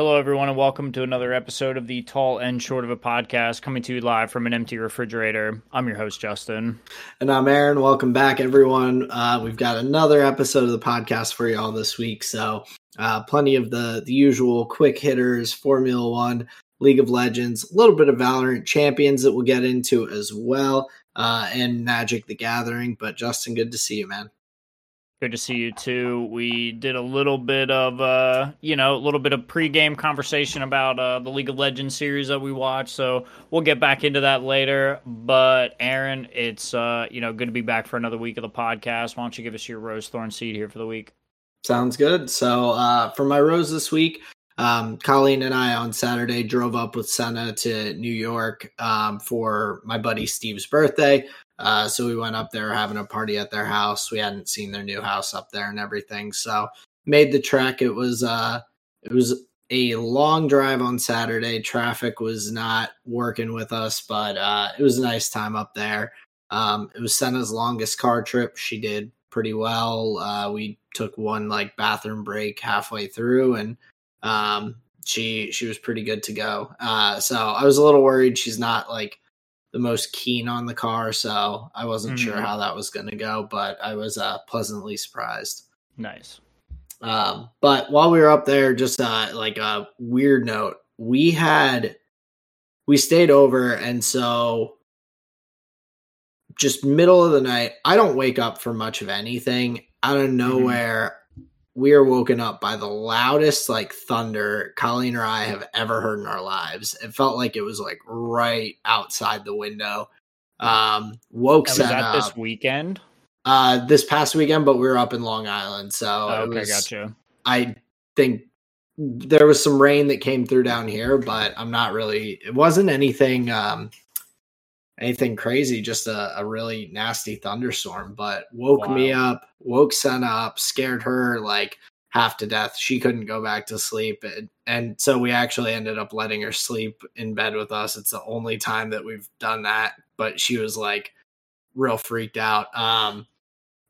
Hello, everyone, and welcome to another episode of the Tall and Short of a podcast coming to you live from an empty refrigerator. I'm your host, Justin. And I'm Aaron. Welcome back, everyone. Uh, we've got another episode of the podcast for you all this week. So, uh, plenty of the, the usual quick hitters, Formula One, League of Legends, a little bit of Valorant champions that we'll get into as well, uh, and Magic the Gathering. But, Justin, good to see you, man. Good to see you too. We did a little bit of, uh, you know, a little bit of pregame conversation about uh, the League of Legends series that we watched. So we'll get back into that later. But Aaron, it's uh, you know good to be back for another week of the podcast. Why don't you give us your rose thorn seed here for the week? Sounds good. So uh, for my rose this week, um, Colleen and I on Saturday drove up with Senna to New York um, for my buddy Steve's birthday. Uh, so we went up there having a party at their house. We hadn't seen their new house up there and everything. So made the trek. It was uh, it was a long drive on Saturday. Traffic was not working with us, but uh, it was a nice time up there. Um, it was Senna's longest car trip. She did pretty well. Uh, we took one like bathroom break halfway through, and um, she she was pretty good to go. Uh, so I was a little worried she's not like the most keen on the car, so I wasn't mm-hmm. sure how that was going to go, but I was uh, pleasantly surprised. Nice. Um, but while we were up there, just uh, like a weird note, we had we stayed over, and so just middle of the night, I don't wake up for much of anything. Out of mm-hmm. nowhere, we are woken up by the loudest like thunder Colleen or I have ever heard in our lives. It felt like it was like right outside the window. Um, woke was that up. this weekend? Uh, this past weekend, but we were up in Long Island, so oh, okay, was, gotcha. I think there was some rain that came through down here, but I'm not really. It wasn't anything. Um, anything crazy, just a, a really nasty thunderstorm, but woke wow. me up, woke Senna up, scared her like half to death. She couldn't go back to sleep. And, and so we actually ended up letting her sleep in bed with us. It's the only time that we've done that, but she was like real freaked out. Um,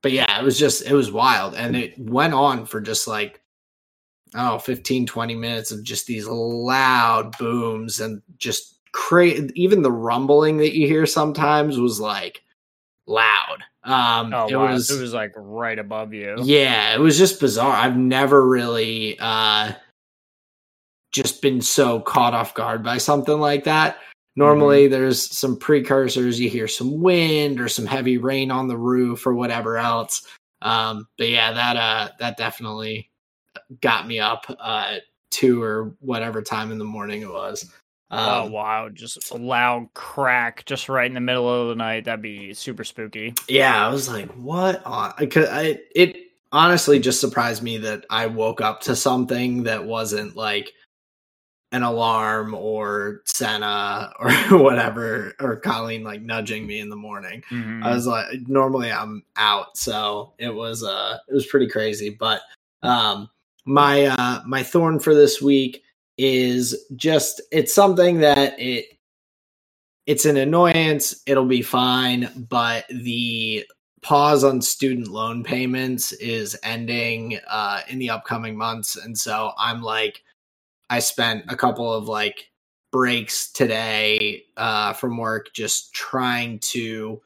but yeah, it was just, it was wild. And it went on for just like, oh, 15, 20 minutes of just these loud booms and just crazy. Even the rumbling that you hear sometimes was like loud. Um, oh, it wow. was it was like right above you. Yeah, it was just bizarre. I've never really uh, just been so caught off guard by something like that. Normally, mm-hmm. there's some precursors. You hear some wind or some heavy rain on the roof or whatever else. Um, but yeah, that uh, that definitely got me up uh, two or whatever time in the morning it was. Oh, um, oh wow! Just a loud crack, just right in the middle of the night. That'd be super spooky. Yeah, I was like, "What?" Because I, it honestly just surprised me that I woke up to something that wasn't like an alarm or Senna or whatever, or Colleen like nudging me in the morning. Mm-hmm. I was like, normally I'm out, so it was uh, it was pretty crazy. But um, my uh, my thorn for this week is just it's something that it it's an annoyance it'll be fine but the pause on student loan payments is ending uh in the upcoming months. And so i'm like i spent a couple of like breaks today uh from work just trying to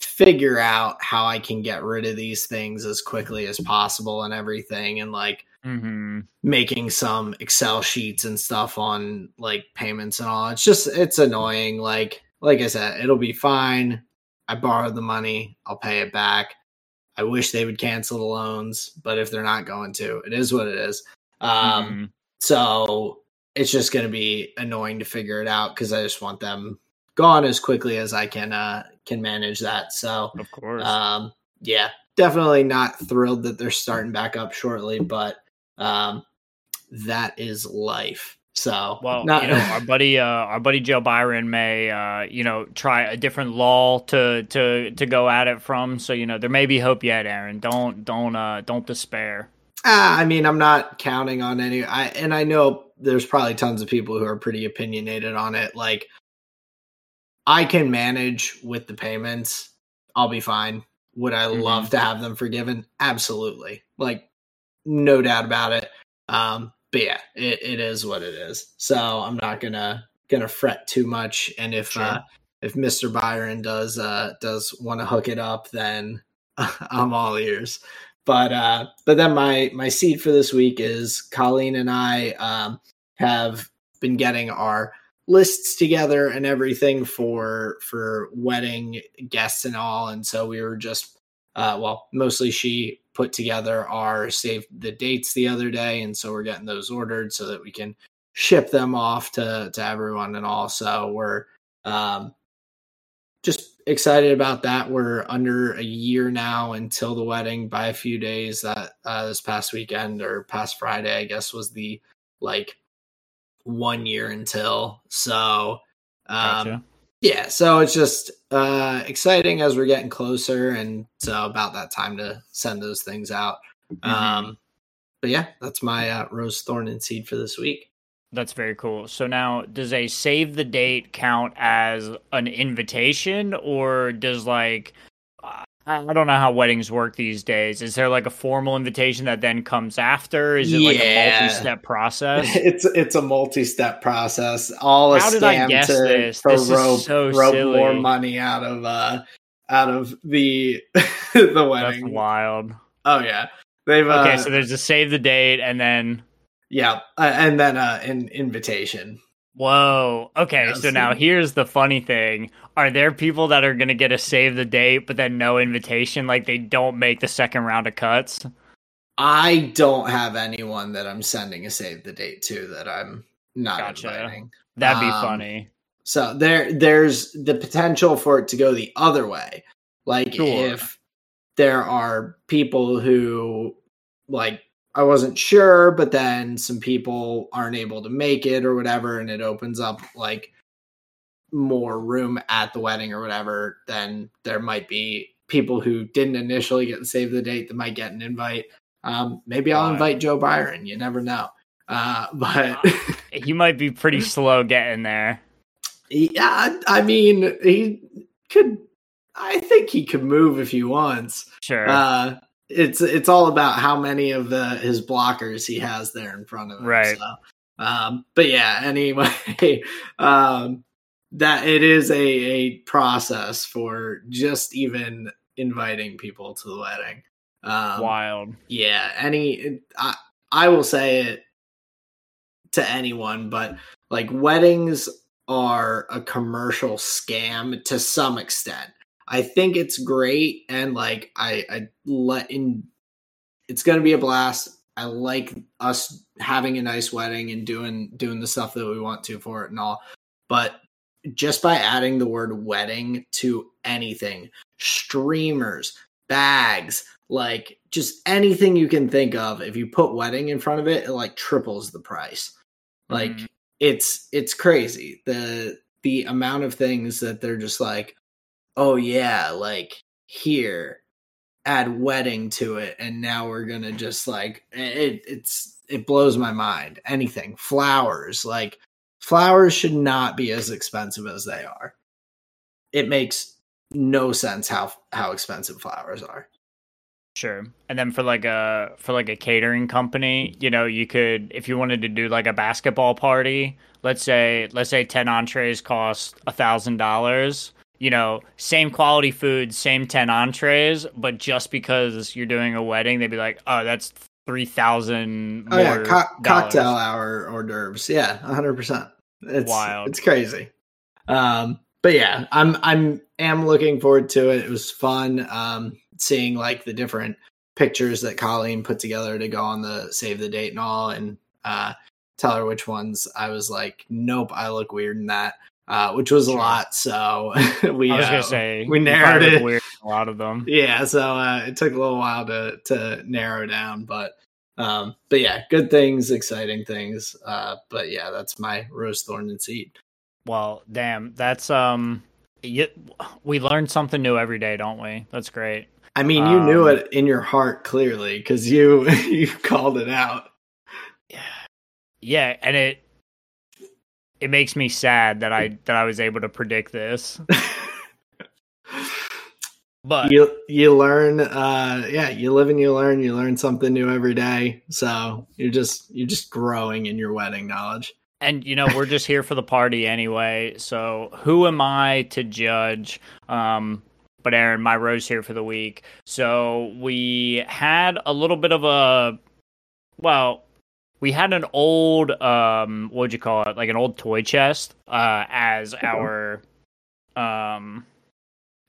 figure out how i can get rid of these things as quickly as possible and everything. And like mm-hmm. making some Excel sheets and stuff on like payments and all. It's just it's annoying. Like like I said, it'll be fine. I borrowed the money. I'll pay it back. I wish they would cancel the loans, but if they're not going to, it is what it is. Um, mm-hmm. So it's just going to be annoying to figure it out because I just want them gone as quickly as I can uh, can manage that. So of course, um, yeah, definitely not thrilled that they're starting back up shortly, but um, that is life. So, well, not- you know, our buddy, uh, our buddy Joe Byron may, uh, you know, try a different law to to to go at it from. So, you know, there may be hope yet, Aaron. Don't don't uh don't despair. Uh, I mean, I'm not counting on any. I and I know there's probably tons of people who are pretty opinionated on it. Like, I can manage with the payments. I'll be fine. Would I mm-hmm. love to have them forgiven? Absolutely. Like, no doubt about it. Um, but yeah, it, it is what it is. So I'm not gonna gonna fret too much. And if Sure. uh, if Mr. Byron does uh, does want to hook it up, then I'm all ears. But uh, but then my my seed for this week is Colleen and I um, have been getting our lists together and everything for for wedding guests and all, and so we were just uh, well, mostly she put together our save the dates the other day, and so we're getting those ordered so that we can ship them off to to everyone and also, we're um, just excited about that. We're under a year now until the wedding by a few days. That uh, this past weekend or past Friday, I guess, was the like one year until. So um, Gotcha. Yeah, so it's just uh, exciting as we're getting closer, and so about that time to send those things out. Mhm. Um, but yeah, that's my uh, rose thorn and seed for this week. That's very cool. So now, does a save the date count as an invitation, or does like I don't know how weddings work these days. Is there like a formal invitation that then comes after? Is it like a multi-step process? it's it's a multi-step process. All a How scam to, this? to This is rope, so rope silly. more money out of uh out of the the That's wedding. wild. Oh yeah, they've Okay, uh, so there's a save the date, and then yeah, uh, and then uh, an invitation. Whoa. Okay, Yeah, so now here's the funny thing: Are there people that are gonna get a save the date, but then no invitation? Like they don't make the second round of cuts? I don't have anyone that I'm sending a save the date to that I'm not Gotcha. inviting. That'd be Um, funny. So there there's the potential for it to go the other way. Like Sure. if there are people who like I wasn't sure, but then some people aren't able to make it or whatever, and it opens up like more room at the wedding or whatever, then there might be people who didn't initially get the save the date that might get an invite. Um, maybe I'll invite Joe Byron. You never know. Uh, but He might be pretty slow getting there. Yeah, I mean, he could. I think he could move if he wants. Sure. Uh, it's it's all about how many of the his blockers he has there in front of him. Right. So, um, but yeah. Anyway, um, that it is a a process for just even inviting people to the wedding. Um, Wild. yeah any I, I will say it to anyone but like weddings are a commercial scam to some extent i think it's great and like i i let in it's going to be a blast. I like us having a nice wedding and doing doing the stuff that we want to for it and all but just by adding the word wedding to anything streamers bags like just anything you can think of if you put wedding in front of it it like triples the price. Like Mhm. it's it's crazy. The the amount of things that they're just like oh yeah like here add wedding to it and now we're gonna just like it it's it blows my mind anything flowers like flowers should not be as expensive as they are it makes no sense how how expensive flowers are Sure. And then for like a for like a catering company, you know, you could if you wanted to do like a basketball party, let's say let's say ten entrees cost a thousand dollars. You know, same quality food, same ten entrees, but just because you're doing a wedding, they'd be like, "Oh, that's three thousand Oh more yeah, co- cocktail hour hors d'oeuvres. Yeah, hundred percent. It's Wild. It's crazy. Um, but yeah, I'm I'm am looking forward to it. It was fun. Um, seeing like the different pictures that Colleen put together to go on the save the date and all, and uh, tell her which ones I was like, nope, I look weird in that. Uh, which was a lot. So we I was uh, gonna say we narrowed it. Weird, a lot of them. yeah so uh it took a little while to to narrow down but um but yeah good things exciting things uh but yeah that's my rose thorn and seed Well, damn, that's um, you, we learn something new every day, don't we? That's great. i mean you knew Um, it in your heart clearly because you you called it out Yeah, Yeah, and it it makes me sad that I that I was able to predict this. But you you learn uh yeah, you live and you learn, you learn something new every day. So you're just you're just growing in your wedding knowledge. and you know we're just here for the party anyway so who am i to judge um but aaron my rose here for the week so we had a little bit of a well we had an old um what'd you call it like an old toy chest uh as our um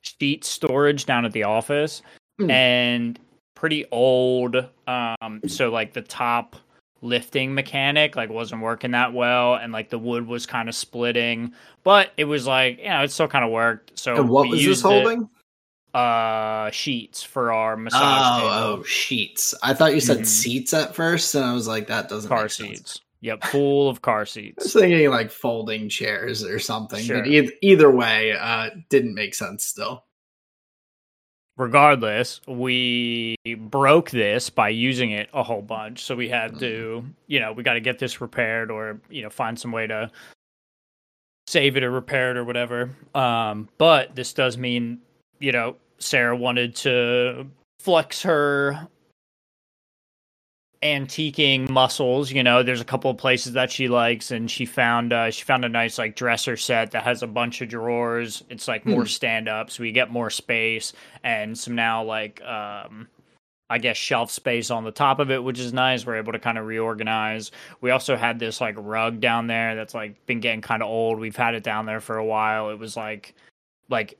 sheet storage down at the office Hmm. and pretty old um so like the top lifting mechanic like wasn't working that well and like the wood was kind of splitting but it was like you know it still kind of worked so and what was this used it- holding? Uh sheets for our massage Oh, table oh, sheets. I thought you said Mhm. seats at first, and I was like, that doesn't car make sense. seats yep full of car I was seats thinking like folding chairs or something, Sure. but either, either way, uh, didn't make sense still. regardless, we broke this by using it a whole bunch. So we had to, you know, we got to get this repaired or, you know, find some way to save it or repair it or whatever. Um, but this does mean, you know, Sarah wanted to flex her antiquing muscles you know there's a couple of places that she likes and she found uh she found a nice like dresser set that has a bunch of drawers it's like more Hmm. stand up so we get more space and some now like um I guess shelf space on the top of it, which is nice. We're able to kind of reorganize. We also had this like rug down there that's like been getting kind of old. We've had it down there for a while. It was like like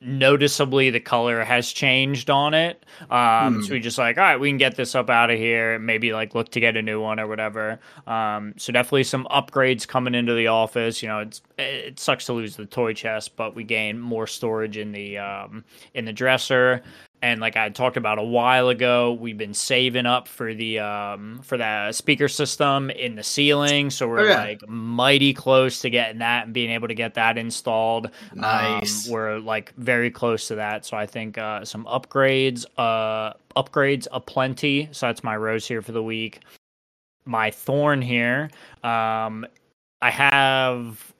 noticeably the color has changed on it. Um Hmm. so we just like, all right, we can get this up out of here, maybe like look to get a new one or whatever. Um so definitely some upgrades coming into the office. You know, it's it sucks to lose the toy chest, but we gain more storage in the um in the dresser and like I talked about a while ago, we've been saving up for the um for that speaker system in the ceiling, so we're Oh, yeah. like mighty close to getting that and being able to get that installed. Nice. Um, we're like very close to that, so I think uh, some upgrades, uh, upgrades aplenty. So that's my rose here for the week. My thorn here, um, I have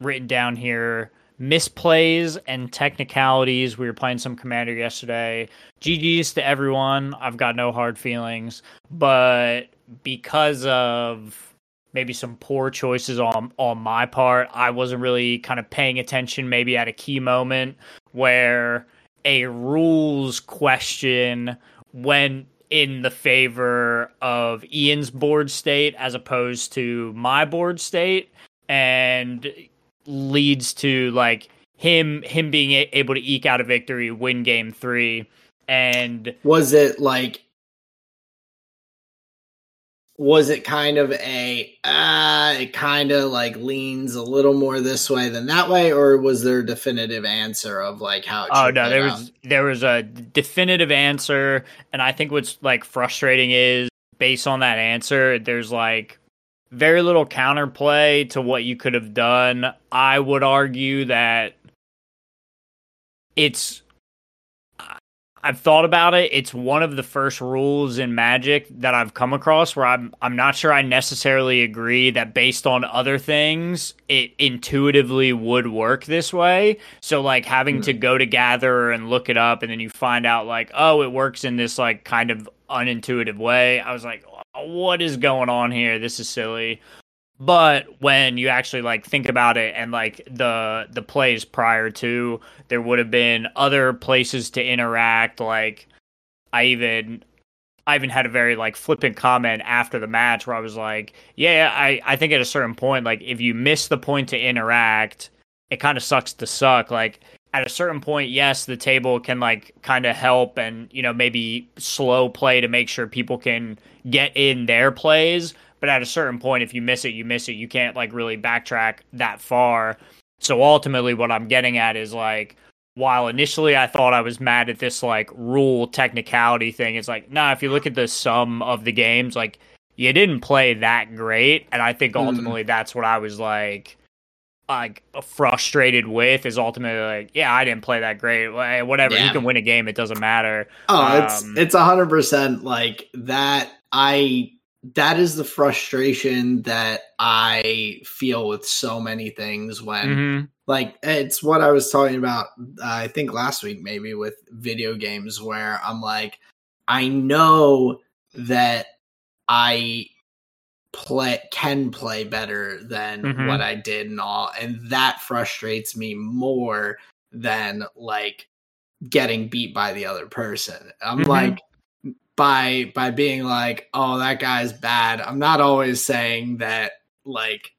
written down here misplays and technicalities. We were playing some commander yesterday. GG's to everyone. I've got no hard feelings, but because of maybe some poor choices on on my part, I wasn't really kind of paying attention maybe at a key moment where a rules question went in the favor of Ian's board state as opposed to my board state and leads to like him him being a- able to eke out a victory, win game 3 and Was it like? Was it kind of a uh it kind of like leans a little more this way than that way, or was there a definitive answer of like how? It Oh no, there out? was there was a definitive answer, and I think what's like frustrating is based on that answer, there's like very little counterplay to what you could have done. I would argue that it's I've thought about it. It's one of the first rules in Magic that I've come across where I'm I'm not sure I necessarily agree that based on other things it intuitively would work this way. So like having to hmm. go to gather and look it up and then you find out like oh it works in this like kind of unintuitive way. I was like what is going on here? This is silly. But when you actually like think about it and like the the plays prior to, there would have been other places to interact. Like I even I even had a very like flippant comment after the match where I was like, yeah, I I think at a certain point, like if you miss the point to interact, it kind of sucks to suck. Like at a certain point, yes, the table can like kind of help and you know maybe slow play to make sure people can get in their plays. But at a certain point, if you miss it, you miss it. You can't like really backtrack that far. So ultimately, what I'm getting at is like, while initially I thought I was mad at this like rule technicality thing, it's like, nah, if you look at the sum of the games, like you didn't play that great. And I think Mm. ultimately that's what I was like like frustrated with is ultimately like, yeah, I didn't play that great. Whatever, you can win a game, it doesn't matter. Oh, it's Um, it's a hundred percent like that. I that is the frustration that I feel with so many things when Mhm. like it's what I was talking about uh, I think last week maybe with video games where I'm like I know that I play can play better than Mhm. what I did and all and that frustrates me more than like getting beat by the other person. I'm Mhm. like by by being like, "Oh, that guy's bad." I'm not always saying that like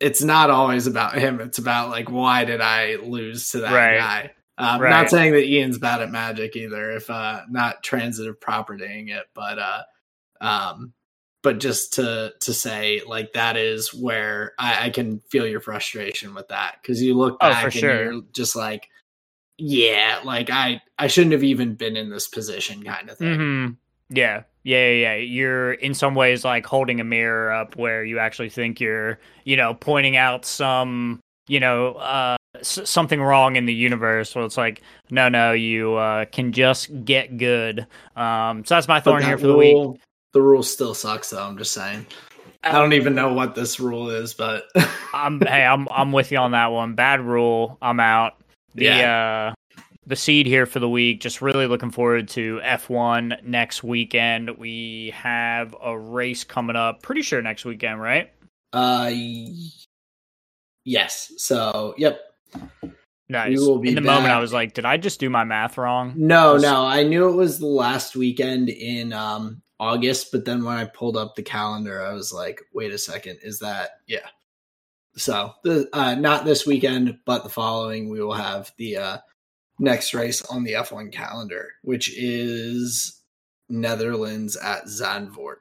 it's not always about him. It's about like why did I lose to that Right. guy? Um, Right. Not saying that Ian's bad at Magic either. If uh, not transitive propertying it, but uh, um, but just to to say like that is where I, I can feel your frustration with that because you look Oh, back for and sure. you're just like, yeah, like I I shouldn't have even been in this position, kind of thing. hmm Yeah. Yeah, yeah, yeah. You're in some ways like holding a mirror up where you actually think you're, you know, pointing out some, you know, uh, s- something wrong in the universe. Well, it's like, no, no, you uh, can just get good. Um, so that's my thorn that here for the week. The rule still sucks, though. I'm just saying. I don't even know what this rule is, but I'm hey, I'm I'm with you on that one. Bad rule. I'm out. The uh the seed here for the week. Just really looking forward to F1 next weekend. We have a race coming up. Pretty sure next weekend, right? uh, yes. So, yep. Nice. will be In the moment, I was like, did I just do my math wrong? No, no. I knew it was the last weekend in um August, but then when I pulled up the calendar, I was like, wait a second, is that yeah. So the uh not this weekend, but the following we will have the uh next race on the F1 calendar, which is Netherlands at Zandvoort.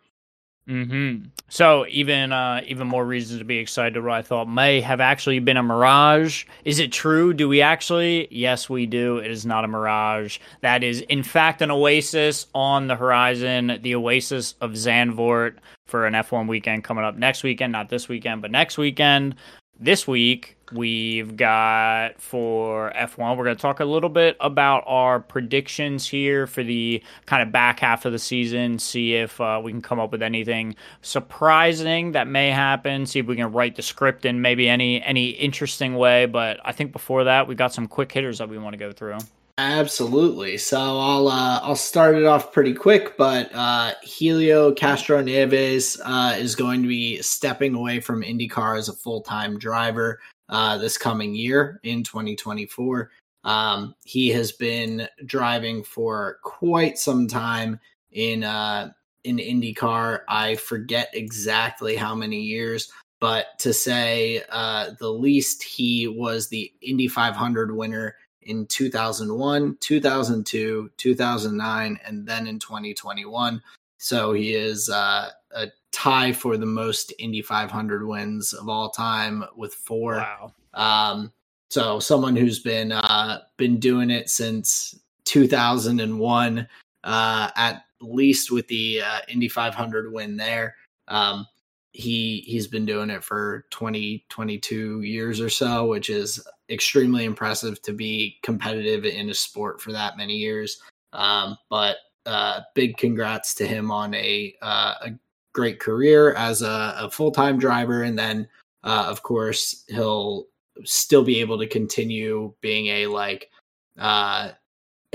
Hmm So even uh, even more reasons to be excited. What I thought may have actually been a mirage. Is it true? Do we actually? Yes, we do. It is not a mirage. That is, in fact, an oasis on the horizon. The oasis of Zandvoort for an F1 weekend coming up next weekend. Not this weekend, but next weekend. This week we've got for F1. We're going to talk a little bit about our predictions here for the kind of back half of the season. See if uh, we can come up with anything surprising that may happen. See if we can write the script in maybe any any interesting way. But I think before that, we've got some quick hitters that we want to go through. Absolutely. So I'll uh, I'll start it off pretty quick, but uh, Helio Castroneves uh, is going to be stepping away from IndyCar as a full time driver uh, this coming year in 2024. Um, he has been driving for quite some time in uh, in IndyCar. I forget exactly how many years, but to say uh, the least, he was the Indy 500 winner in 2001, 2002, 2009, and then in 2021. So he is uh, a tie for the most Indy 500 wins of all time with four. Wow. Um, so someone who's been uh, been doing it since 2001, uh, at least with the uh, Indy 500 win there. Um, he he's been doing it for 20 22 years or so which is extremely impressive to be competitive in a sport for that many years um, but uh, big congrats to him on a uh, a great career as a, a full-time driver and then uh, of course he'll still be able to continue being a like uh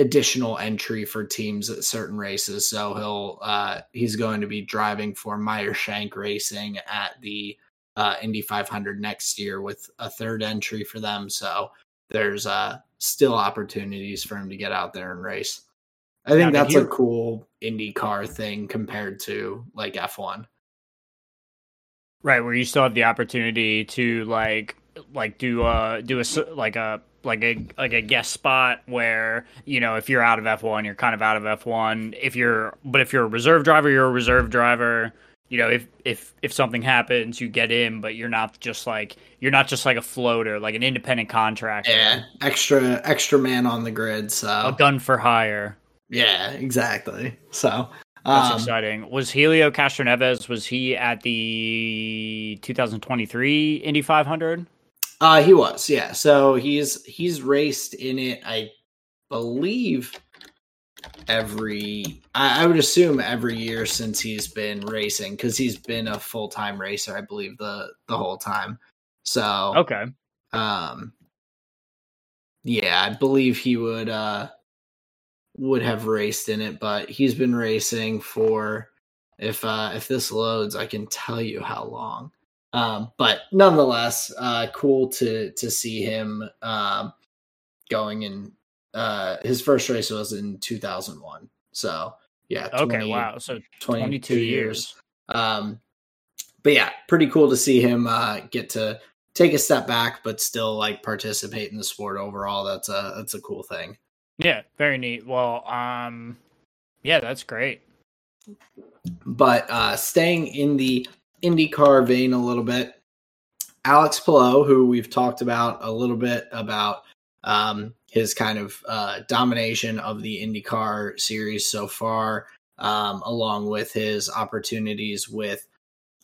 additional entry for teams at certain races. So he'll uh, he's going to be driving for Meyer Shank Racing at the uh, Indy 500 next year with a third entry for them. So there's uh, still opportunities for him to get out there and race. I think Now, did that's he- a cool Indy car thing compared to like F1. Right, where you still have the opportunity to like like do uh do a s- like a like a like a guest spot where you know if you're out of F1 you're kind of out of F1 if you're but if you're a reserve driver you're a reserve driver you know if if if something happens you get in but you're not just like you're not just like a floater like an independent contractor Yeah, extra extra man on the grid. So a gun for hire yeah, exactly. So that's um, exciting was Helio Castroneves was he at the 2023 Indy 500 Uh he was, yeah. So he's he's raced in it, I believe every I, I would assume every year since he's been racing because he's been a full time racer, I believe the the whole time. So Okay. um yeah, I believe he would uh would have raced in it, but he's been racing for if uh if this loads, I can tell you how long. Um but nonetheless, uh cool to to see him um going in uh his first race was in 2001. So, yeah, Okay, wow. So 22, 22 years. years. Um, but yeah, pretty cool to see him uh, get to take a step back, but still like participate in the sport overall. That's a that's a cool thing. Yeah, very neat. Well, um yeah, that's great. But uh, staying in the IndyCar vein a little bit, Alex Palou, who we've talked about a little bit about um, his kind of uh, domination of the IndyCar series so far, um, along with his opportunities with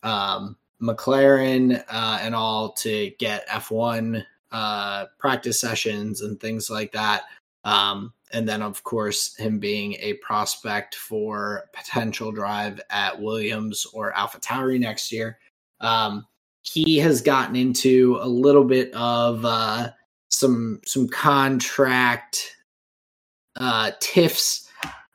um, McLaren uh, and all to get F1 uh, practice sessions and things like that. Um, and then, of course, him being a prospect for potential drive at Williams or AlphaTauri next year. Um, he has gotten into a little bit of uh, some some contract uh, tiffs,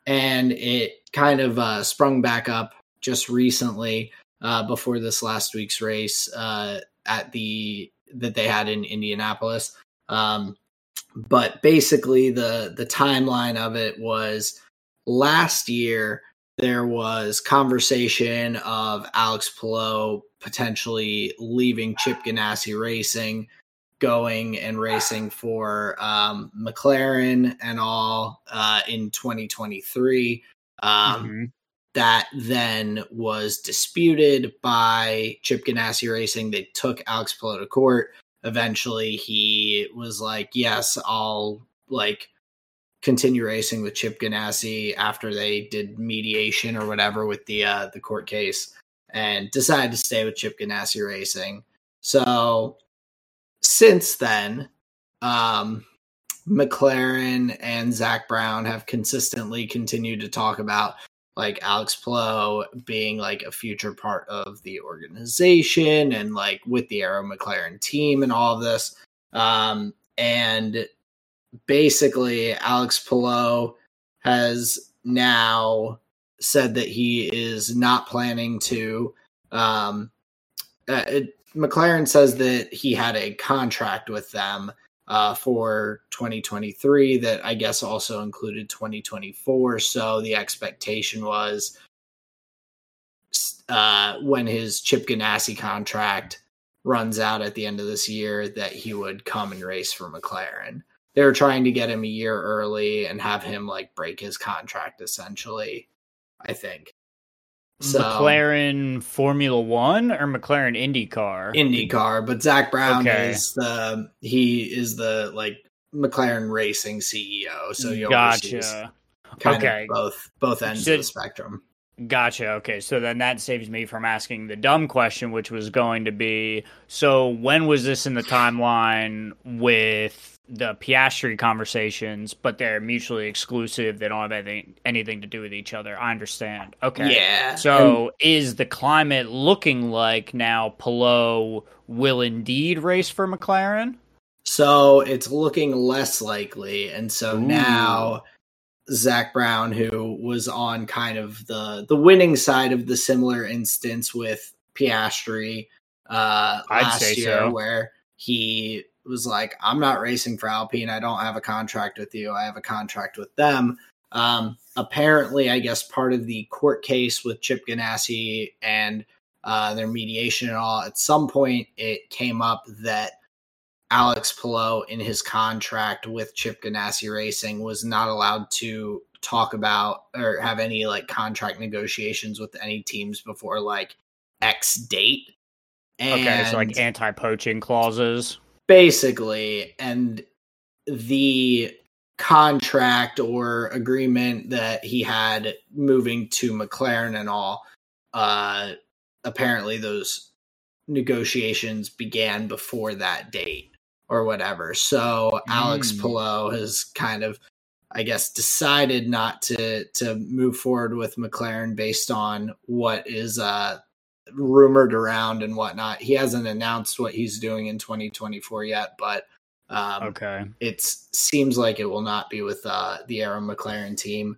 and it kind of uh, sprung back up just recently uh, before this last week's race uh, at the that they had in Indianapolis. Um, but basically, the the timeline of it was last year there was conversation of Alex Palou potentially leaving Chip Ganassi Racing, going and racing for um, McLaren and all uh, in 2023. Um, Mhm. that then was disputed by Chip Ganassi Racing. They took Alex Palou to court. Eventually, he was like, "Yes, I'll like continue racing with Chip Ganassi." After they did mediation or whatever with the uh, the court case, and decided to stay with Chip Ganassi Racing. So since then, um, McLaren and Zak Brown have consistently continued to talk about like Alex Palou being like a future part of the organization and like with the Arrow McLaren team and all of this. Um, and basically, Alex Palou has now said that he is not planning to. Um, uh, McLaren says that he had a contract with them uh, for 2023 that I guess also included 2024. So the expectation was uh, when his Chip Ganassi contract runs out at the end of this year that he would come and race for McLaren. They were trying to get him a year early and have him like break his contract essentially, I think. So McLaren Formula One or McLaren IndyCar? IndyCar, but Zak Brown Okay. is the he is the like McLaren Racing CEO, so oversees gotcha. Okay. both both ends of the spectrum. Gotcha. Okay, so then that saves me from asking the dumb question, which was going to be so when was this in the timeline with the Piastri conversations, but they're mutually exclusive? They don't have anything anything to do with each other. I understand. Okay. Yeah. and- So is the climate looking like now Palou will indeed race for McLaren? so it's looking less likely, and so Ooh. now Zak Brown, who was on kind of the the winning side of the similar instance with Piastri uh, I'd last year, so. where he was like, "I'm not racing for Alpine. I don't have a contract with you. I have a contract with them." Um, apparently, I guess part of the court case with Chip Ganassi and uh, their mediation and all, at some point it came up that Alex Palou in his contract with Chip Ganassi Racing was not allowed to talk about or have any like contract negotiations with any teams before like X date. And Okay, so like anti poaching clauses. Basically and the contract or agreement that he had moving to McLaren and all uh apparently those negotiations began before that date or whatever so Alex Mm. Palou has kind of I guess, decided not to to move forward with McLaren based on what is uh, rumored around and whatnot. He hasn't announced what he's doing in 2024 yet, but um, okay, it seems like it will not be with uh, the Arrow McLaren team,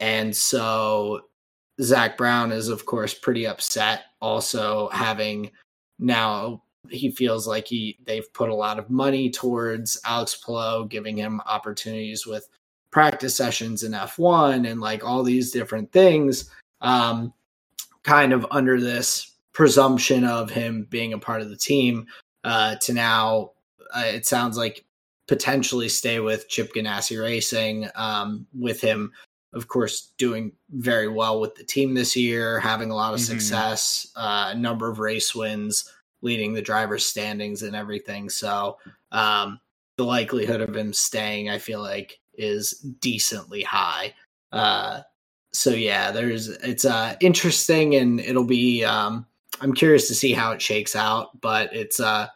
and so Zak Brown is of course pretty upset. Also having now he feels like he they've put a lot of money towards Alex Palou, giving him opportunities with practice sessions in F1 and like all these different things. Um, kind of under this presumption of him being a part of the team uh, to now uh, it sounds like potentially stay with Chip Ganassi Racing um, with him of course doing very well with the team this year having a lot of mm-hmm. success uh, a number of race wins leading the drivers standings and everything so um, the likelihood of him staying i feel like is decently high uh, so yeah, there's it's uh interesting and it'll be um I'm curious to see how it shakes out, but it's uh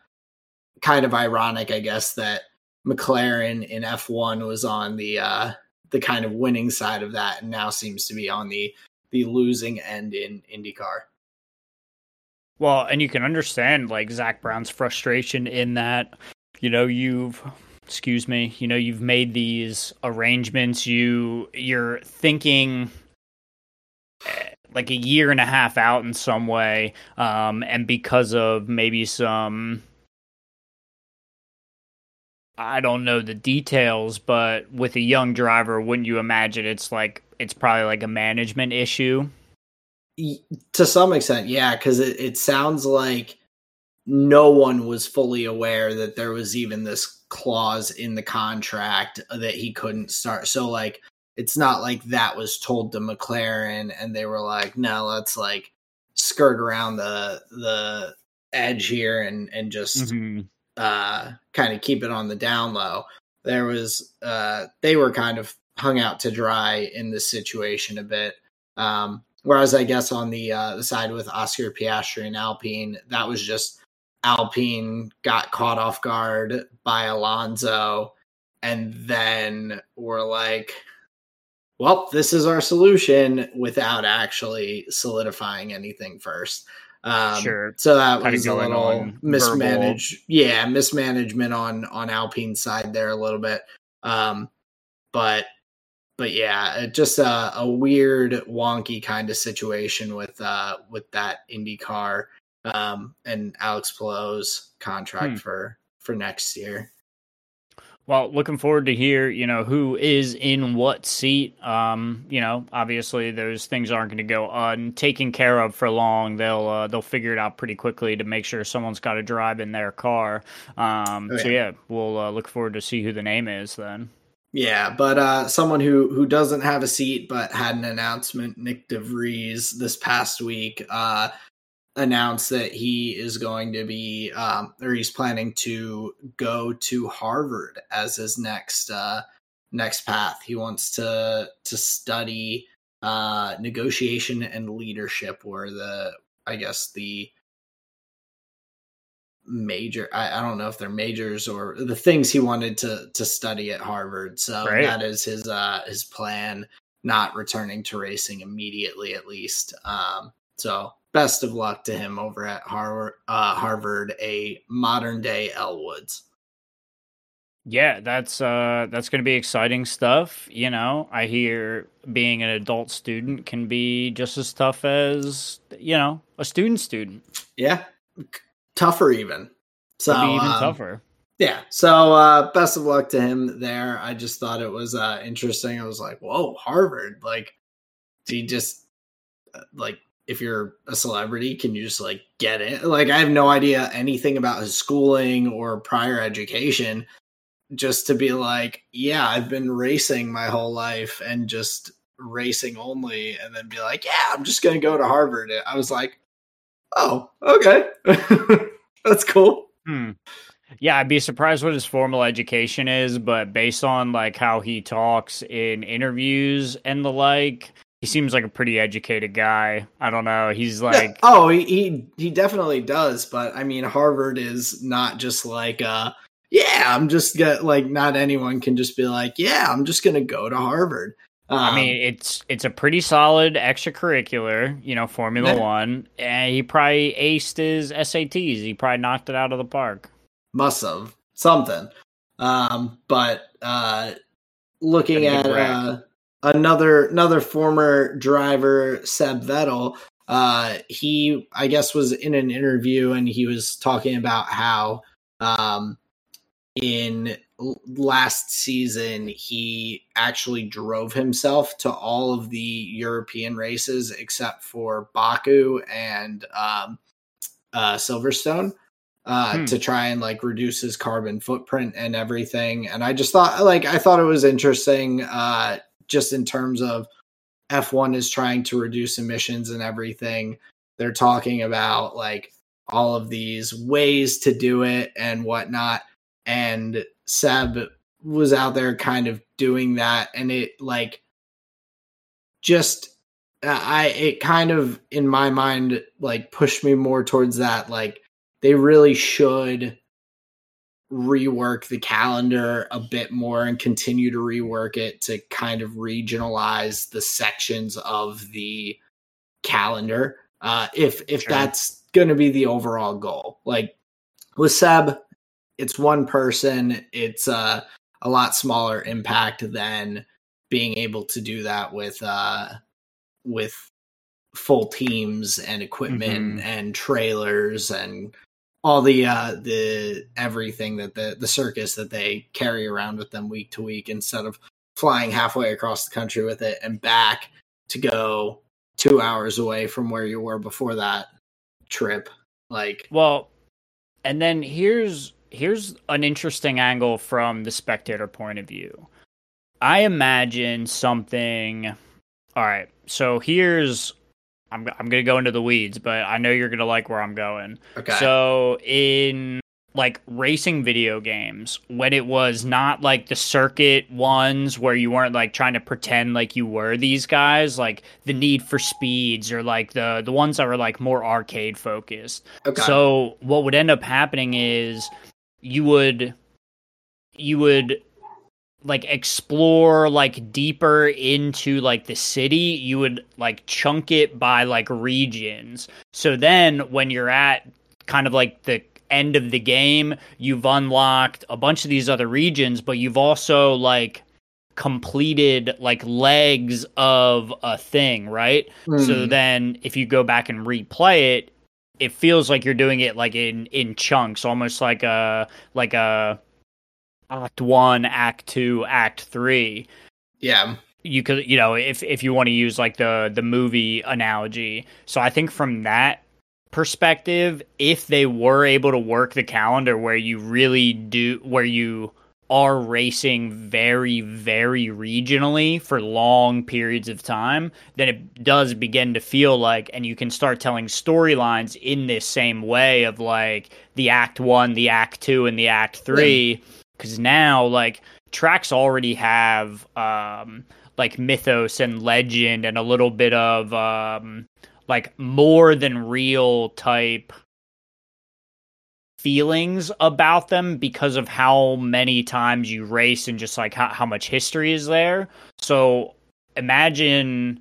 kind of ironic, I guess, that McLaren in F1 was on the uh the kind of winning side of that and now seems to be on the the losing end in IndyCar. Well, and you can understand like Zak Brown's frustration in that, you know, you've excuse me, you know, you've made these arrangements, you you're thinking like a year and a half out in some way, um, and because of maybe some. I don't know the details, but with a young driver, wouldn't you imagine it's like it's probably like a management issue? To some extent, yeah, because it, it sounds like no one was fully aware that there was even this clause in the contract that he couldn't start. So, like, it's not like that was told to McLaren and they were like, no, let's like skirt around the the edge here and and just mm-hmm. uh kind of keep it on the down low. There was uh they were kind of hung out to dry in this situation a bit. Um whereas I guess on the uh the side with Oscar Piastri and Alpine, that was just Alpine got caught off guard by Alonso and then we're like well, this is our solution without actually solidifying anything first. Um, sure. So that was a little mismanaged. Yeah, mismanagement on on Alpine's side there a little bit. Um, but but yeah, just a, a weird, wonky kind of situation with uh with that IndyCar um and Alex Palou's contract hmm. for for next year. Well, looking forward to hear, you know, who is in what seat. Um, you know, obviously those things aren't going to go untaken care of for long. They'll uh, they'll figure it out pretty quickly to make sure someone's got to drive in their car. Um, oh, yeah. So yeah, we'll uh, look forward to see who the name is then. Yeah, but uh, someone who who doesn't have a seat but had an announcement, Nick de Vries, this past week. Uh, announced that he is going to be, um, or he's planning to go to Harvard as his next uh, next path. He wants to to study uh, negotiation and leadership, or the I guess the major I, I, don't know if they're majors or the things he wanted to to study at Harvard. So right. that is his uh his plan, not returning to racing immediately at least. Um so best of luck to him over at Harvard, uh, Harvard a modern day Elle Woods. Yeah, that's uh that's going to be exciting stuff, you know. I hear being an adult student can be just as tough as, you know, a student student. Yeah. Tougher even. So be even um, tougher. Yeah. So uh best of luck to him there. I just thought it was uh interesting. I was like, "Whoa, Harvard." Like he just uh, like if you're a celebrity, can you just like get it? Like, I have no idea anything about his schooling or prior education. Just to be like, yeah, I've been racing my whole life and just racing only, and then be like, yeah, I'm just gonna go to Harvard. I was like, oh, okay, that's cool. Hmm. Yeah, I'd be surprised what his formal education is, but based on like how he talks in interviews and the like, he seems like a pretty educated guy. I don't know. He's like, yeah. oh, he, he he definitely does. But I mean, Harvard is not just like uh, yeah, I'm just gonna like not anyone can just be like, yeah, I'm just gonna go to Harvard. Um, I mean, it's it's a pretty solid extracurricular, you know, Formula yeah. One, and he probably aced his SATs. He probably knocked it out of the park. Must have something. Um, but uh, looking at uh, another another former driver, Seb Vettel, uh, he I guess was in an interview and he was talking about how um, in last season he actually drove himself to all of the European races except for Baku and um, uh, Silverstone uh, hmm. to try and like reduce his carbon footprint and everything. And I just thought like I thought it was interesting uh, just in terms of F1 is trying to reduce emissions and everything. They're talking about like all of these ways to do it and whatnot. And Seb was out there kind of doing that. And it like just, uh, I, it kind of in my mind, like pushed me more towards that. Like they really should rework the calendar a bit more and continue to rework it to kind of regionalize the sections of the calendar uh if if sure. that's going to be the overall goal like with seb it's one person it's uh a lot smaller impact than being able to do that with uh with full teams and equipment mm-hmm. and trailers and all the uh the everything that the the circus that they carry around with them week to week instead of flying halfway across the country with it and back to go two hours away from where you were before that trip. Like well and then here's here's an interesting angle from the spectator point of view. I imagine something all right so here's I'm I'm gonna go into the weeds, but I know you're gonna like where I'm going. Okay. So in like racing video games, when it was not like the circuit ones where you weren't like trying to pretend like you were these guys, like the Need for Speeds or like the the ones that were like more arcade focused. Okay. So what would end up happening is you would you would like explore like deeper into like the city you would like chunk it by like regions so then when you're at kind of like the end of the game you've unlocked a bunch of these other regions but you've also like completed like legs of a thing right mm. so hmm. then if you go back and replay it it feels like you're doing it like in in chunks almost like a like a act one, act two, act three. Yeah. You could, you know, if if you want to use like the the movie analogy. So I think from that perspective, if they were able to work the calendar where you really do where you are racing very, very regionally for long periods of time, then it does begin to feel like, and you can start telling storylines in this same way of like the act one, the act two, and the act three. Yeah because now like tracks already have um like mythos and legend and a little bit of um like more than real type feelings about them because of how many times you race and just like how, how much history is there. So imagine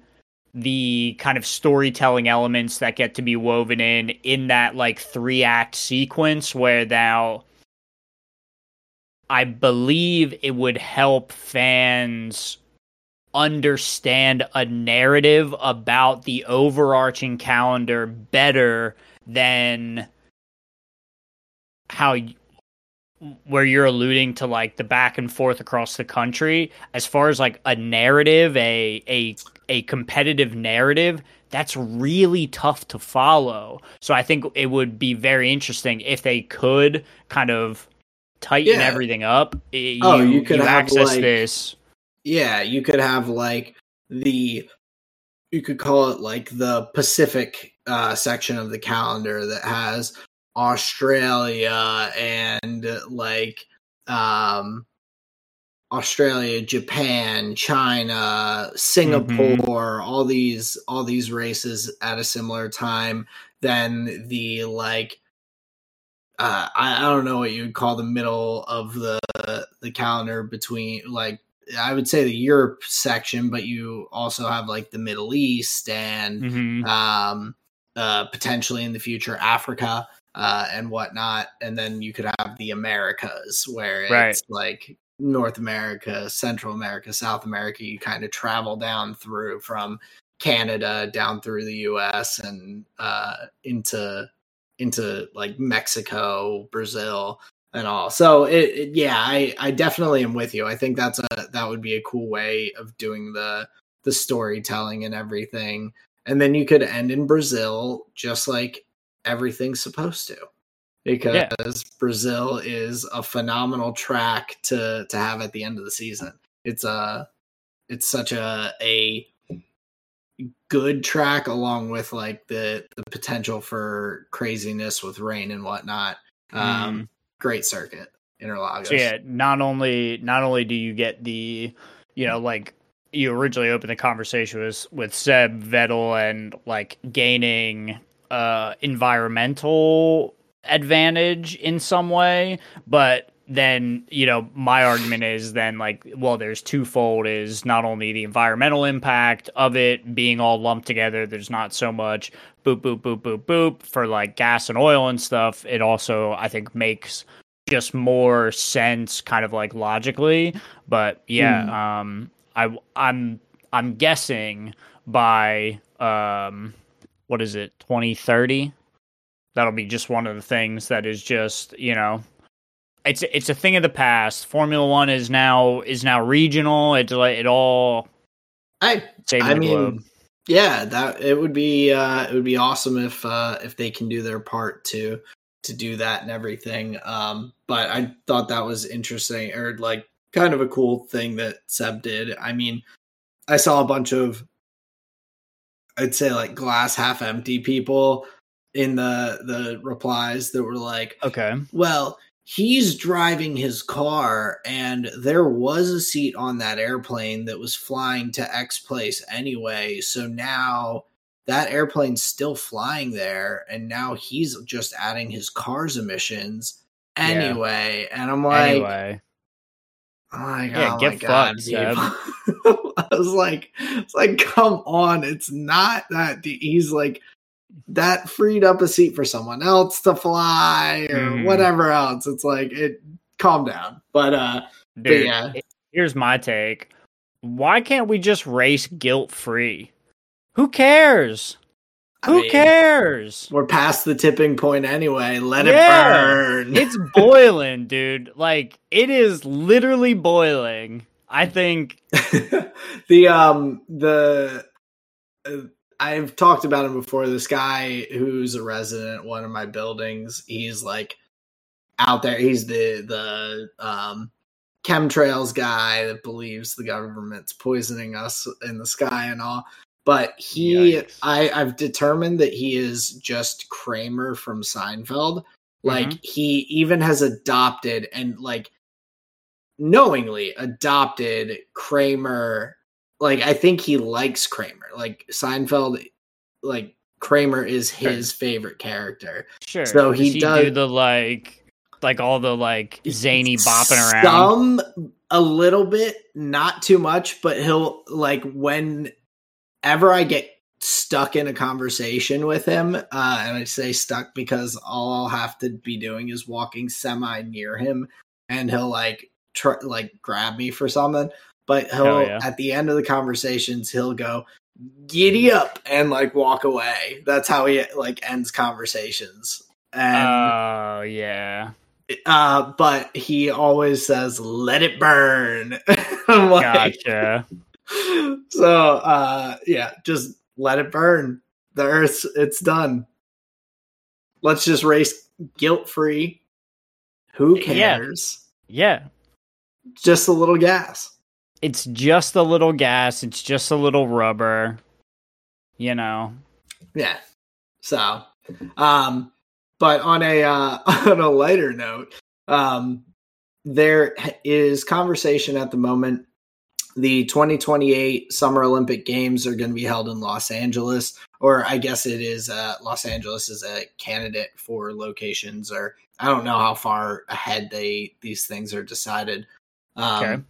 the kind of storytelling elements that get to be woven in in that like three act sequence where now I believe it would help fans understand a narrative about the overarching calendar better than how where you're alluding to like the back and forth across the country. As far as like a narrative a a a competitive narrative that's really tough to follow. So i think it would be very interesting if they could kind of tighten yeah. everything up, you, oh, you could you access like, this. Yeah, you could have like the you could call it like the Pacific uh, section of the calendar that has Australia and like um Australia, Japan, China, Singapore, mm-hmm. all these all these races at a similar time. Then the like uh, I, I don't know what you would call the middle of the the calendar between like I would say the Europe section, but you also have like the Middle East and Mhm. um, uh, potentially in the future Africa uh, and whatnot, and then you could have the Americas where it's Right. like North America, Central America, South America. You kind of travel down through from Canada down through the U.S. and uh, into into like Mexico, Brazil, and all. So it, it- yeah, I I definitely am with you. I think that's a that would be a cool way of doing the the storytelling and everything. And then you could end in Brazil just like everything's supposed to. Because Brazil is a phenomenal track to to have at the end of the season. It's a it's such a a good track along with like the the potential for craziness with rain and whatnot. Um great circuit. Interlagos. So yeah, not only not only do you get the, you know, like you originally opened the conversation with with Seb Vettel and like gaining uh environmental advantage in some way, but then you know my argument is then like well there's twofold is not only the environmental impact of it being all lumped together there's not so much boop boop boop boop boop for like gas and oil and stuff. It also i think makes just more sense kind of like logically. But yeah um i i'm i'm guessing by um what is it 2030 that'll be just one of the things that is just you know it's it's a thing of the past formula 1 is now is now regional it's like it all I I mean, globe yeah, that it would be uh it would be awesome if uh if they can do their part to to do that and everything. Um but I thought that was interesting or like kind of a cool thing that Seb did. I mean, I saw a bunch of I'd say like glass half empty people in the the replies that were like, okay well, he's driving his car, and there was a seat on that airplane that was flying to X place anyway. So now that airplane's still flying there, and now he's just adding his car's emissions Yeah. anyway. And I'm like, anyway I'm like, Yeah, oh get my god, fucked. I was like, it's like, come on, it's not that deep. he's like that freed up a seat for someone else to fly or Mhm. whatever else. It's like it calm down. But uh but yeah. here's my take. Why can't we just race guilt free? Who cares? I Who mean, cares? We're past the tipping point anyway. Let Yeah. it burn. It's boiling, dude. Like it is literally boiling. I think the um the uh, I've talked about him before. This guy who's a resident one of my buildings, he's like out there. He's the the um chemtrails guy that believes the government's poisoning us in the sky and all. But he, Yikes. I, I've determined that he is just Kramer from Seinfeld. Like he even has adopted and like knowingly adopted Kramer. Like I think he likes Kramer. Like Seinfeld, like Kramer is his favorite character. sure. So he Does he does- do the like like all the like zany bopping around. Some a little bit, not too much, but he'll like whenever I get stuck in a conversation with him, uh, and I say stuck because all I'll have to be doing is walking semi near him, and he'll like try like grab me for something. But he'll yeah. at the end of the conversations he'll go giddy up and like walk away. That's how he like ends conversations. And Oh yeah. uh, but he always says, "Let it burn." Like, Gotcha. so uh, yeah, just let it burn. The Earth's it's done. Let's just race guilt free. Who Yeah. cares? Yeah. Just a little gas. It's just a little gas, it's just a little rubber. You know. Yeah. So, um, but on a uh, on a lighter note, um, there is conversation at the moment. The 2028 Summer Olympic Games are going to be held in Los Angeles. or I guess it is uh, Los Angeles is a candidate for locations, or I don't know how far ahead they these things are decided. Um, okay.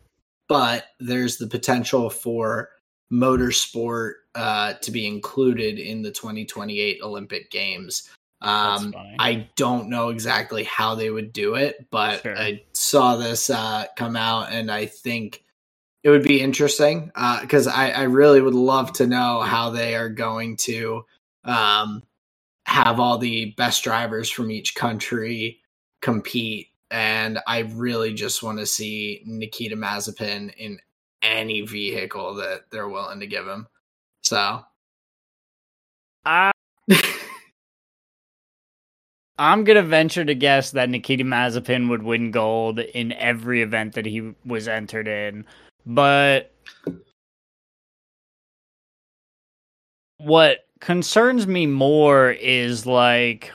But there's the potential for motorsport uh, to be included in the 2028 Olympic Games. Um, I don't know exactly how they would do it, but sure. I saw this uh, come out, and I think it would be interesting because uh, I, I, really would love to know how they are going to um, have all the best drivers from each country compete. And I really just want to see Nikita Mazepin in any vehicle that they're willing to give him. So, I. I'm gonna venture to guess that Nikita Mazepin would win gold in every event that he was entered in. But what concerns me more is like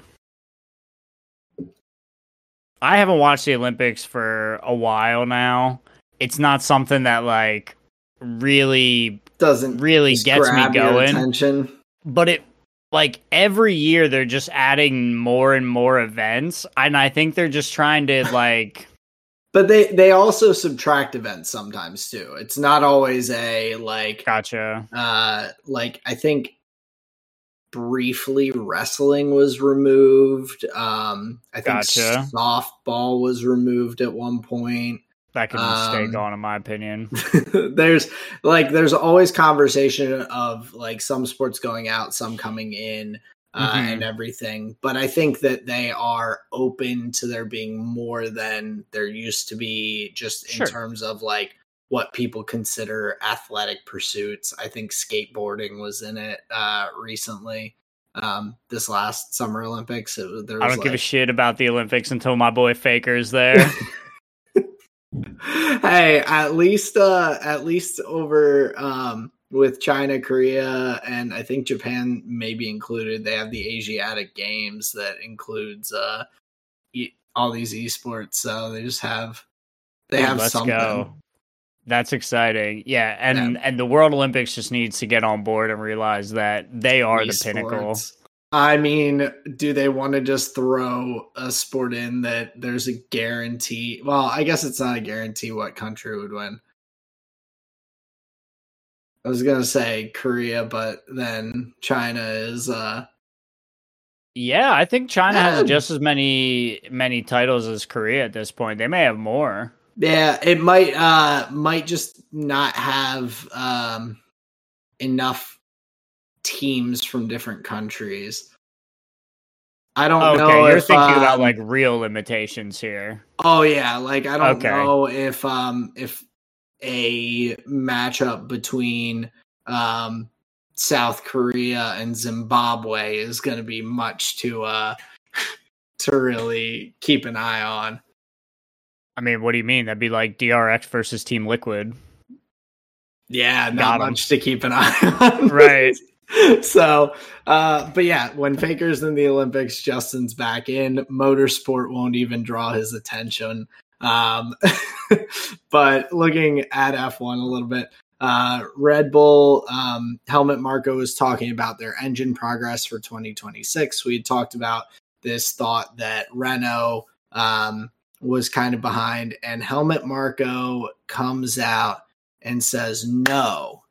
I haven't watched the Olympics for a while now. It's not something that like really doesn't really gets me going. Attention. But it like every year they're just adding more and more events and I think they're just trying to like but they they also subtract events sometimes too. It's not always a like gotcha. Uh, like I think briefly wrestling was removed. Um, I think gotcha. softball was removed at one point. That could um, stay gone, in my opinion. there's like there's always conversation of like some sports going out, some coming in uh, mm-hmm. and everything. But I think that they are open to there being more than there used to be, just in sure. terms of like what people consider athletic pursuits. I think skateboarding was in it uh, recently. Um, this last Summer Olympics, it, there I don't like... give a shit about the Olympics until my boy Faker's there. hey, at least, uh, at least over um, with China, Korea, and I think Japan may be included. They have the Asiatic Games that includes uh, e- all these esports. So they just have they have let's something. Go. That's exciting. Yeah, and yeah. and the World Olympics just needs to get on board and realize that they are esports. the pinnacle. I mean, do they want to just throw a sport in that there's a guarantee? Well, I guess it's not a guarantee what country would win. I was gonna say Korea, but then China is uh Yeah, I think China has just as many many titles as Korea at this point. They may have more. Yeah, it might uh might just not have um enough teams from different countries. I don't okay, know. You're if, thinking um, about like real limitations here. Oh yeah, like I don't okay. know if um if a matchup between um, South Korea and Zimbabwe is going to be much to uh, to really keep an eye on. I mean, what do you mean? That'd be like DRX versus Team Liquid. Yeah, not much to keep an eye on. right. so, uh, but yeah, when Faker's in the Olympics, Justin's back in. Motorsport won't even draw his attention. Um, but looking at F1 a little bit, uh, Red Bull um, Helmut Marko was talking about their engine progress for 2026. We had talked about this thought that Renault um, was kind of behind, and Helmut Marko comes out and says, No,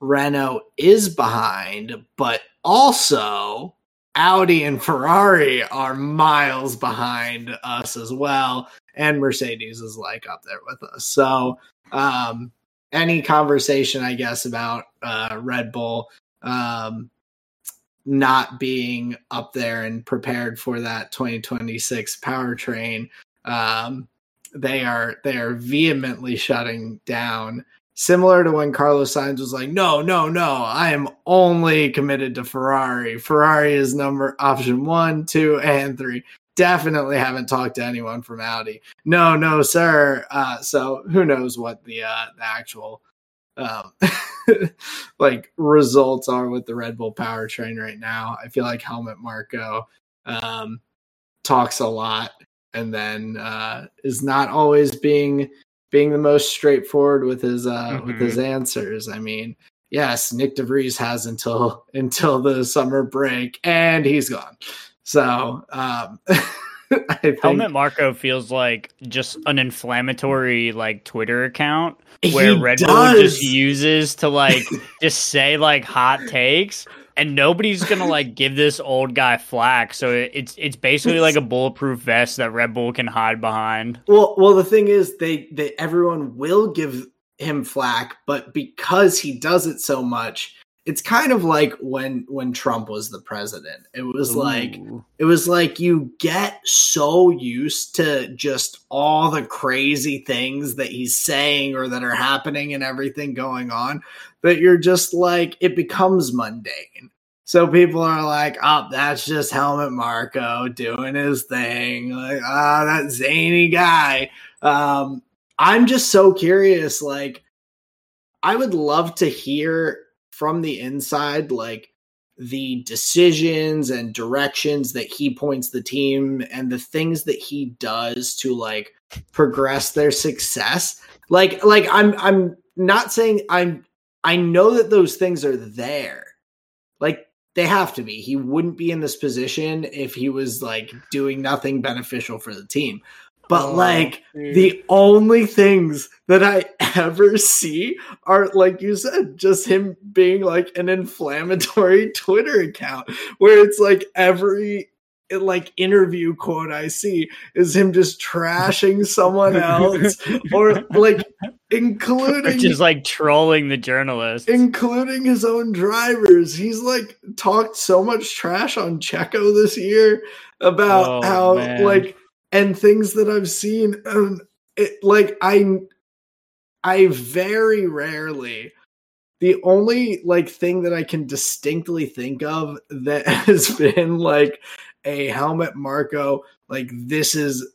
Renault is behind, but also Audi and Ferrari are miles behind us as well and Mercedes is like up there with us. So, um, any conversation, I guess, about uh, Red Bull um, not being up there and prepared for that 2026 powertrain, um, they are they are vehemently shutting down. Similar to when Carlos Sainz was like, "No, no, no, I am only committed to Ferrari. Ferrari is number option one, two, and three definitely haven't talked to anyone from Audi. No, no, sir. Uh, so who knows what the uh, the actual um, like results are with the Red Bull powertrain right now. I feel like Helmut Marko um, talks a lot and then uh, is not always being being the most straightforward with his uh, mm-hmm. with his mm-hmm. answers. I mean, yes, Nyck de Vries has until until the summer break, and he's gone. So um, I think, Helmut Marko feels like just an inflammatory like Twitter account where Red does. Bull just uses to like just say like hot takes and nobody's gonna like give this old guy flack. So it's it's basically like a bulletproof vest that Red Bull can hide behind. Well, well, the thing is, they they everyone will give him flack, but because he does it so much, it's kind of like when when Trump was the president. It was Ooh. like it was like you get so used to just all the crazy things that he's saying or that are happening and everything going on that you're just like it becomes mundane. So people are like, "Oh, that's just Helmut Marko doing his thing." Like, "Ah, oh, that zany guy." Um, I'm just so curious like I would love to hear from the inside, like the decisions and directions that he points the team and the things that he does to like progress their success. Like like I'm I'm not saying I'm I know that those things are there. Like they have to be. He wouldn't be in this position if he was like doing nothing beneficial for the team. But oh, like dude. the only things that I ever see are like you said, just him being like an inflammatory Twitter account where it's like every like interview quote I see is him just trashing someone else or like including just like trolling the journalist including his own drivers he's like talked so much trash on Checo this year about oh, how man. like and things that I've seen. Um, it, like I, I very rarely. The only like thing that I can distinctly think of that has been like a Helmut Marko, like this is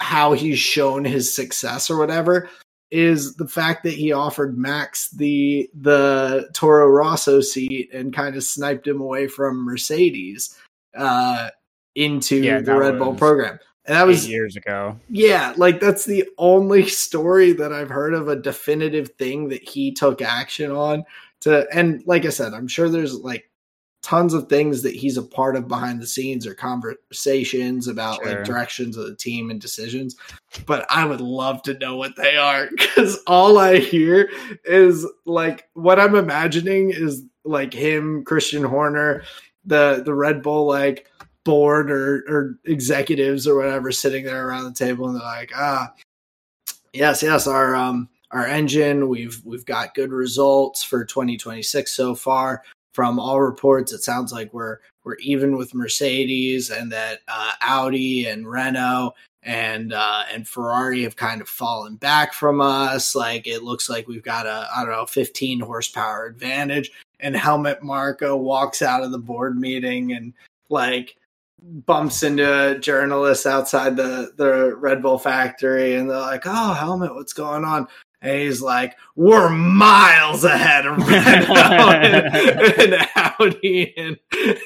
how he's shown his success or whatever, is the fact that he offered Max the the Toro Rosso seat and kind of sniped him away from Mercedes. Uh, into yeah, the Red Bull program. And that was years ago. Yeah, like that's the only story that I've heard of a definitive thing that he took action on to and like I said, I'm sure there's like tons of things that he's a part of behind the scenes or conversations about sure. like directions of the team and decisions. But I would love to know what they are because all I hear is like what I'm imagining is like him, Christian Horner, the the Red Bull like board or, or executives or whatever sitting there around the table and they're like, ah, yes, yes, our um our engine, we've we've got good results for 2026 so far. From all reports, it sounds like we're we're even with Mercedes and that uh, Audi and Renault and uh, and Ferrari have kind of fallen back from us. Like it looks like we've got a I don't know 15 horsepower advantage. And Helmut Marko walks out of the board meeting and like bumps into journalists outside the the Red Bull factory, and they're like, "Oh, Helmut, what's going on?" And he's like, "We're miles ahead of Renault and, and Audi and,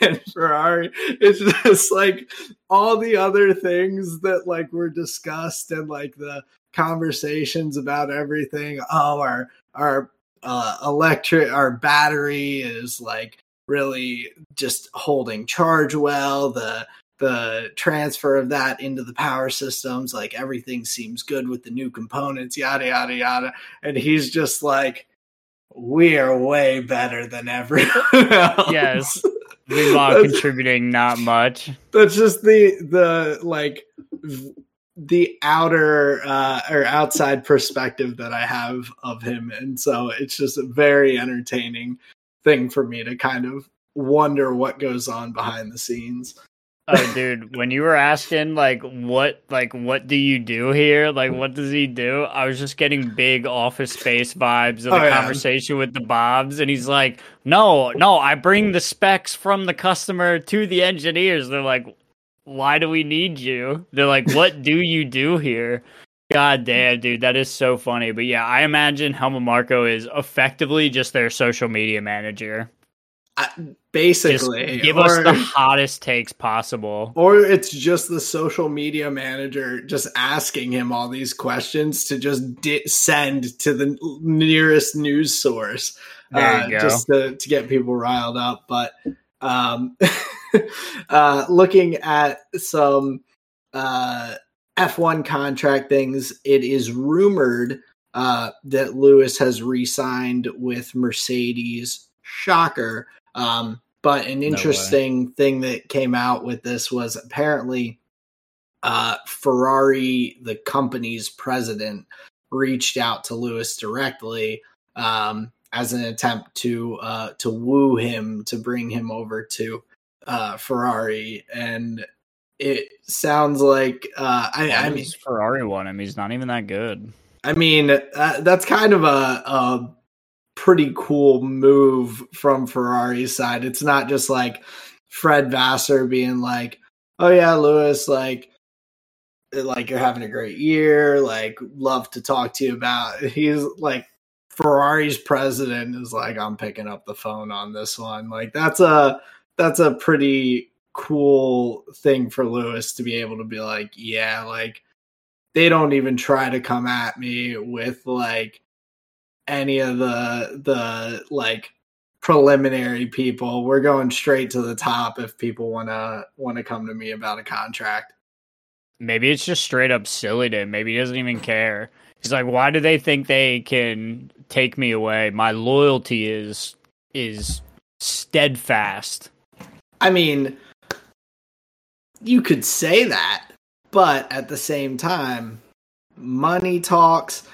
and Ferrari." It's just like all the other things that like were discussed and like the conversations about everything. Oh, our our uh, electric, our battery is like really just holding charge well. The the transfer of that into the power systems, like everything seems good with the new components, yada yada yada. And he's just like, we are way better than everyone else. Yes. Meanwhile, contributing not much. That's just the the like the outer uh, or outside perspective that I have of him, and so it's just very entertaining thing for me to kind of wonder what goes on behind the scenes. Oh, dude, when you were asking like what like what do you do here? Like what does he do? I was just getting big office space vibes of the oh, yeah. conversation with the Bobs, and he's like, No, no, I bring the specs from the customer to the engineers. They're like, Why do we need you? They're like, What do you do here? God damn, dude, that is so funny. But yeah, I imagine Helmut Marco is effectively just their social media manager. I, basically, Just give us the hottest takes possible. Or it's just the social media manager just asking him all these questions to just di- send to the nearest news source, uh, just to, to get people riled up. But um, uh, looking at some uh, F1 contract things, it is rumored uh, that Lewis has re signed with Mercedes. Shocker. Um, but an interesting no thing that came out with this was apparently uh, Ferrari, the company's president, reached out to Lewis directly um, as an attempt to uh, to woo him to bring him over to uh, Ferrari, and it sounds like uh, I, I mean Ferrari won him. He's not even that good. I mean uh, that's kind of a, a pretty cool move from Ferrari's side. It's not just like Fred Vasseur being like, "Oh yeah, Lewis, like." like you're having a great year like love to talk to you about he's like ferrari's president is like i'm picking up the phone on this one like that's a that's a pretty cool thing for lewis to be able to be like yeah like they don't even try to come at me with like any of the the like preliminary people. We're going straight to the top if people want to want to come to me about a contract. Maybe it's just straight up silly to him. Maybe he doesn't even care. He's like, why do they think they can take me away? My loyalty is is steadfast. I mean, you could say that, but at the same time, money talks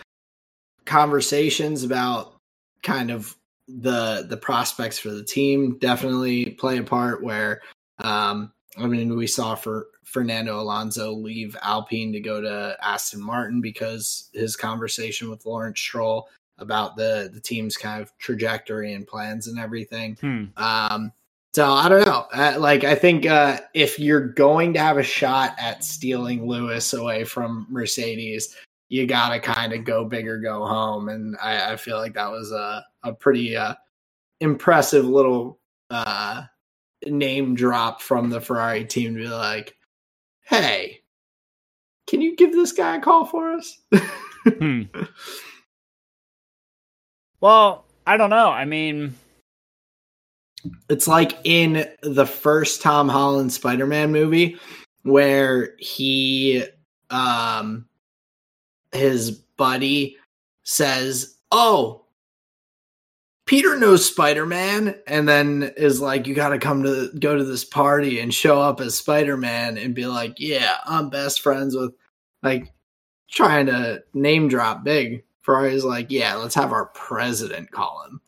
conversations about kind of the the prospects for the team definitely play a part where um I mean we saw for Fernando Alonso leave Alpine to go to Aston Martin because his conversation with Lawrence Stroll about the the team's kind of trajectory and plans and everything. Hmm. Um so I don't know. Uh, like I think uh, if you're going to have a shot at stealing Lewis away from Mercedes, you gotta kind of go big or go home. And I, I, feel like that was a, a pretty uh, impressive little uh, name drop from the Ferrari team to be like, hey, can you give this guy a call for us? hmm. Well, I don't know. I mean, it's like in the first Tom Holland Spider Man movie where he um his buddy says, "Oh, Peter knows Spider Man," and then is like, "You got to come to go to this party and show up as Spider Man and be like, yeah, I'm best friends with like trying to name drop big." Ferrari's like, "Yeah, let's have our president call him."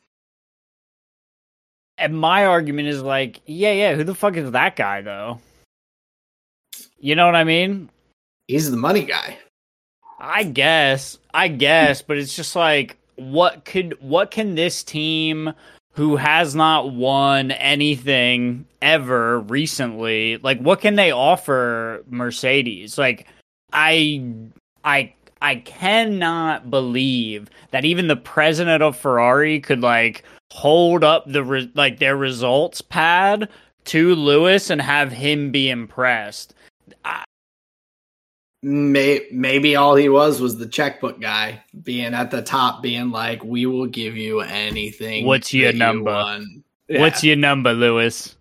And my argument is like, yeah, yeah, who the fuck is that guy though? You know what I mean? He's the money guy. I guess, I guess, but it's just like what could what can this team who has not won anything ever recently like what can they offer Mercedes? Like I I I cannot believe that even the president of Ferrari could like hold up the re- like their results pad to Lewis and have him be impressed. I, may, maybe all he was was the checkbook guy being at the top being like we will give you anything what's your number you yeah. what's your number lewis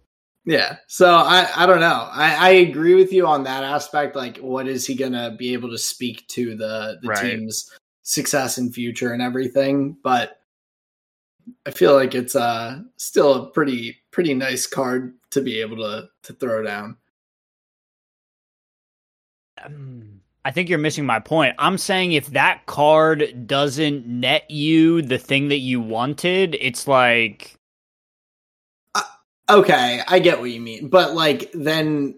yeah so i i don't know I, I agree with you on that aspect like what is he gonna be able to speak to the the right. team's success and future and everything but i feel like it's uh still a pretty pretty nice card to be able to to throw down um, I think you're missing my point. I'm saying if that card doesn't net you the thing that you wanted, it's like uh, okay, I get what you mean. But like then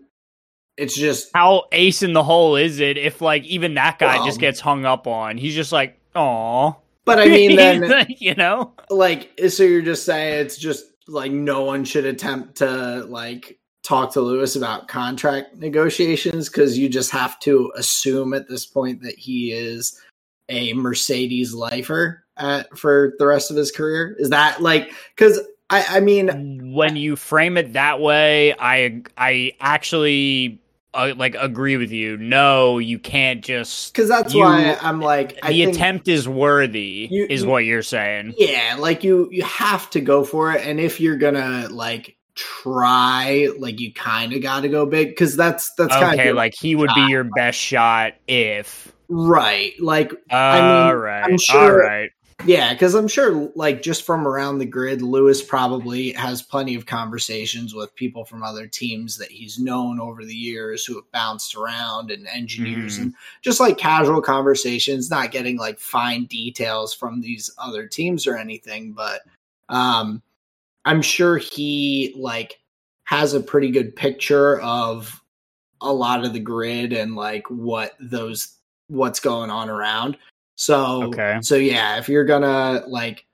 it's just how ace in the hole is it if like even that guy well, just gets hung up on. He's just like, "Oh." But I mean then you know? Like so you're just saying it's just like no one should attempt to like talk to Lewis about contract negotiations because you just have to assume at this point that he is a Mercedes lifer at, for the rest of his career. Is that like because I, I mean, when you frame it that way, I I actually uh, like agree with you. No, you can't just because that's you- why I'm like I the attempt is worthy, You- is you- what you're saying. Yeah, like you you have to go for it, and if you're gonna like try, like you kind of got to go big because that's that's kind Okay, like he would be your best shot if. right. Like I mean, right, I'm sure- right. Yeah, because I'm sure, like, just from around the grid, Lewis probably has plenty of conversations with people from other teams that he's known over the years who have bounced around and engineers Mhm. and just like casual conversations, not getting like fine details from these other teams or anything. But um, I'm sure he like has a pretty good picture of a lot of the grid and like what those what's going on around. So Okay. so yeah, if you're gonna like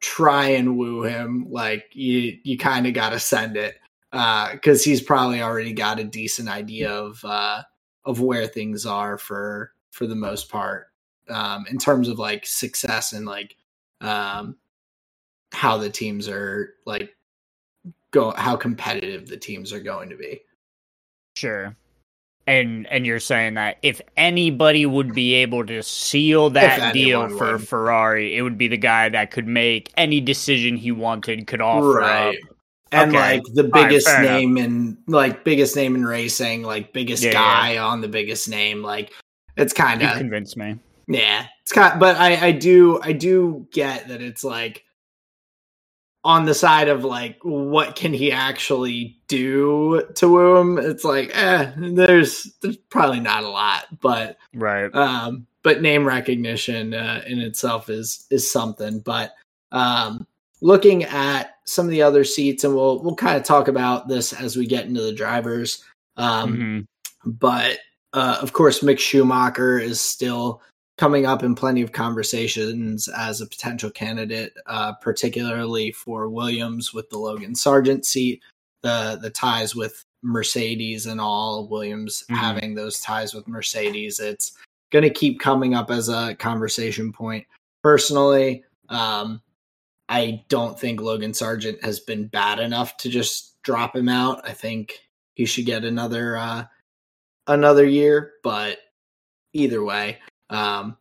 try and woo him, like you you kind of got to send it because he's probably already got a decent idea of uh, of where things are for for the most part um, in terms of like success and like um, how the teams are like go how competitive the teams are going to be. Sure. And and you're saying that if anybody would be able to seal that deal for would. Ferrari, it would be the guy that could make any decision he wanted, could offer up. And Okay. like the right, biggest enough. name in like biggest name in racing, like biggest Yeah, guy on the biggest name, like it's kind of convinced me. yeah. It's kind, but I I do I do get that it's like on the side of like what can he actually do to woo him? It's like eh, there's there's probably not a lot, but Right. um but name recognition uh, in itself is is something but um looking at some of the other seats and we'll we'll kind of talk about this as we get into the drivers um Mhm. but uh of course Mick Schumacher is still coming up in plenty of conversations as a potential candidate uh particularly for Williams with the Logan Sargeant seat the the ties with Mercedes and all Williams Mhm. having those ties with Mercedes. It's going to keep coming up as a conversation point. Personally um I don't think Logan Sargeant has been bad enough to just drop him out. I think he should get another uh another year but either way um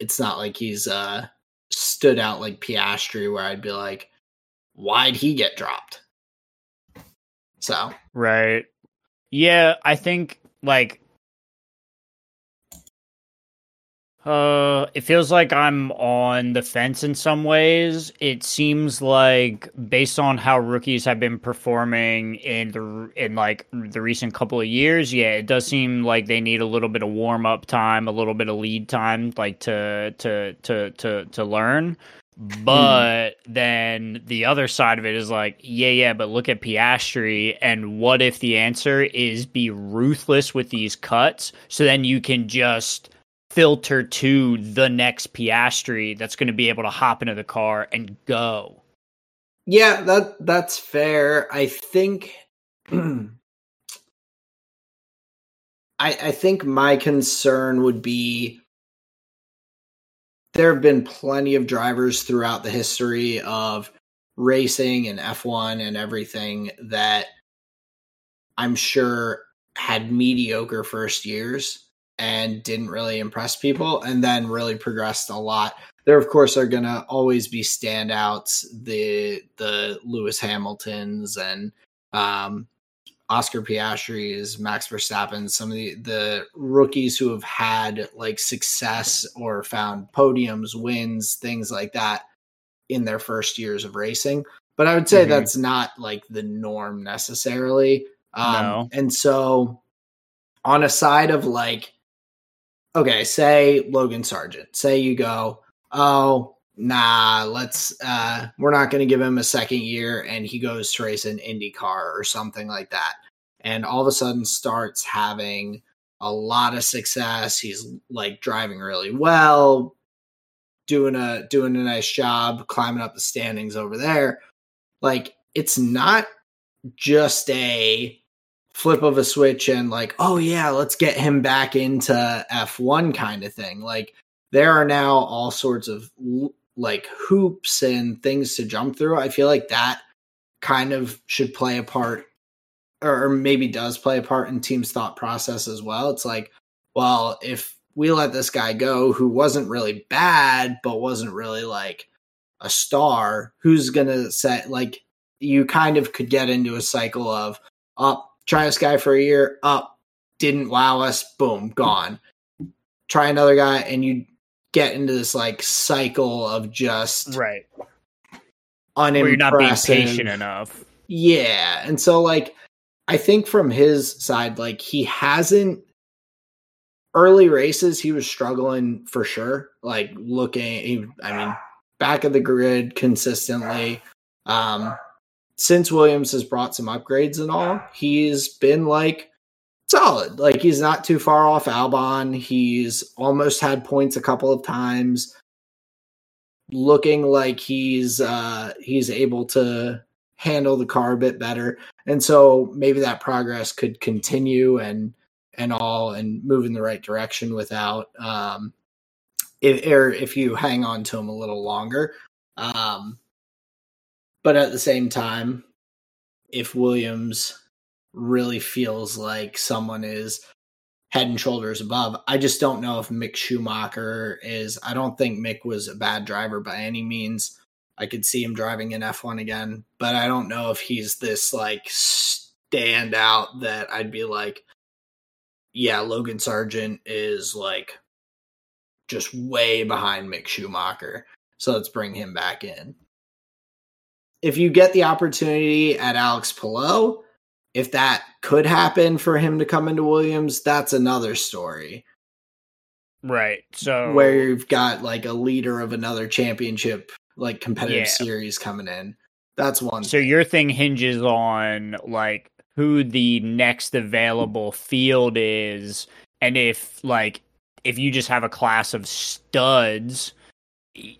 it's not like he's uh stood out like Piastri where I'd be like why'd he get dropped so Right. Yeah, I think like uh it feels like I'm on the fence in some ways. It seems like based on how rookies have been performing in the in like the recent couple of years, yeah, it does seem like they need a little bit of warm up time, a little bit of lead time like to to to to to learn. But then the other side of it is like, yeah, yeah, but look at Piastri, and what if the answer is be ruthless with these cuts, so then you can just filter to the next Piastri that's going to be able to hop into the car and go. Yeah, that that's fair. I think I I think my concern would be there have been plenty of drivers throughout the history of racing and F1 and everything that I'm sure had mediocre first years and didn't really impress people and then really progressed a lot there of course are going to always be standouts the the lewis hamiltons and um oscar piastris max verstappen some of the the rookies who have had like success or found podiums wins things like that in their first years of racing but i would say Mhm. that's not like the norm necessarily um No. and so on a side of like okay, say Logan Sargeant. Say you go, oh, nah, let's uh we're not gonna give him a second year and he goes to race an IndyCar or something like that. And all of a sudden starts having a lot of success. He's like driving really well, doing a doing a nice job, climbing up the standings over there. Like it's not just a flip of a switch and like, oh yeah, let's get him back into F1 kind of thing. Like there are now all sorts of like hoops and things to jump through. I feel like that kind of should play a part or maybe does play a part in team's thought process as well. It's like, well, if we let this guy go who wasn't really bad, but wasn't really like a star, who's going to say, like, you kind of could get into a cycle of up, oh, try this guy for a year, up, didn't wow us, boom, gone. Try another guy, and you get into this like cycle of just right unimpressive. Where you're not being patient enough. Yeah, and so like I think from his side, like he hasn't early races, he was struggling for sure. Like looking, he, I mean, back of the grid consistently. Um, since Williams has brought some upgrades and all, he's been like solid. Like he's not too far off Albon. He's almost had points a couple of times. Looking like he's uh he's able to handle the car a bit better. And so maybe that progress could continue and and all and move in the right direction without um if or if you hang on to him a little longer. Um but at the same time, if Williams really feels like someone is head and shoulders above. I just don't know if Mick Schumacher is. I don't think Mick was a bad driver by any means. I could see him driving in F1 again, but I don't know if he's this like standout that I'd be like, yeah, Logan Sargeant is like just way behind Mick Schumacher. So let's bring him back in. If you get the opportunity at Alex Palou, if that could happen for him to come into Williams, that's another story. Right. So where you've got like a leader of another championship like competitive yeah. series coming in. That's one. So thing. your thing hinges on like who the next available field is and if like if you just have a class of studs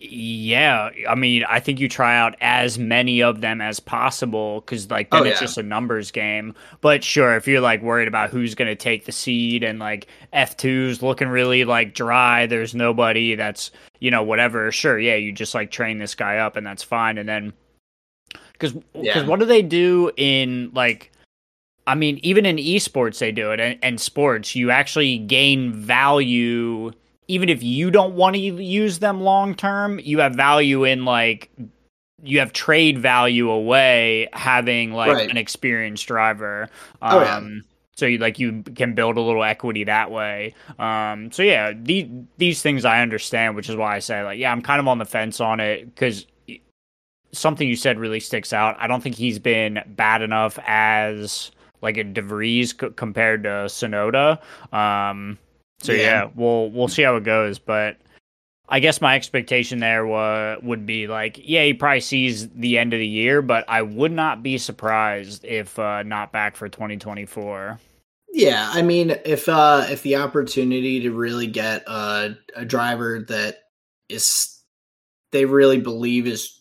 yeah, I mean, I think you try out as many of them as possible because, like, then oh, it's just a numbers game. But sure, if you're like worried about who's going to take the seed and like F2's looking really like dry, there's nobody that's, you know, whatever. Sure, yeah, you just like train this guy up and that's fine. And then, because yeah. what do they do in like, I mean, even in esports, they do it, and, and sports, you actually gain value even if you don't want to use them long term, you have value in like you have trade value away having like right. an experienced driver. Um, oh, yeah. Um, so you, like you can build a little equity that way. Um, so yeah, these these things I understand, which is why I say like yeah, I'm kind of on the fence on it because something you said really sticks out. I don't think he's been bad enough as like a de Vries c- compared to Tsunoda. Um, so yeah. yeah, we'll we'll see how it goes, but I guess my expectation there wa- would be like, yeah, he probably sees the end of the year, but I would not be surprised if uh, not back for 2024. Yeah, I mean, if uh, if the opportunity to really get a, a driver that is they really believe is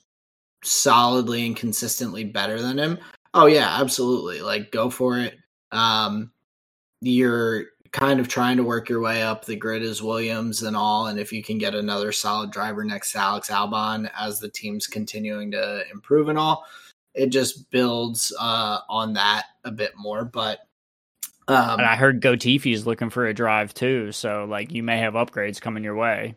solidly and consistently better than him, oh yeah, absolutely, like go for it. Um, you're kind of trying to work your way up the grid as Williams and all. And if you can get another solid driver next to Alex Albon as the team's continuing to improve and all, it just builds uh, on that a bit more. But um, Andretti is looking for a drive too, so like you may have upgrades coming your way.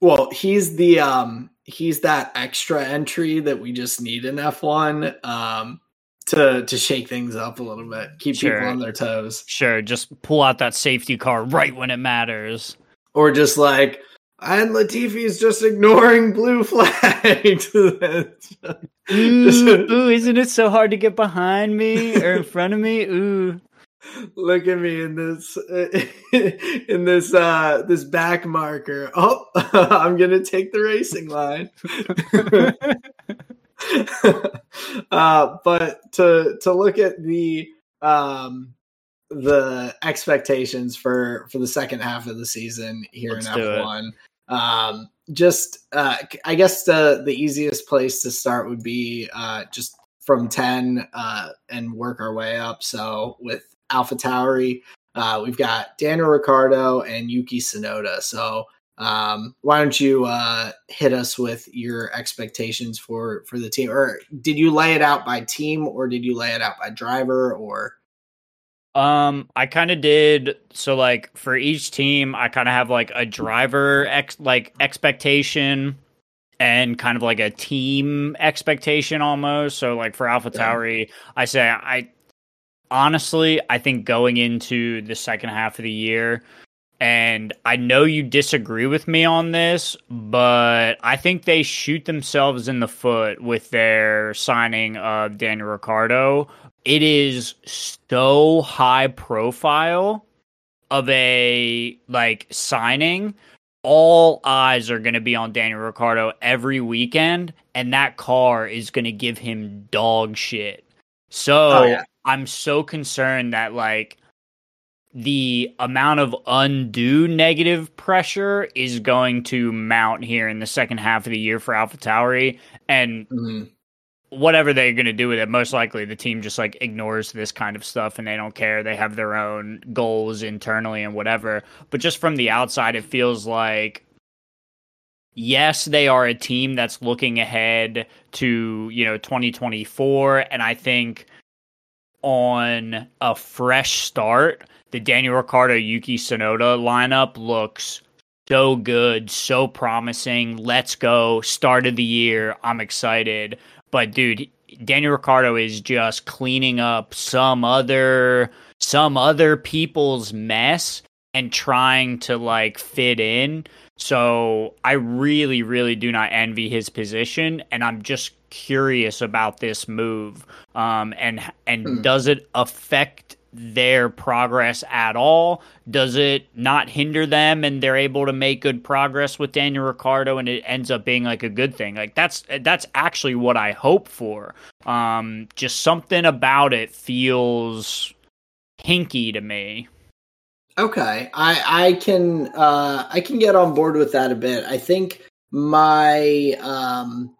Well, he's the um he's that extra entry that we just need in F1. Um to to shake things up a little bit, keep sure. people on their toes. Sure, just pull out that safety car right when it matters. Or just like, and Latifi's just ignoring blue flags. ooh, ooh, isn't it so hard to get behind me or in front of me? Ooh. Look at me in this in this uh this back marker. Oh, I'm gonna take the racing line. uh, but to to look at the um, the expectations for for the second half of the season here Let's in F one. Um, just uh, I guess the the easiest place to start would be uh, just from ten uh, and work our way up. So with Alpha Tauri, uh, we've got Daniel Ricciardo and Yuki Tsunoda. So Um, why don't you uh, hit us with your expectations for for the team? Or did you lay it out by team, or did you lay it out by driver, or? Um, I kind of did. So, like for each team, I kind of have like a driver ex like expectation, and kind of like a team expectation almost. So, like for Alpha Yeah. I say I honestly, I think going into the second half of the year, and I know you disagree with me on this, but I think they shoot themselves in the foot with their signing of Daniel Ricciardo. It is so high profile of a like signing. All eyes are going to be on Daniel Ricciardo every weekend, and that car is going to give him dog shit. So Oh, yeah. I'm so concerned that like the amount of undue negative pressure is going to mount here in the second half of the year for Alpha Tauri and Mhm. whatever they're going to do with it most likely the team just like ignores this kind of stuff and they don't care they have their own goals internally and whatever but just from the outside it feels like yes they are a team that's looking ahead to you know 2024 and i think on a fresh start the daniel ricciardo yuki tsunoda lineup looks so good so promising let's go start of the year i'm excited but dude daniel ricciardo is just cleaning up some other some other people's mess and trying to like fit in so I really, really do not envy his position, and I'm just curious about this move. Um, and and Hmm. does it affect their progress at all? Does it not hinder them, and they're able to make good progress with Daniel Ricciardo and it ends up being like a good thing? Like that's that's actually what I hope for. Um, just something about it feels hinky to me. Okay, I I can uh I can get on board with that a bit. I think my um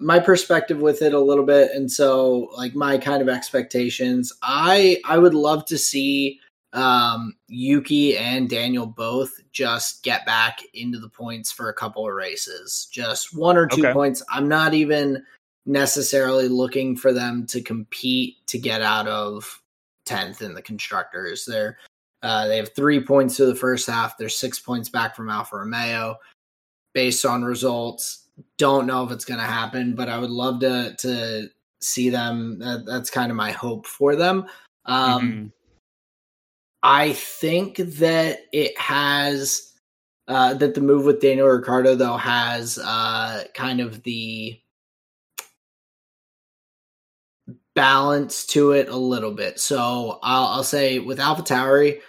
my perspective with it a little bit and so like my kind of expectations I I would love to see um Yuki and Daniel both just get back into the points for a couple of races. Just one or two Okay. points. I'm not even necessarily looking for them to compete to get out of 10th in the constructors. They're uh, they have three points through the first half. They're six points back from Alfa Romeo. Based on results, don't know if it's going to happen, but I would love to to see them. That, that's kind of my hope for them. Um, Mhm. I think that it has uh, that the move with Daniel Ricciardo though has uh, kind of the balance to it a little bit. So I'll, I'll say with AlphaTauri,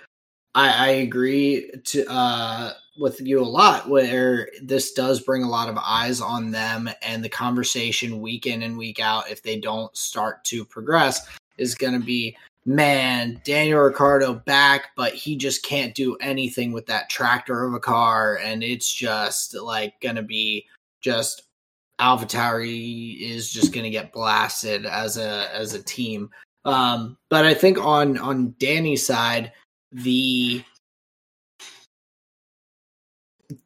I, I agree to uh, with you a lot. Where this does bring a lot of eyes on them, and the conversation week in and week out, if they don't start to progress, is going to be man, Daniel Ricciardo back, but he just can't do anything with that tractor of a car, and it's just like gonna be just AlphaTauri is just gonna get blasted as a as a team. Um, but I think on on Danny's side, the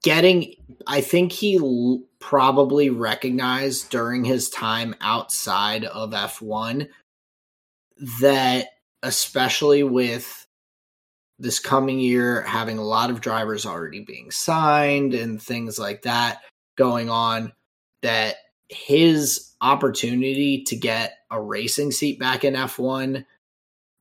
getting I think he l- probably recognized during his time outside of F1 that especially with this coming year having a lot of drivers already being signed and things like that going on that his opportunity to get a racing seat back in F1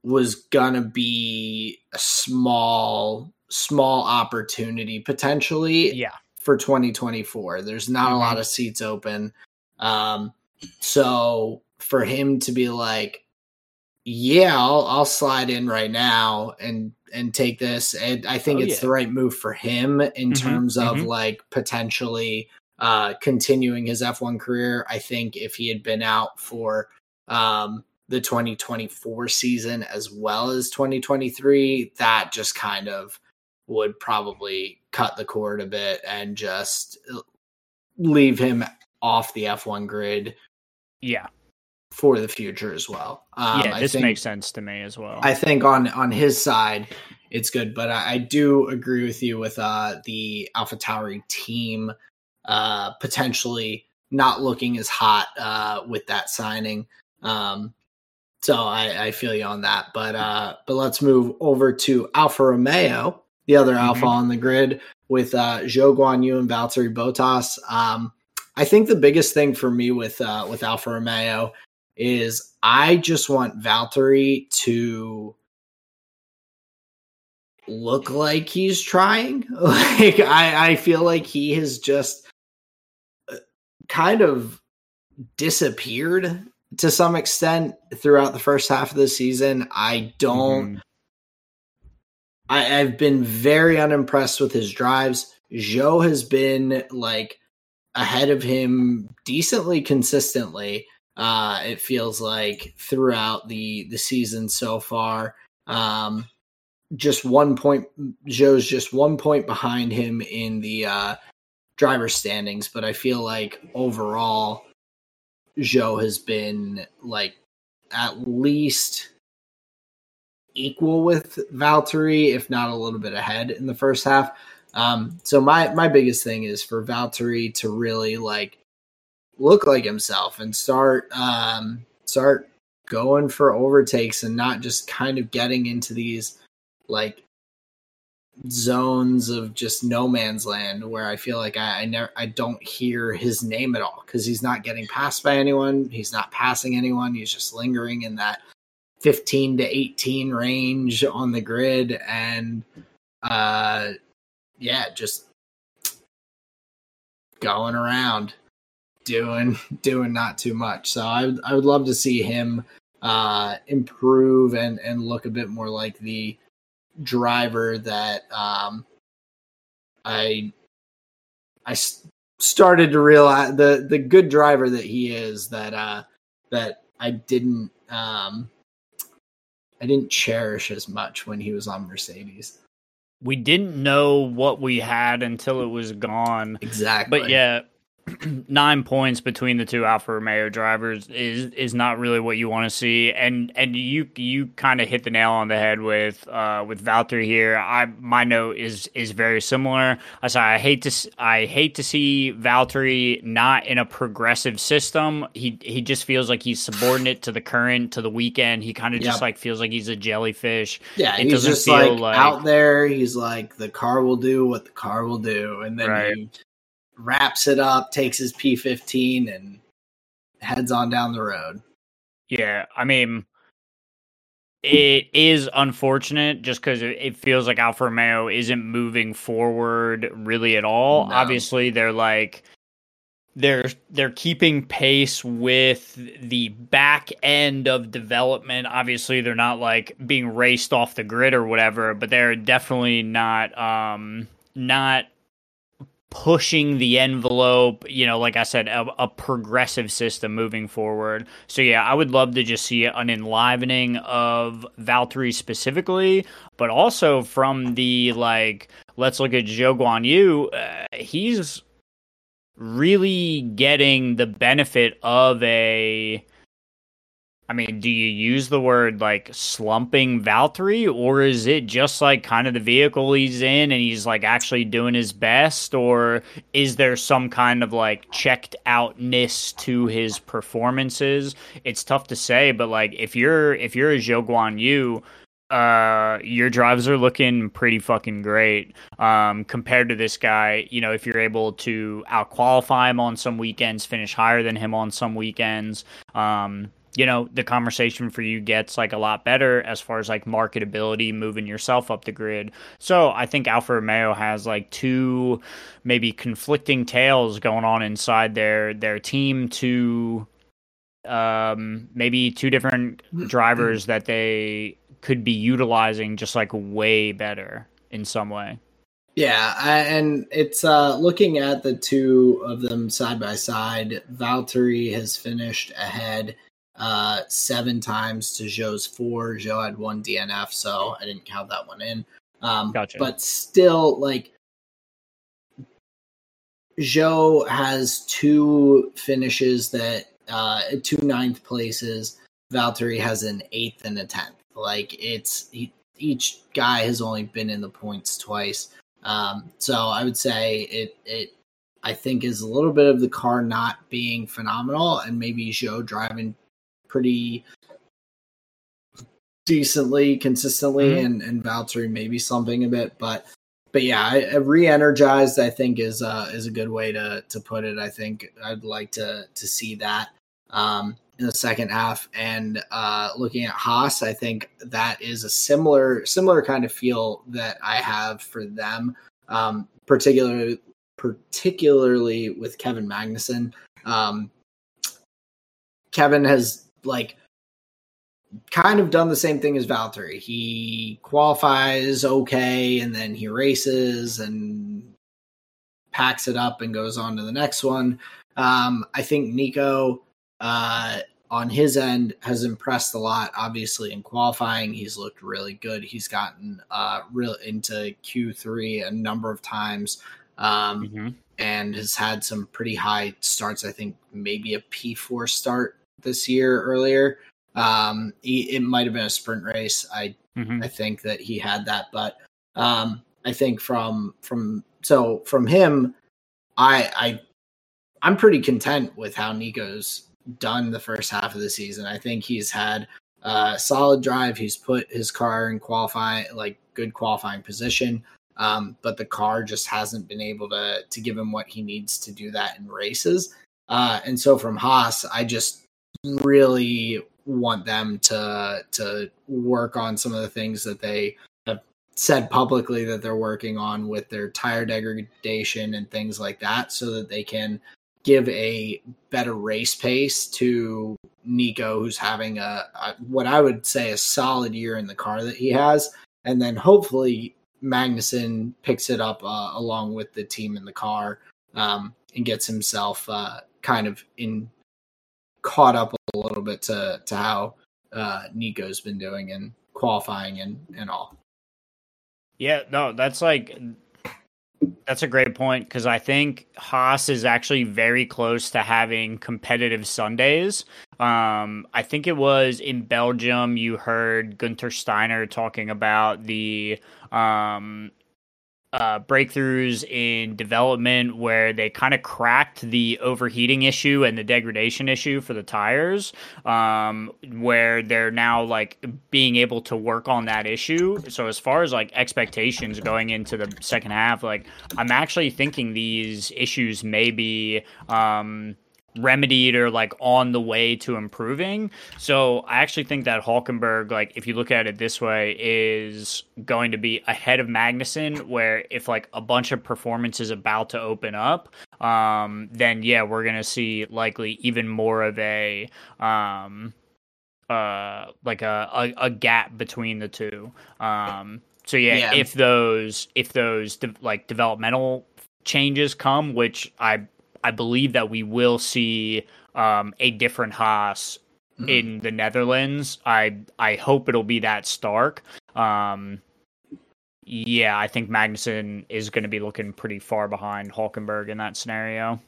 was gonna be a small small opportunity potentially Yeah. for 2024 there's not a Mhm. lot of seats open um so for him to be like yeah I'll, I'll slide in right now and and take this and i think Oh, it's yeah. the right move for him in Mhm, terms of mhm. like potentially uh continuing his f1 career i think if he had been out for um the 2024 season as well as 2023 that just kind of would probably cut the cord a bit and just leave him off the F1 grid Yeah. for the future as well. Um, yeah, this think, makes sense to me as well. I think on on his side, it's good. But I, I do agree with you with uh, the Alpha Tauri team uh, potentially not looking as hot uh, with that signing. Um, so I, I, feel you on that. But uh, but let's move over to Alfa Romeo, the other mm-hmm. Alpha on the grid with uh, Zhou Guan Yu and Valtteri Bottas. Um, I think the biggest thing for me with uh, with Alfa Romeo is I just want Valtteri to look like he's trying. Like I, I feel like he has just uh, kind of disappeared to some extent throughout the first half of the season. I don't. Mm-hmm. I, I've been very unimpressed with his drives. Zhou has been like ahead of him decently consistently. Uh, it feels like throughout the the season so far. Um, just one point. Zhou's just one point behind him in the uh, driver standings, but I feel like overall, Zhou has been like at least equal with Valtteri, if not a little bit ahead in the first half. Um, so my my biggest thing is for Valtteri to really like look like himself and start um, start going for overtakes and not just kind of getting into these like zones of just no man's land where I feel like I, I never I don't hear his name at all because he's not getting passed by anyone. He's not passing anyone. He's just lingering in that 15 to 18 range on the grid and uh yeah, just going around doing doing not too much. So I would I would love to see him uh improve and and look a bit more like the driver that um, I I started to realize the the good driver that he is that uh, that I didn't um, I didn't cherish as much when he was on Mercedes. We didn't know what we had until it was gone. Exactly. But yeah, nine points between the two Alfa Romeo drivers is is not really what you want to see, and and you you kind of hit the nail on the head with uh, with Valtteri here. I my note is is very similar. I say I hate to I hate to see Valtteri not in a progressive system. He he just feels like he's subordinate to the current to the weekend. He kind of yep. just like feels like he's a jellyfish. Yeah, it he's just like, like, out there. He's like the car will do what the car will do, and then right. he wraps it up, takes his P15, and heads on down the road. Yeah, I mean, it is unfortunate just because it feels like Alfa Romeo isn't moving forward really at all. No. Obviously, they're like they're they're keeping pace with the back end of development. Obviously, they're not like being raced off the grid or whatever, but they're definitely not um not pushing the envelope, you know, like I said, a, a, progressive system moving forward. So, yeah, I would love to just see an enlivening of Valtteri specifically, but also from the like, let's look at Zhou Guan Yu. Uh, he's really getting the benefit of a I mean, do you use the word like slumping Valtteri, or is it just like kind of the vehicle he's in and he's like actually doing his best, or is there some kind of like checked outness to his performances? It's tough to say, but like if you're if you're a Zhou Guan Yu, uh, your drives are looking pretty fucking great um, compared to this guy. You know, if you're able to out qualify him on some weekends, finish higher than him on some weekends. Um, you know, the conversation for you gets like a lot better as far as like marketability, moving yourself up the grid. So I think Alfa Romeo has like two maybe conflicting tales going on inside their their team to um maybe two different drivers that they could be utilizing just like way better in some way. Yeah, I, and it's uh, looking at the two of them side by side. Valtteri has finished ahead uh, seven times to Zhou's four. Zhou had one DNF, so I didn't count that one in. Um, gotcha. But still, like, Zhou has two finishes that, uh, two ninth places. Valtteri has an eighth and a tenth. Like, it's, he, each guy has only been in the points twice. Um, so I would say it it I think is a little bit of the car not being phenomenal and maybe Zhou driving pretty decently, consistently, mm-hmm. and and Valtteri maybe something a bit, but but yeah, I, I re-energized. I think is uh, is a good way to to put it. I think I'd like to to see that um, in the second half. And uh, looking at Haas, I think that is a similar similar kind of feel that I have for them, um, particularly particularly with Kevin Magnussen. Um, Kevin has like kind of done the same thing as Valtteri. He qualifies okay and then he races and packs it up and goes on to the next one. Um, I think Nico uh, on his end has impressed a lot. Obviously, in qualifying, he's looked really good. He's gotten uh, real into Q3 a number of times. Um, mm-hmm. And has had some pretty high starts. I think maybe a P4 start this year earlier. Um, he, it might have been a sprint race. I mm-hmm. I think that he had that, but um, I think from from so from him, I I I'm pretty content with how Nico's done the first half of the season. I think he's had a solid drive. He's put his car in qualifying like good qualifying position. Um, but the car just hasn't been able to to give him what he needs to do that in races. Uh, and so from Haas, I just really want them to to work on some of the things that they have said publicly that they're working on with their tire degradation and things like that so that they can give a better race pace to Nico who's having a, a what I would say a solid year in the car that he has. And then hopefully Magnussen picks it up uh, along with the team in the car um, and gets himself uh, kind of in caught up a little bit to to how uh, Nico's been doing in qualifying and and all. Yeah, no, that's like that's a great point because I think Haas is actually very close to having competitive Sundays. Um, I think it was in Belgium you heard Gunther Steiner talking about the um, uh, breakthroughs in development where they kind of cracked the overheating issue and the degradation issue for the tires, um, where they're now like being able to work on that issue. So as far as like expectations going into the second half, like I'm actually thinking these issues may be um, remedied or like on the way to improving. So I actually think that Hulkenberg, like if you look at it this way, is going to be ahead of Magnussen. Where if like a bunch of performance is about to open up, um, then yeah, we're gonna see likely even more of a um, uh, like a, a, a gap between the two. Um, so yeah, yeah, if those if those de- like developmental changes come, which I I believe that we will see um, a different Haas mm-hmm. in the Netherlands. I I hope it'll be that stark. Um, yeah, I think Magnussen is going to be looking pretty far behind Hulkenberg in that scenario.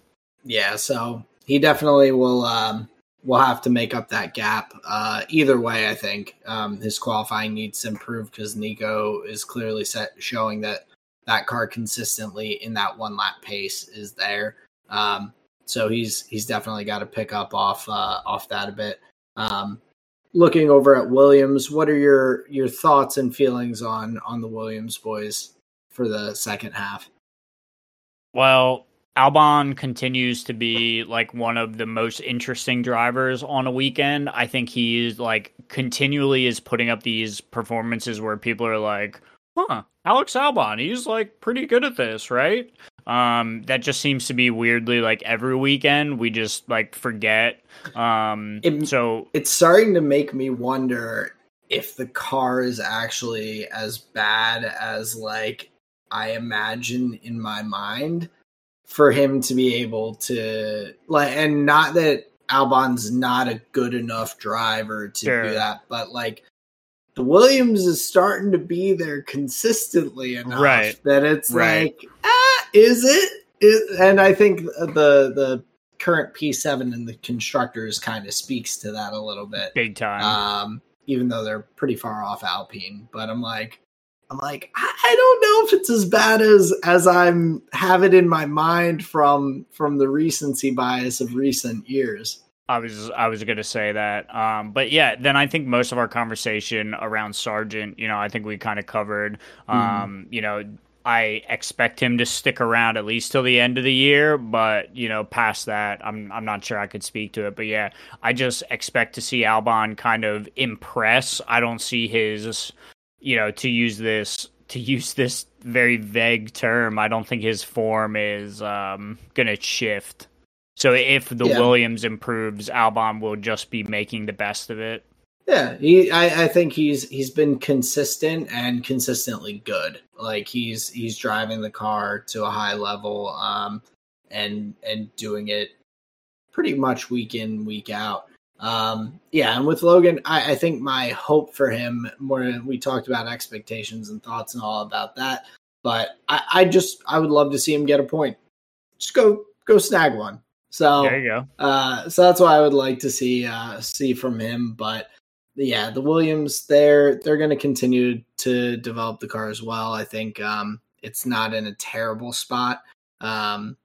Yeah, so he definitely will um, will have to make up that gap. Uh, either way, I think um, his qualifying needs to improve because Nico is clearly set showing that that car consistently in that one lap pace is there. Um, so he's he's definitely got to pick up off uh, off that a bit. Um, looking over at Williams, what are your your thoughts and feelings on on the Williams boys for the second half? Well, Albon continues to be like one of the most interesting drivers on a weekend. I think he's like continually is putting up these performances where people are like, "Huh, Alex Albon, he's like pretty good at this, right?" Um, that just seems to be weirdly like every weekend we just like forget. Um, it, so it's starting to make me wonder if the car is actually as bad as like I imagine in my mind for him to be able to like, and not that Albon's not a good enough driver to sure. do that, but like the Williams is starting to be there consistently enough right. that it's right. like, ah, is it? it? And I think the the current P7 and the constructors kind of speaks to that a little bit. Big time. Um, even though they're pretty far off Alpine. But I'm like, I'm like, I don't know if it's as bad as as I'm have it in my mind from from the recency bias of recent years. I was I was going to say that, um, but yeah, then I think most of our conversation around Sargeant, you know, I think we kind of covered. Mm-hmm. Um, mm. You know, I expect him to stick around at least till the end of the year, but you know, past that, I'm I'm not sure I could speak to it. But yeah, I just expect to see Albon kind of impress. I don't see his, you know, to use this to use this very vague term. I don't think his form is um, gonna shift. So if the yeah. Williams improves, Albon will just be making the best of it. Yeah, he. I, I think he's he's been consistent and consistently good. Like he's he's driving the car to a high level, um, and and doing it pretty much week in week out. Um, yeah, and with Logan, I, I think my hope for him more. We talked about expectations and thoughts and all about that, but I, I just I would love to see him get a point. Just go go snag one. So there you go. Uh, so that's what I would like to see uh, see from him. But yeah, the Williams they're they're going to continue to develop the car as well. I think um, it's not in a terrible spot um,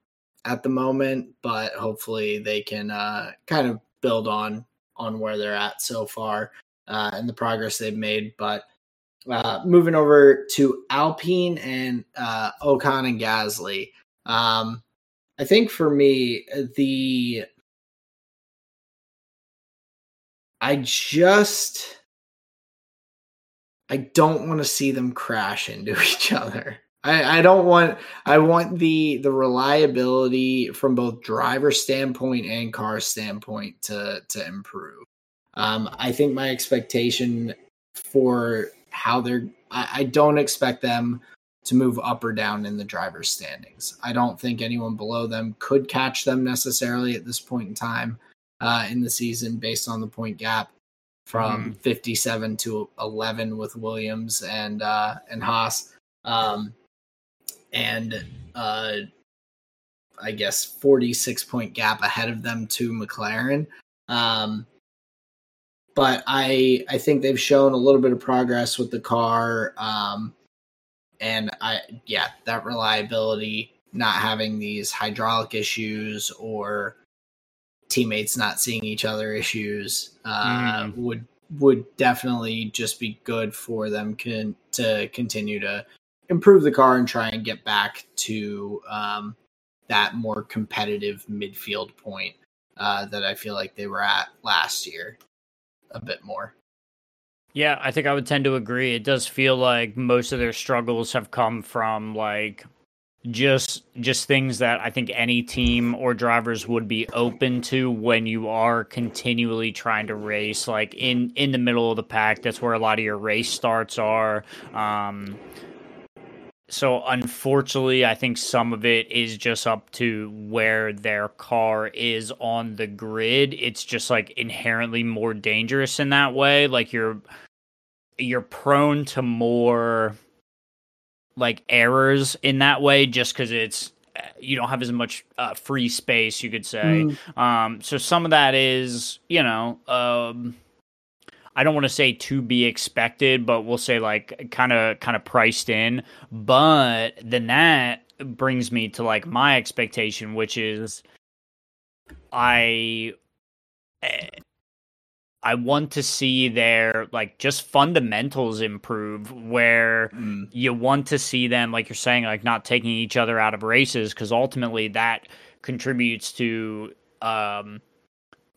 at the moment, but hopefully they can uh, kind of build on on where they're at so far uh, and the progress they've made. But uh, moving over to Alpine and uh, Ocon and Gasly. Um, I think for me, the I just I don't want to see them crash into each other. I, I don't want I want the the reliability from both driver standpoint and car standpoint to to improve. Um, I think my expectation for how they're I, I don't expect them to move up or down in the driver's standings. I don't think anyone below them could catch them necessarily at this point in time uh, in the season based on the point gap from mm. 57 to 11 with Williams and uh, and Haas. Um, and uh, I guess 46 point gap ahead of them to McLaren. Um, but I I think they've shown a little bit of progress with the car. Um, and I yeah, that reliability, not having these hydraulic issues or teammates not seeing each other issues uh, mm. would would definitely just be good for them can, to continue to improve the car and try and get back to um, that more competitive midfield point uh, that I feel like they were at last year a bit more. Yeah, I think I would tend to agree. It does feel like most of their struggles have come from like just just things that I think any team or drivers would be open to when you are continually trying to race like in in the middle of the pack. That's where a lot of your race starts are. Um, so unfortunately, I think some of it is just up to where their car is on the grid. It's just like inherently more dangerous in that way. Like you're you're prone to more like errors in that way just because it's you don't have as much uh, free space you could say mm. um so some of that is you know um I don't want to say to be expected, but we'll say like kind of kind of priced in. But then that brings me to like my expectation, which is I eh, I want to see their like just fundamentals improve where mm. you want to see them like you're saying like not taking each other out of races because ultimately that contributes to um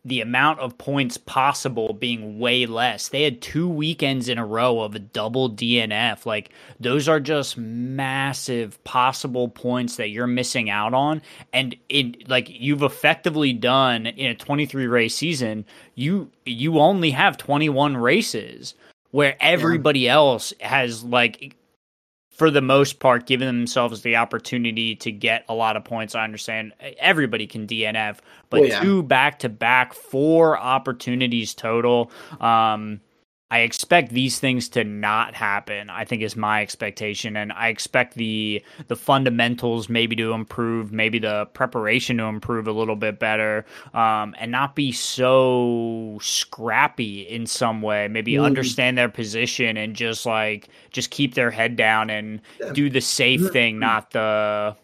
the amount of points possible being way less. They had two weekends in a row of a double DNF. Like those are just massive possible points that you're missing out on. And it like you've effectively done in a 23 race season, you you only have 21 races where everybody yeah. else has like for the most part, giving themselves the opportunity to get a lot of points. I understand everybody can DNF, but yeah. two back to back, four opportunities total. Um, I expect these things to not happen. I think is my expectation, and I expect the the fundamentals maybe to improve, maybe the preparation to improve a little bit better, um, and not be so scrappy in some way. Maybe mm. understand their position and just like just keep their head down and do the safe thing, not the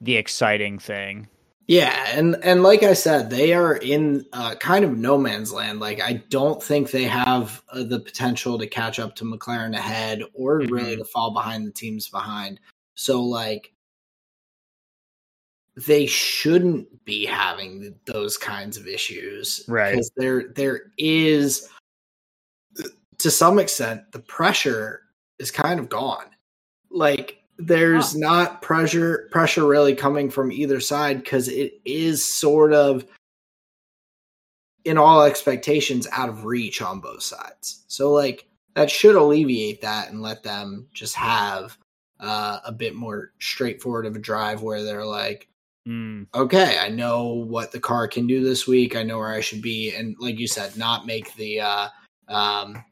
the exciting thing. Yeah, and and like I said, they are in uh, kind of no man's land. Like I don't think they have uh, the potential to catch up to McLaren ahead, or mm-hmm. really to fall behind the teams behind. So like they shouldn't be having those kinds of issues, right? Because there there is to some extent the pressure is kind of gone. Like there's not pressure pressure really coming from either side because it is sort of in all expectations out of reach on both sides. So like that should alleviate that and let them just have uh, a bit more straightforward of a drive where they're like, mm. okay, I know what the car can do this week. I know where I should be, and like you said, not make the uh, um,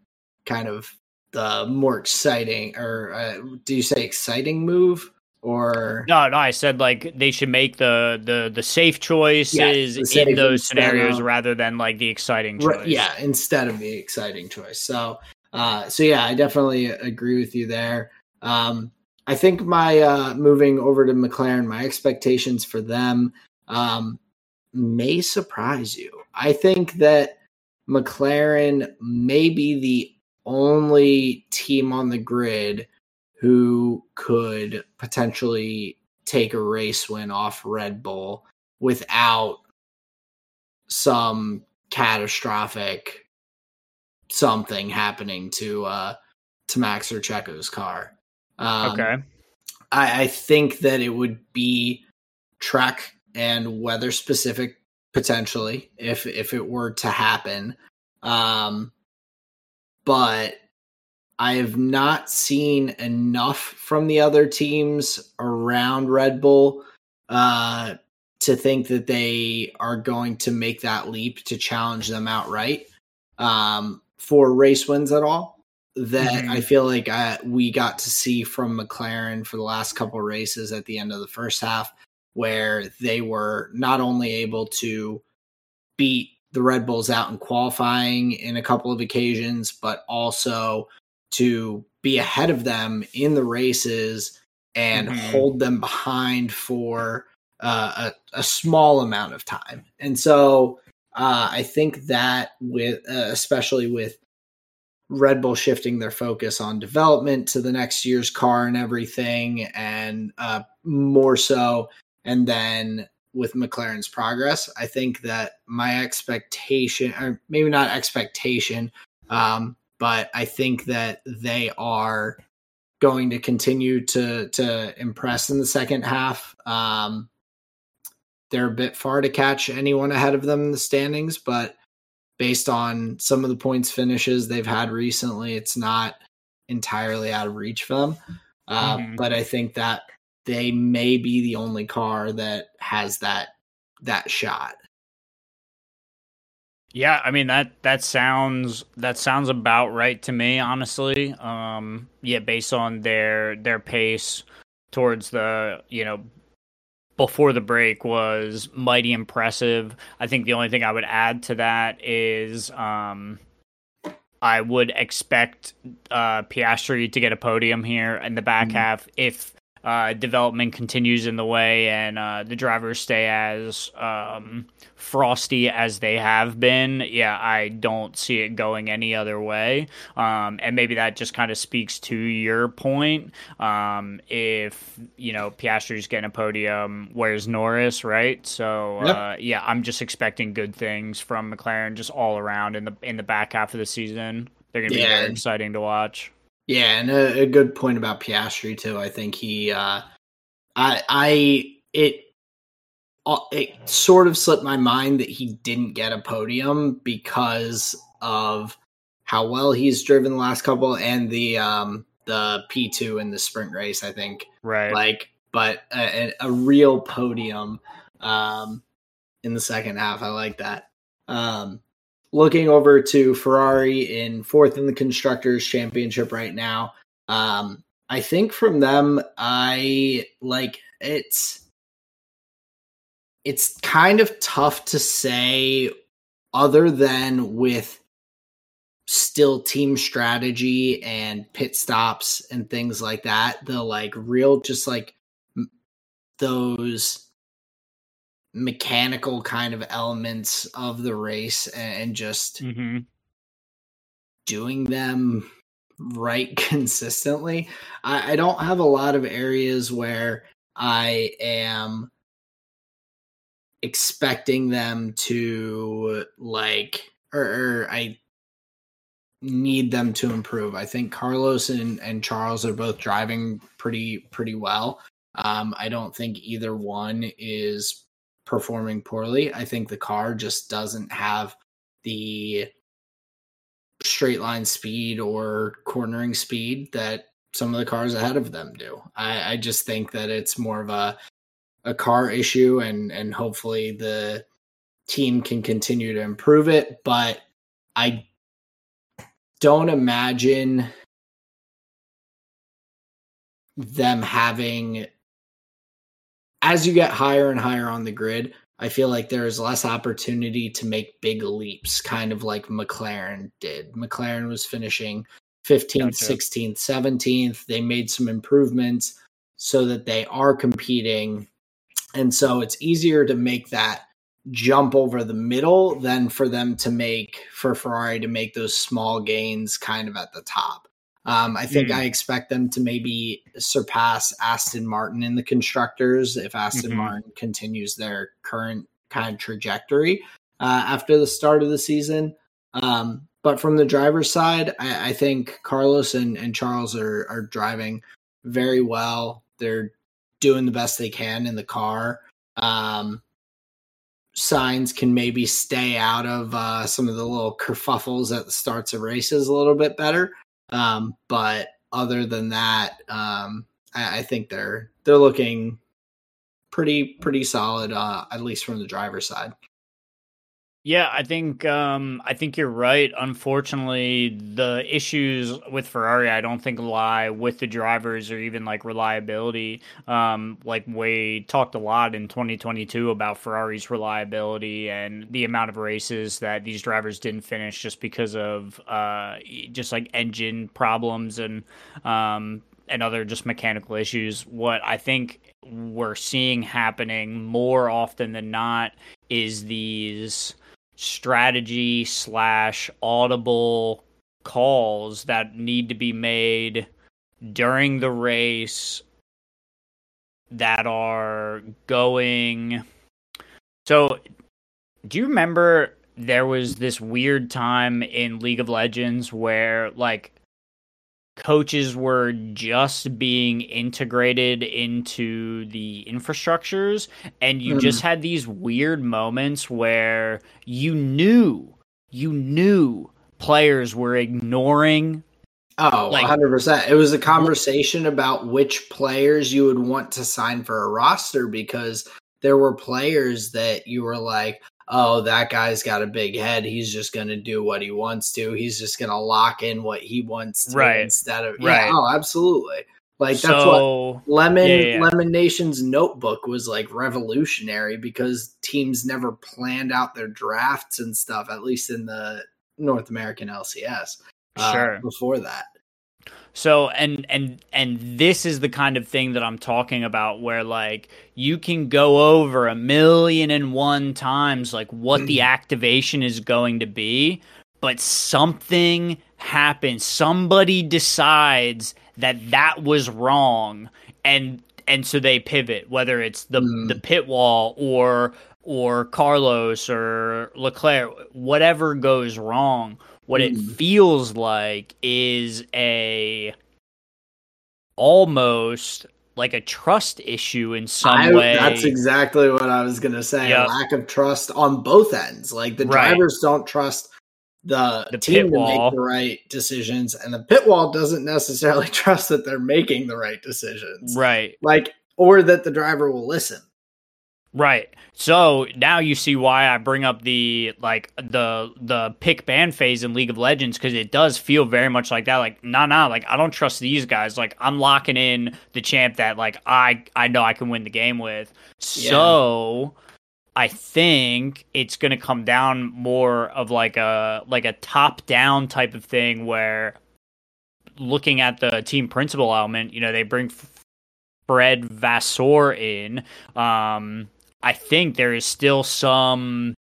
kind of the more exciting or uh, do you say exciting move or? No no i said like they should make the the the safe choices yes, in those scenarios of, rather than like the exciting choice. yeah instead of the exciting choice. So uh so yeah i definitely agree with you there. Um i think my uh moving over to mclaren my expectations for them um may surprise you. I think that mclaren may be the only team on the grid who could potentially take a race win off Red Bull without some catastrophic something happening to uh to Max or Checo's car. Um, okay. I, I think that it would be track and weather specific potentially if if it were to happen. Um but I have not seen enough from the other teams around Red Bull uh, to think that they are going to make that leap to challenge them outright um, for race wins at all. That mm-hmm. I feel like I, we got to see from McLaren for the last couple races at the end of the first half, where they were not only able to beat the Red Bulls out in qualifying in a couple of occasions, but also to be ahead of them in the races and mm-hmm. hold them behind for uh, a, a, small amount of time. And so uh, I think that with uh, especially with Red Bull shifting their focus on development to the next year's car and everything, and uh, more so, and then with McLaren's progress. I think that my expectation, or maybe not expectation, um, but I think that they are going to continue to to impress in the second half. Um, they're a bit far to catch anyone ahead of them in the standings, but based on some of the points finishes they've had recently, it's not entirely out of reach for them. Uh, mm-hmm. But I think that they may be the only car that has that that shot. Yeah, I mean that that sounds that sounds about right to me, honestly. Um, yeah, based on their their pace towards the you know before the break was mighty impressive. I think the only thing I would add to that is um, I would expect uh, Piastri to get a podium here in the back mm-hmm. half if uh, development continues in the way and uh, the drivers stay as um, frosty as they have been, yeah, I don't see it going any other way. Um, and maybe that just kind of speaks to your point. Um, if, you know, Piastri's getting a podium, where's Norris, right? So, yep. uh, yeah, I'm just expecting good things from McLaren just all around in the in the back half of the season. They're going to be yeah. very exciting to watch. Yeah, and a, a, good point about Piastri too. I think he, uh, I, I, it, it sort of slipped my mind that he didn't get a podium because of how well he's driven the last couple and the um the P two in the sprint race. I think right, like, but a, a real podium um in the second half. I like that. Um, looking over to Ferrari in fourth in the constructors championship right now. Um, I think from them, I like it's it's kind of tough to say other than with still team strategy and pit stops and things like that the like real just like those mechanical kind of elements of the race and just mm-hmm. doing them right consistently. I, I don't have a lot of areas where I am expecting them to like or, or, I need them to improve. I think Carlos and, and Charles are both driving pretty pretty well. Um, I don't think either one is performing poorly. I think the car just doesn't have the straight line speed or cornering speed that some of the cars ahead of them do. I, I just think that it's more of a a car issue and and hopefully the team can continue to improve it. But I don't imagine them having as you get higher and higher on the grid, I feel like there is less opportunity to make big leaps, kind of like McLaren did. McLaren was finishing 15th, gotcha. 16th, 17th. They made some improvements so that they are competing. And so it's easier to make that jump over the middle than for them to make, for Ferrari to make those small gains kind of at the top. Um, I think mm. I expect them to maybe surpass Aston Martin in the constructors if Aston mm-hmm. Martin continues their current kind of trajectory uh, after the start of the season. Um, but from the driver's side, I, I think Carlos and, and Charles are, are driving very well. They're doing the best they can in the car. Um, Sainz can maybe stay out of uh, some of the little kerfuffles at the starts of races a little bit better. Um, but other than that, um, I, I, think they're they're looking pretty pretty solid, uh, at least from the driver's side. Yeah, I think um, I think you're right. Unfortunately, the issues with Ferrari, I don't think lie with the drivers or even like reliability. Um, like we talked a lot in 2022 about Ferrari's reliability and the amount of races that these drivers didn't finish just because of uh, just like engine problems and um, and other just mechanical issues. What I think we're seeing happening more often than not is these strategy slash audible calls that need to be made during the race that are going. So do you remember there was this weird time in League of Legends where like coaches were just being integrated into the infrastructures and you mm. just had these weird moments where you knew you knew players were ignoring Oh, like, 100%. It was a conversation about which players you would want to sign for a roster because there were players that you were like, oh, that guy's got a big head. He's just going to do what he wants to. He's just going to lock in what he wants to right. instead of right. Yeah, oh, absolutely. Like that's so, what Lemon yeah, yeah. LemonNation's notebook was like revolutionary because teams never planned out their drafts and stuff, at least in the North American LCS. Uh, sure. Before that. So and and and this is the kind of thing that I'm talking about where like you can go over a million and one times like what the activation is going to be, but something happens. Somebody decides that that was wrong and and so they pivot whether it's the mm. the pit wall or or Carlos or Leclerc whatever goes wrong what it hmm. feels like is a almost like a trust issue in some I, way. That's exactly what I was going to say. Yep. Lack of trust on both ends. Like the right. drivers don't trust the, the team to wall. make the right decisions, and the pit wall doesn't necessarily trust that they're making the right decisions. Right. Like, or that the driver will listen. Right. So now you see why I bring up the like the the pick ban phase in League of Legends because it does feel very much like that. Like, nah, nah, like I don't trust these guys. Like I'm locking in the champ that like I I know I can win the game with. So. I think it's gonna come down more of like a like a top down type of thing where looking at the team principal element, you know, they bring Fred Vasseur in. Um, I think there is still some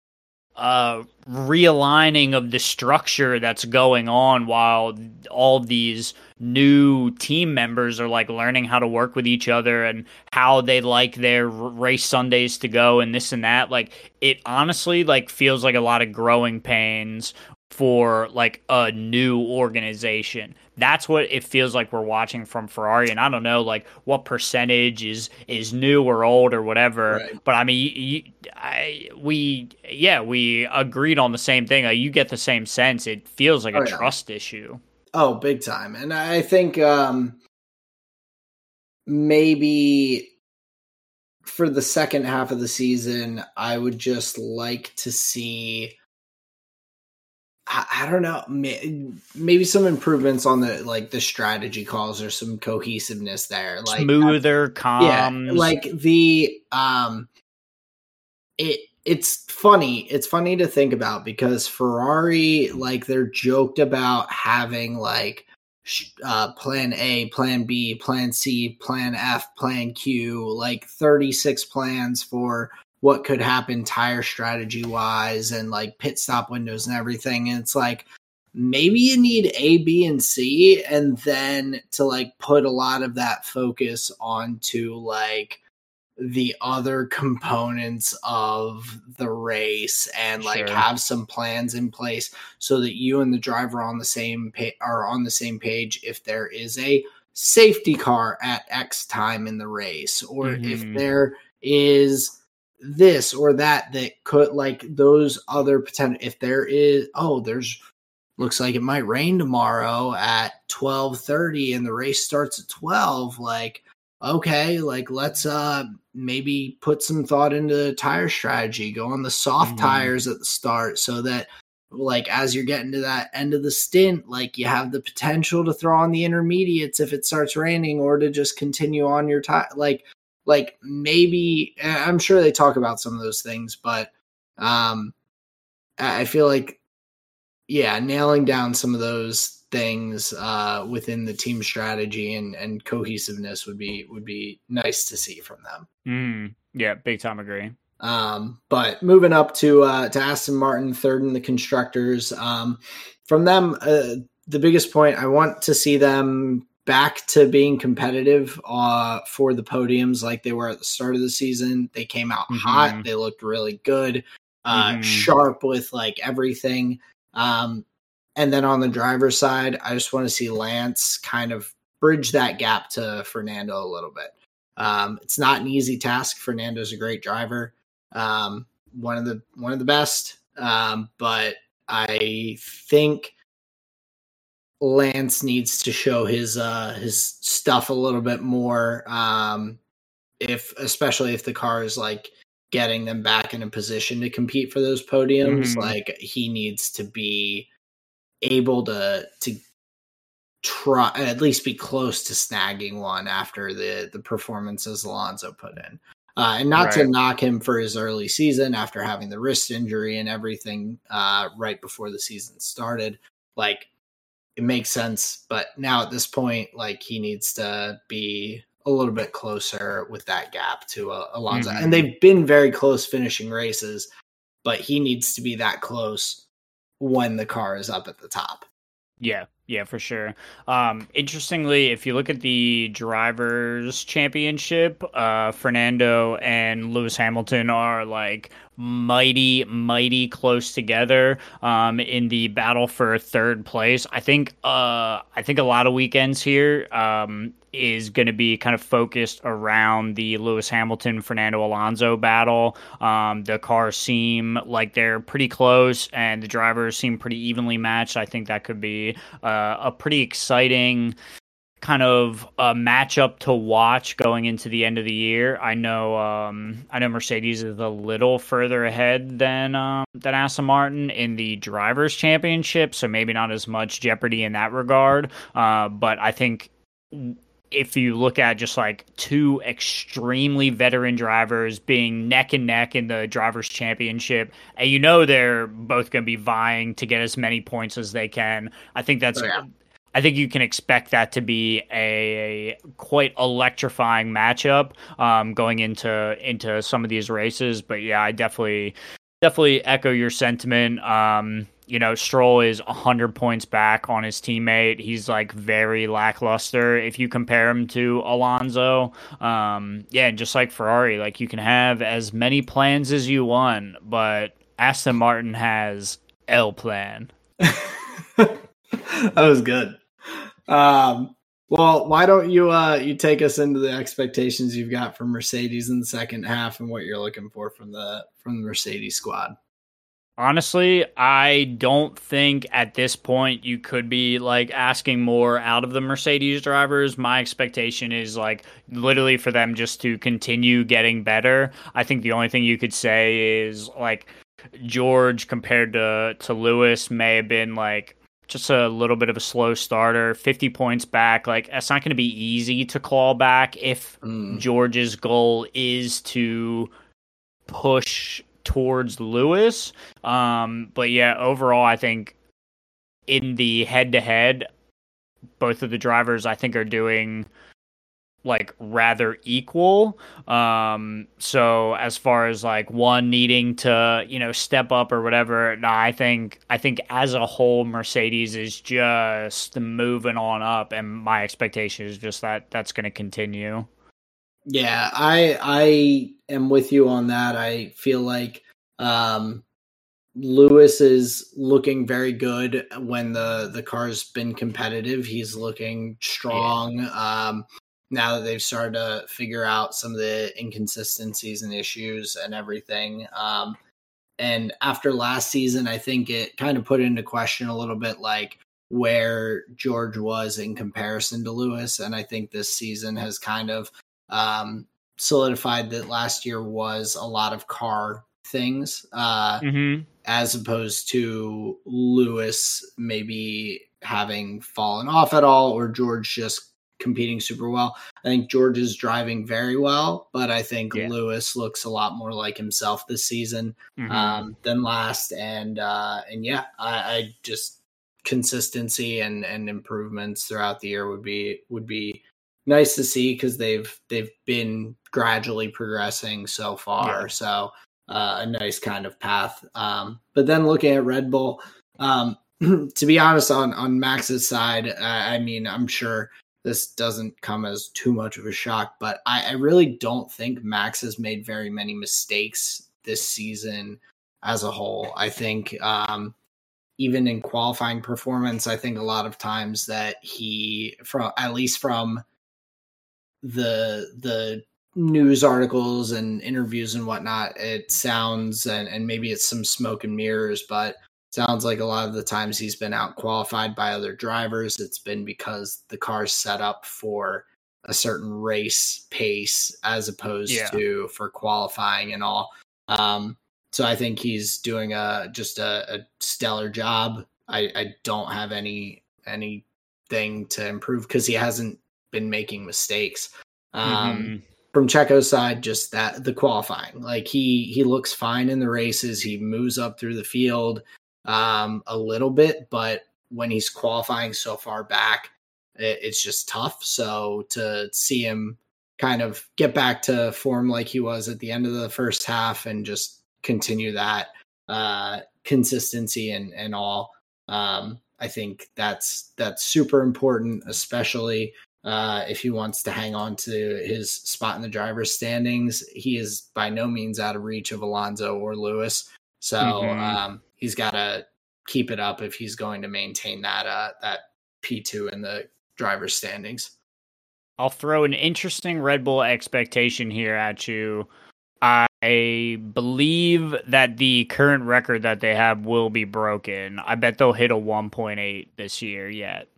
uh, realigning of the structure that's going on while all these new team members are like learning how to work with each other and how they like their race Sundays to go and this and that. Like it honestly like feels like a lot of growing pains for like a new organization. That's what it feels like we're watching from Ferrari, and I don't know like what percentage is is new or old or whatever. Right. But I mean, you, I, we yeah we agreed on the same thing. Like, you get the same sense. It feels like oh, a yeah. trust issue. Oh, big time, and I think um maybe for the second half of the season, I would just like to see I, don't know, maybe some improvements on the like the strategy calls or some cohesiveness there, like smoother, calm. Yeah, like the um, it it's funny. It's funny to think about because Ferrari, like, they're joked about having like uh, plan A, plan B, plan C, plan F, plan Q, like 36 plans for what could happen tire strategy wise and like pit stop windows and everything. And it's like maybe you need A, B, and C, and then to like put a lot of that focus onto like the other components of the race and like sure. have some plans in place so that you and the driver on the same pa- are on the same page if there is a safety car at x time in the race or mm-hmm. if there is this or that that could like those other potential if there is oh there's looks like it might rain tomorrow at 12:30 and the race starts at 12 like okay like let's uh maybe put some thought into tire strategy go on the soft mm-hmm. tires at the start so that like as you're getting to that end of the stint like you have the potential to throw on the intermediates if it starts raining or to just continue on your tire like like maybe I'm sure they talk about some of those things, but um, I feel like yeah, nailing down some of those things uh, within the team strategy and, and cohesiveness would be would be nice to see from them. Mm, yeah, big time agree. Um, but moving up to uh, to Aston Martin, third in the constructors. Um, from them, uh, the biggest point I want to see them back to being competitive uh, for the podiums like they were at the start of the season. They came out mm-hmm. hot. They looked really good, uh, mm-hmm. sharp with like everything. Um, and then on the driver's side, I just want to see Lance kind of bridge that gap to Fernando a little bit. Um, it's not an easy task. Fernando's a great driver, um, one of the one of the best. Um, but I think Lance needs to show his uh his stuff a little bit more um if especially if the car is like getting them back in a position to compete for those podiums mm-hmm. like he needs to be able to to try at least be close to snagging one after the the performances Alonso put in. Uh, and not right. to knock him for his early season after having the wrist injury and everything uh, right before the season started. Like it makes sense. But now at this point, like he needs to be a little bit closer with that gap to uh, Alonso. Mm-hmm. And they've been very close finishing races, but he needs to be that close when the car is up at the top. Yeah, yeah, for sure. Um, interestingly, if you look at the drivers' championship, uh, Fernando and Lewis Hamilton are like mighty, mighty close together um, in the battle for third place. I think, uh, I think a lot of weekends here um, is going to be kind of focused around the Lewis Hamilton Fernando Alonso battle. Um, the cars seem like they're pretty close, and the drivers seem pretty evenly matched. I think that could be uh, a pretty exciting kind of a matchup to watch going into the end of the year. I know um, I know Mercedes is a little further ahead than um, than Aston Martin in the drivers' championship, so maybe not as much jeopardy in that regard. Uh, but I think if you look at just like two extremely veteran drivers being neck and neck in the drivers championship and you know they're both going to be vying to get as many points as they can i think that's oh, yeah. I think you can expect that to be a, a quite electrifying matchup um, going into into some of these races. But yeah, I definitely definitely echo your sentiment. Um, you know, Stroll is 100 points back on his teammate. He's like very lackluster if you compare him to Alonso. Um, yeah, and just like Ferrari, like you can have as many plans as you want, but Aston Martin has L plan. that was good. Um, well, why don't you uh you take us into the expectations you've got for Mercedes in the second half and what you're looking for from the from the Mercedes squad? Honestly, I don't think at this point you could be like asking more out of the Mercedes drivers. My expectation is like literally for them just to continue getting better. I think the only thing you could say is like George compared to to Lewis may have been like just a little bit of a slow starter, 50 points back. Like, it's not going to be easy to claw back if mm. George's goal is to push towards Lewis. Um, but yeah, overall, I think in the head to head, both of the drivers I think are doing like rather equal. Um, so as far as like one needing to, you know, step up or whatever, no, I think I think as a whole Mercedes is just moving on up and my expectation is just that that's going to continue. Yeah, I I am with you on that. I feel like um Lewis is looking very good when the the car's been competitive. He's looking strong. Yeah. Um now that they've started to figure out some of the inconsistencies and issues and everything. Um, and after last season, I think it kind of put into question a little bit like where George was in comparison to Lewis. And I think this season has kind of um, solidified that last year was a lot of car things uh, mm-hmm. as opposed to Lewis maybe having fallen off at all or George just competing super well. I think George is driving very well, but I think yeah. Lewis looks a lot more like himself this season mm-hmm. um, than last. And uh, and yeah, I, I, just consistency and and improvements throughout the year would be would be nice to see because they've they've been gradually progressing so far. Yeah. So uh, a nice kind of path. Um, but then looking at Red Bull. Um, to be honest, on on Max's side, uh, I mean, I'm sure this doesn't come as too much of a shock, but I, I really don't think Max has made very many mistakes this season as a whole. I think um, even in qualifying performance, I think a lot of times that he, from at least from the the news articles and interviews and whatnot, it sounds and, and maybe it's some smoke and mirrors, but Sounds like a lot of the times he's been out qualified by other drivers. It's been because the car's set up for a certain race pace as opposed yeah. to for qualifying and all. Um, so I think he's doing a just a, a stellar job. I, I don't have any anything to improve because he hasn't been making mistakes. Um, mm-hmm. From Checo's side, just that the qualifying, like he he looks fine in the races. He moves up through the field um, a little bit, but when he's qualifying so far back, it, it's just tough. So to see him kind of get back to form like he was at the end of the first half and just continue that uh, consistency and and all, um, I think that's that's super important, especially uh, if he wants to hang on to his spot in the driver's standings. He is by no means out of reach of Alonso or Lewis. So mm-hmm. um, he's got to keep it up if he's going to maintain that uh, that P two in the driver's standings. I'll throw an interesting Red Bull expectation here at you. I believe that the current record that they have will be broken. I bet they'll hit a 1.8 this year yet.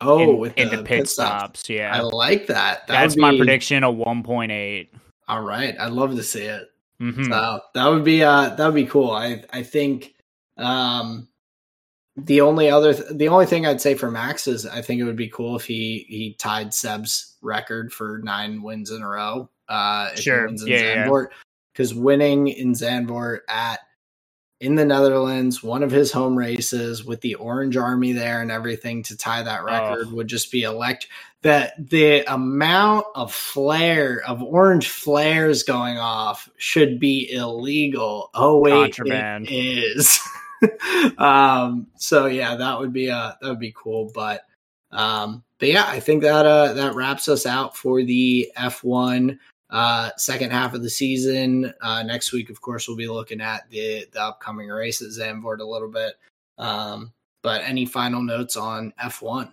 Oh, in, with into the pit, pit stops. stops. Yeah, I like that. that that's would my prediction. A one point eight. All right, I'd love to see it. Mm-hmm. So that would be uh that would be cool. I I think um the only other th- the only thing I'd say for Max is I think it would be cool if he he tied Seb's record for nine wins in a row. Uh Sure. Yeah, yeah. Because winning in Zandvoort at in the Netherlands, one of his home races with the Orange Army there and everything to tie that record would just be elect. That the amount of flare of orange flares going off should be illegal. Oh wait, Contraband. it is. um, so yeah, that would be uh that would be cool. But um, but yeah, I think that uh that wraps us out for the F one uh second half of the season uh next week of course we'll be looking at the the upcoming race at zandvoort a little bit um but any final notes on f1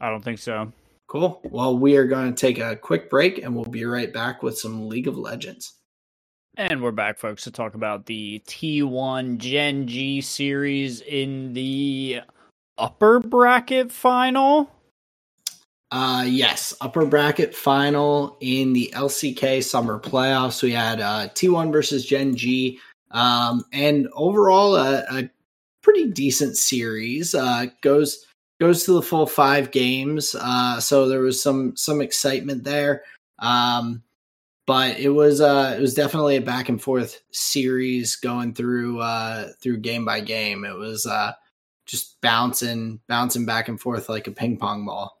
I don't think so. cool well we are going to take a quick break and we'll be right back with some league of legends And we're back, folks, to talk about the T1 Gen G series in the upper bracket final. Uh, yes, upper bracket final in the LCK summer playoffs. We had uh, T1 versus Gen G, um, and overall a, a pretty decent series. Uh, goes goes to the full five games. Uh, so there was some some excitement there. Um, but it was uh, it was definitely a back and forth series going through uh, through game by game. It was uh, just bouncing bouncing back and forth like a ping pong ball.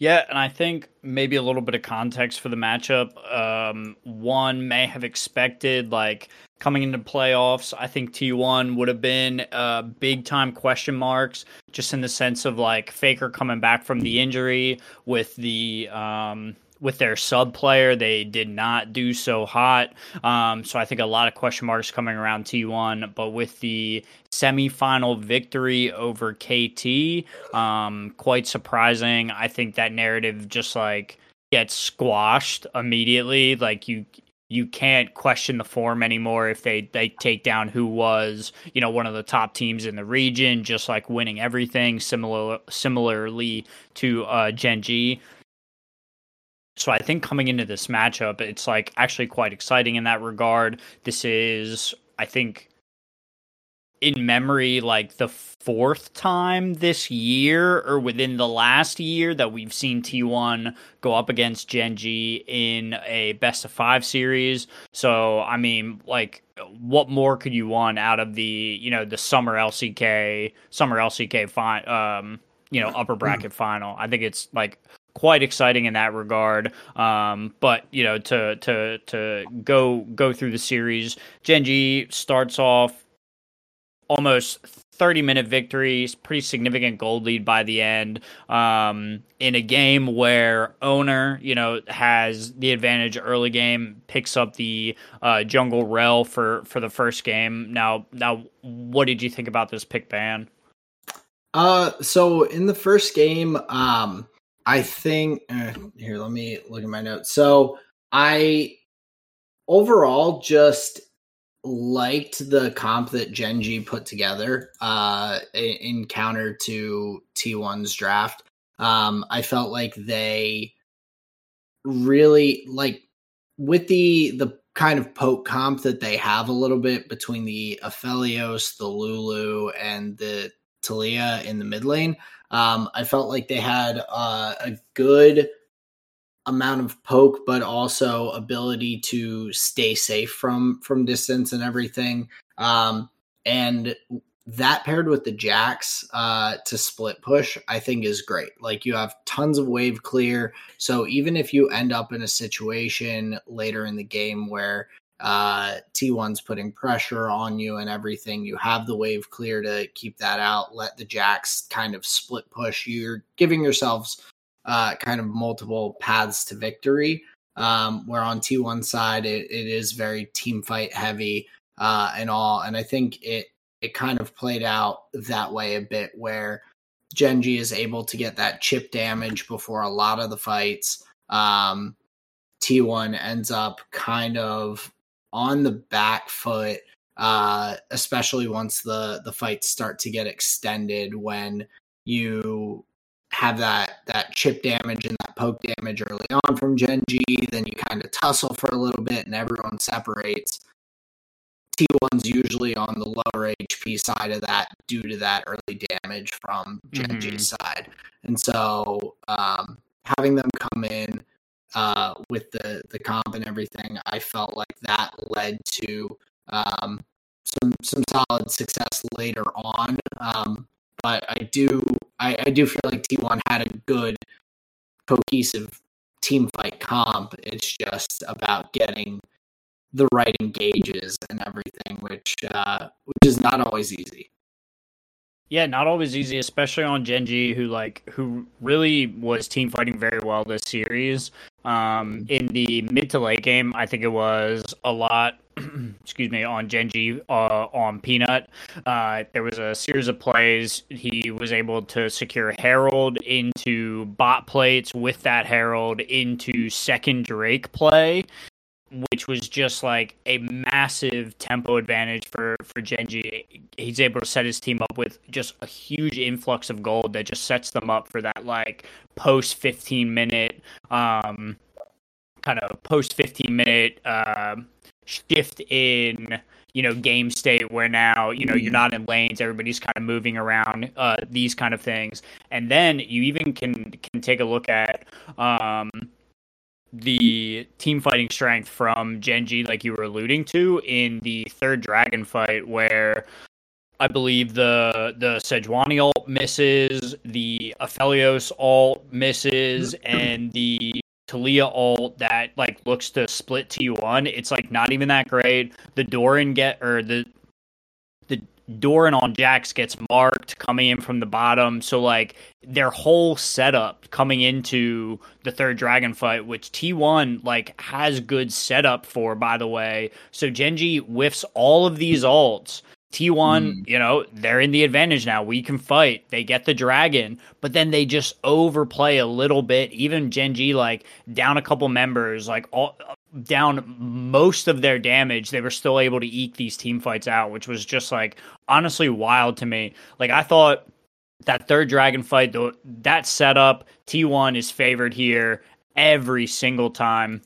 Yeah, and I think maybe a little bit of context for the matchup. Um, one may have expected like coming into playoffs. I think T1 would have been uh, big time question marks, just in the sense of like Faker coming back from the injury with the um, with their sub player. They did not do so hot. Um, so I think a lot of question marks coming around T1, but with the semifinal victory over KT, um, quite surprising. I think that narrative just like gets squashed immediately. Like you you can't question the form anymore if they they take down who was you know one of the top teams in the region, just like winning everything. Similar similarly to uh, Gen G. So I think coming into this matchup, it's like actually quite exciting in that regard. This is, I think, in memory, like the fourth time this year or within the last year that we've seen T1 go up against Gen G in a best of five series. So, I mean, like, what more could you want out of the, you know, the summer LCK, summer LCK fi- um, you know, upper bracket final? I think it's like quite exciting in that regard. Um, but you know, to to to go go through the series, Gen G starts off almost 30 minute victories, pretty significant gold lead by the end. Um, in a game where Oner, you know, has the advantage early game, picks up the uh, jungle Rell for for the first game. Now, now, what did you think about this pick ban? Uh, so in the first game, um, I think uh, here. Let me look at my notes. So I overall just liked the comp that Gen G put together. Uh, in, counter to T1's draft. Um, I felt like they really like with the the kind of poke comp that they have a little bit between the Aphelios, the Lulu, and the Taliyah in the mid lane. Um, I felt like they had uh, a good amount of poke, but also ability to stay safe from from distance and everything. Um, and that paired with the Jax uh, to split push, I think is great. Like you have tons of wave clear, so even if you end up in a situation later in the game where uh, T1's putting pressure on you and everything. You have the wave clear to keep that out. Let the Jax kind of split push. You're giving yourselves uh, kind of multiple paths to victory. Um, where on T1 side, it, it is very team fight heavy uh, and all. And I think it it kind of played out that way a bit, where Gen G is able to get that chip damage before a lot of the fights. Um, T1 ends up kind of on the back foot, uh, especially once the the fights start to get extended when you have that that chip damage and that poke damage early on from Gen G. Then you kind of tussle for a little bit, and everyone separates. T1's usually on the lower HP side of that due to that early damage from Gen mm-hmm. G's side. And so um, having them come in uh, with the, the comp and everything, I felt like that led to um, some some solid success later on. Um, but I do I, I do feel like T1 had a good cohesive team fight comp. It's just about getting the right engages and everything, which uh, which is not always easy. Yeah, not always easy, especially on Gen G, who like who really was team fighting very well this series. Um, in the mid to late game, I think it was a lot. excuse me, on Gen G, uh, on Peanut. Uh, there was a series of plays. He was able to secure Herald into bot plates with that Herald into second Drake play which was just like a massive tempo advantage for for Gen G. He's able to set his team up with just a huge influx of gold that just sets them up for that like post 15 minute um kind of post 15 minute uh, shift in you know game state where now you know you're not in lanes everybody's kind of moving around uh, these kind of things and then you even can can take a look at um the team fighting strength from Gen G, like you were alluding to, in the third dragon fight, where I believe the the Sejuani ult misses, the Aphelios ult misses, and the Taliyah ult that like looks to split T1. It's like not even that great. The Doran get or the Doran on Jax gets marked coming in from the bottom. So like their whole setup coming into the third dragon fight, which T1 like has good setup for, by the way. So Gen G whiffs all of these ults. T1, mm. you know, they're in the advantage now. We can fight. They get the dragon, but then they just overplay a little bit. Even Gen G, like down a couple members, like all down most of their damage, they were still able to eke these team fights out, which was just like honestly wild to me. Like I thought that third dragon fight, that setup, T1 is favored here every single time.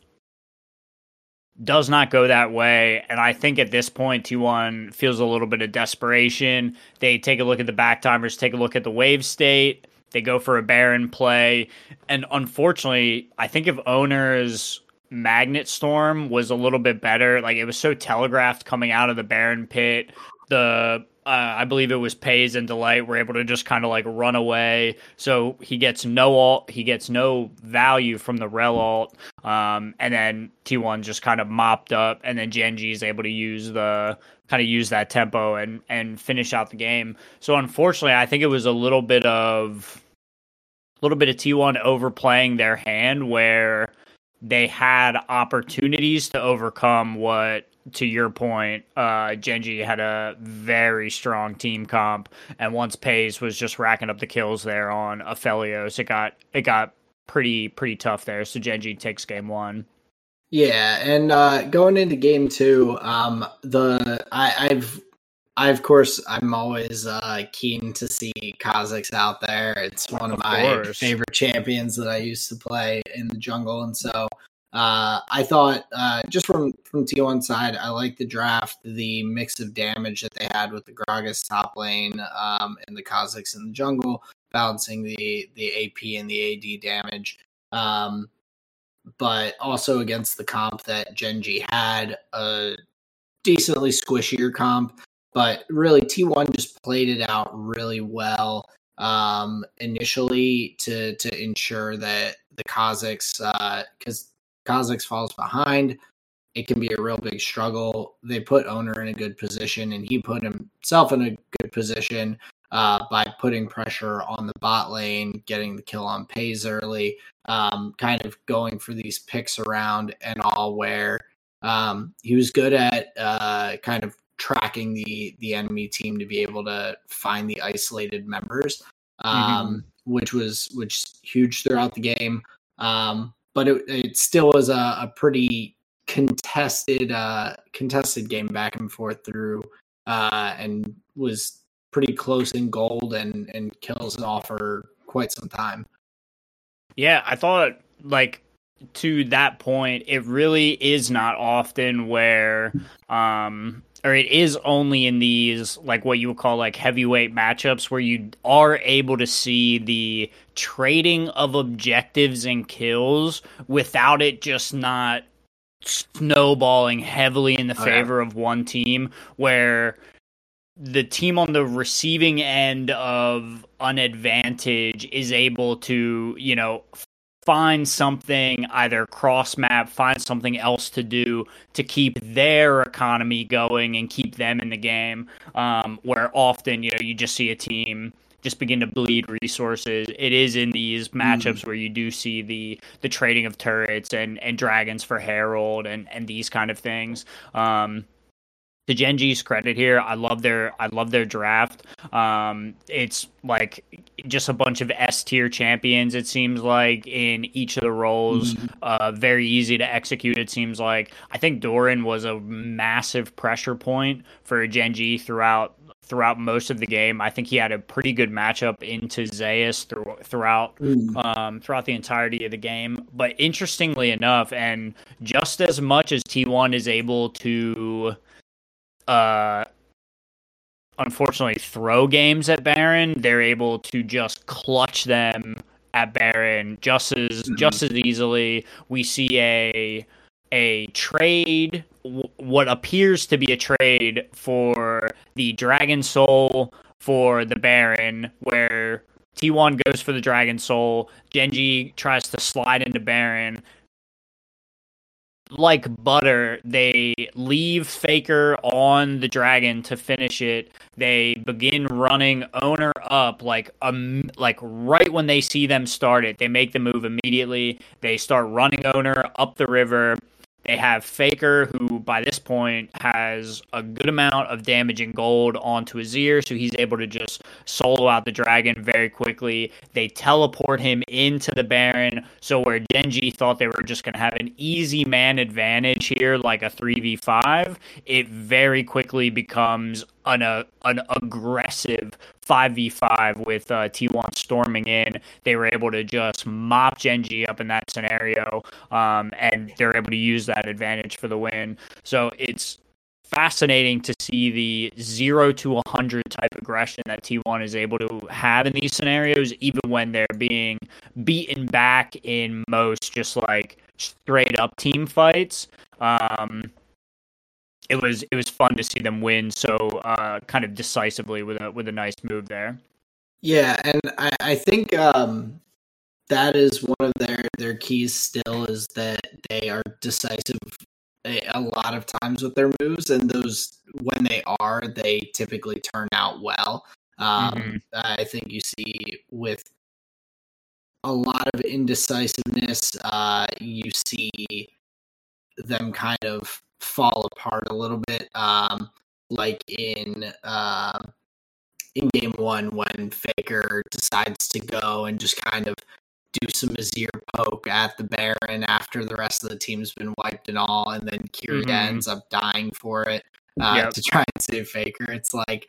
Does not go that way. And I think at this point, T1 feels a little bit of desperation. They take a look at the back timers, take a look at the wave state. They go for a Baron play. And unfortunately, I think if Oner's Magnet Storm was a little bit better. Like it was so telegraphed coming out of the Baron pit. The uh, I believe it was Peyz and Delight were able to just kind of like run away. So he gets no ult, he gets no value from the Rell ult, um, and then T1 just kind of mopped up, and then Gen G is able to use the kind of use that tempo and and finish out the game. So unfortunately, I think it was a little bit of a little bit of T1 overplaying their hand where they had opportunities to overcome what to your point, uh, Gen G had a very strong team comp, and once Peyz was just racking up the kills there on Aphelios, it got it got pretty pretty tough there. So Gen G takes game one. Yeah, and uh, going into game two, um, the I, I've I of course I'm always uh, keen to see Kha'Zix out there. It's one of, of my favorite champions that I used to play in the jungle, and so uh, I thought uh, just from from T1 side, I like the draft, the mix of damage that they had with the Gragas top lane um, and the Kha'Zix in the jungle, balancing the the AP and the AD damage. Um, but also against the comp that Gen G had, a decently squishier comp. But really, T1 just played it out really well um, initially to to ensure that the Kha'Zix, because uh, Kha'Zix falls behind, it can be a real big struggle. They put Oner in a good position, and he put himself in a good position uh, by putting pressure on the bot lane, getting the kill on Peyz early, um, kind of going for these picks around and all. Where um, he was good at uh, kind of tracking the the enemy team to be able to find the isolated members, um, mm-hmm. which was which huge throughout the game. Um, but it, it still was a, a pretty contested uh, contested game back and forth through uh, and was pretty close in gold and and kills off for quite some time. Yeah, I thought like to that point, it really is not often where um or it is only in these like what you would call like heavyweight matchups where you are able to see the trading of objectives and kills without it just not snowballing heavily in the oh, favor of one team where the team on the receiving end of an advantage is able to, you know, find something either cross map, find something else to do to keep their economy going and keep them in the game. Um, where often, you know, you just see a team just begin to bleed resources. It is in these matchups mm. where you do see the the trading of turrets and and dragons for Herald and and these kind of things. Um, to Gen G's credit here, I love their I love their draft. Um, it's like just a bunch of S tier champions. It seems like in each of the roles, mm-hmm. uh, very easy to execute. It seems like I think Doran was a massive pressure point for Gen G throughout throughout most of the game. I think he had a pretty good matchup into Zeus through, throughout mm. um, throughout the entirety of the game. But interestingly enough, and just as much as T1 is able to uh, unfortunately throw games at Baron, they're able to just clutch them at Baron just as mm-hmm. just as easily. We see a a trade, w- what appears to be a trade for the Dragon Soul for the Baron, where T1 goes for the Dragon Soul, Gen G tries to slide into Baron, like butter, they leave Faker on the dragon to finish it. They begin running Oner up like um like right when they see them start it. They make the move immediately. They start running Oner up the river. They have Faker, who by this point has a good amount of damage and gold onto Azir, so he's able to just solo out the dragon very quickly. They teleport him into the Baron, so where G thought they were just going to have an easy man advantage here, like a 3v5, it very quickly becomes an, uh, an aggressive 5v5 with uh, T1 storming in. They were able to just mop Gen G up in that scenario, um, and they're able to use that advantage for the win. So it's fascinating to see the 0 to 100 type aggression that T1 is able to have in these scenarios, even when they're being beaten back in most just like straight up team fights. Um, it was it was fun to see them win so uh, kind of decisively with a with a nice move there. Yeah, and I, I think um, that is one of their their keys. Still, is that they are decisive a, lot of times with their moves, and those when they are, they typically turn out well. Um, mm-hmm. I think you see with a lot of indecisiveness, uh, you see them kind of fall apart a little bit. Um, like in uh, in game one when Faker decides to go and just kind of do some Azir poke at the Baron after the rest of the team's been wiped and all, and then Keria mm-hmm. ends up dying for it uh, yep. to try and save Faker. It's like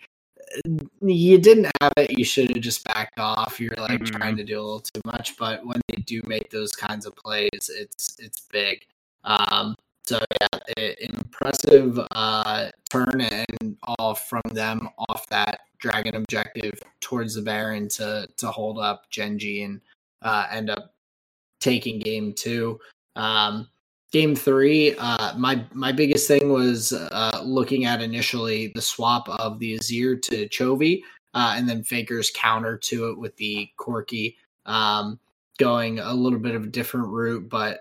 you didn't have it, you should have just backed off. You're like mm-hmm. trying to do a little too much, but when they do make those kinds of plays, it's it's big. Um, so yeah, impressive uh, turn and off from them off that dragon objective towards the Baron to to hold up Gen G and uh, end up taking game two. Um, game three, uh, my my biggest thing was uh, looking at initially the swap of the Azir to Chovy, uh, and then Faker's counter to it with the Corki. Um, going a little bit of a different route, but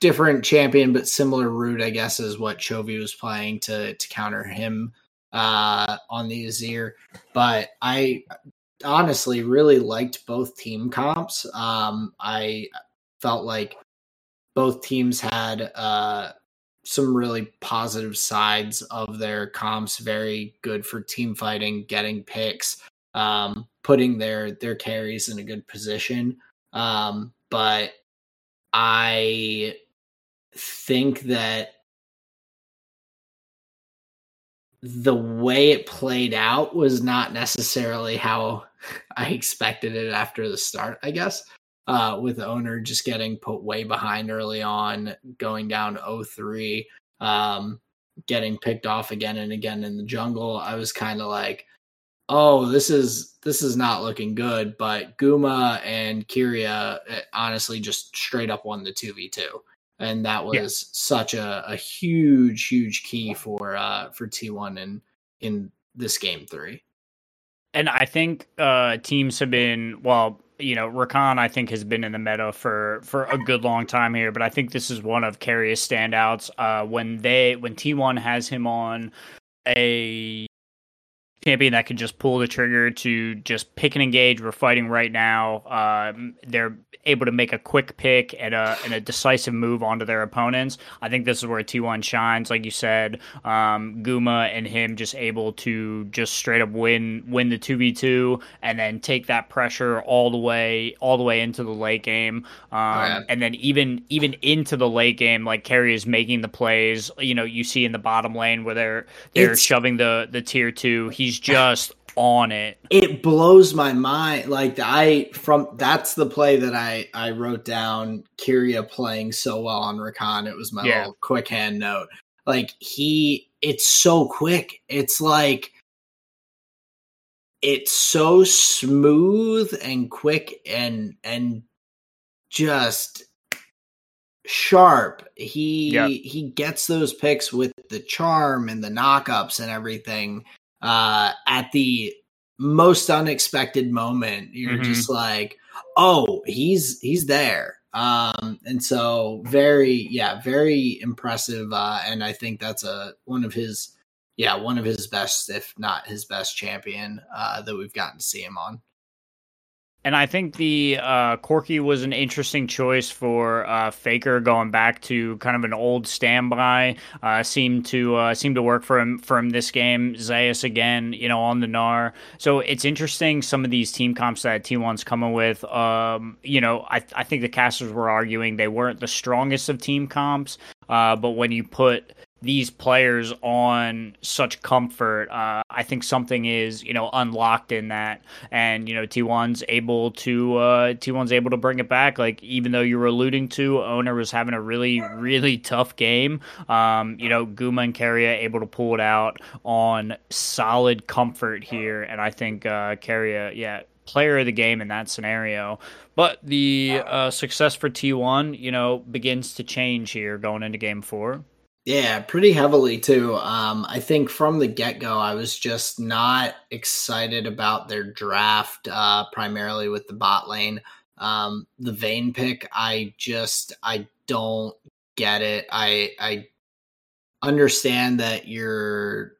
different champion, but similar route, I guess, is what Chovy was playing to to counter him uh, on the Azir. But I honestly really liked both team comps. Um, I felt like both teams had uh, some really positive sides of their comps. Very good for team fighting, getting picks, um, putting their their carries in a good position. Um, but I think that the way it played out was not necessarily how I expected it after the start, I guess. Uh, with the Oner just getting put way behind early on, going down 0-3, um, getting picked off again and again in the jungle. I was kind of like, oh, this is this is not looking good. But Guma and Keria eh, honestly just straight up won the two v two, and that was yeah. such a, a huge huge key for uh for T one in in this game three. And I think uh teams have been well you know, Rakan I think has been in the meta for for a good long time here, but I think this is one of Keria's standouts. Uh, when they when T1 has him on a champion that can just pull the trigger to just pick and engage. We're fighting right now. Um, they're able to make a quick pick and a, and a decisive move onto their opponents. I think this is where T1 shines. Like you said, um, Guma and him just able to just straight up win win the 2v2 and then take that pressure all the way all the way into the late game. Um, oh, yeah. And then even even into the late game, like Keria is making the plays. You know, you see in the bottom lane where they're they're it's... shoving the the tier two. He's he's just on it. It blows my mind. Like I from that's the play that I I wrote down. Keria playing so well on Rakan. It was my yeah. little quick hand note. Like he, it's so quick. It's like it's so smooth and quick and and just sharp. He yep. he gets those picks with the charm and the knockups and everything uh, at the most unexpected moment. You're mm-hmm. just like, oh, he's he's there. Um, and so very, yeah, very impressive. Uh, and I think that's a one of his, yeah, one of his best, if not his best champion uh, that we've gotten to see him on. And I think the uh, Corki was an interesting choice for uh, Faker going back to kind of an old standby. Uh, seemed to uh, seemed to work for him for him this game. Zeus again, you know, on the Gnar. So it's interesting some of these team comps that T1's coming with. Um, you know, I I think the casters were arguing they weren't the strongest of team comps. Uh, but when you put these players on such comfort. Uh, I think something is you know unlocked in that, and you know T1's able to uh, T1's able to bring it back. Like even though you were alluding to, Oner was having a really really tough game. Um, you know Guma and Keria able to pull it out on solid comfort here, and I think uh, Keria, yeah, player of the game in that scenario. But the uh, success for T1, you know, begins to change here going into game four. Yeah, pretty heavily too. Um, I think from the get go, I was just not excited about their draft, uh, primarily with the bot lane. Um, the Vayne pick, I just I don't get it. I I understand that you're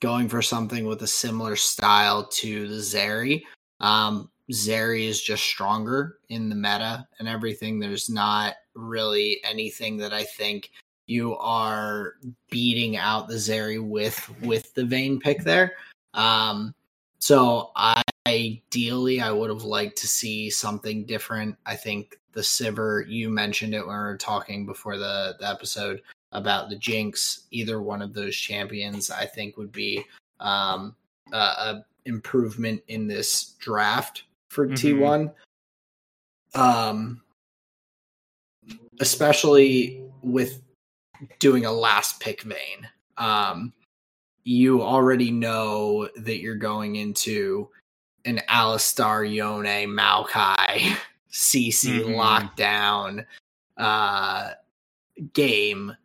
going for something with a similar style to the Zeri. Um, Zeri is just stronger in the meta and everything. There's not really anything that I think you are beating out the Zeri with with the Vayne pick there. Um, so I ideally I would have liked to see something different. I think the Sivir, you mentioned it when we were talking before the, the episode about the Jinx. Either one of those champions, I think, would be um, a, a improvement in this draft for mm-hmm. T1. Um, especially with doing a last pick Vayne. Um, you already know that you're going into an Alistar, Yone, Maokai, CC mm-hmm. lockdown uh, game.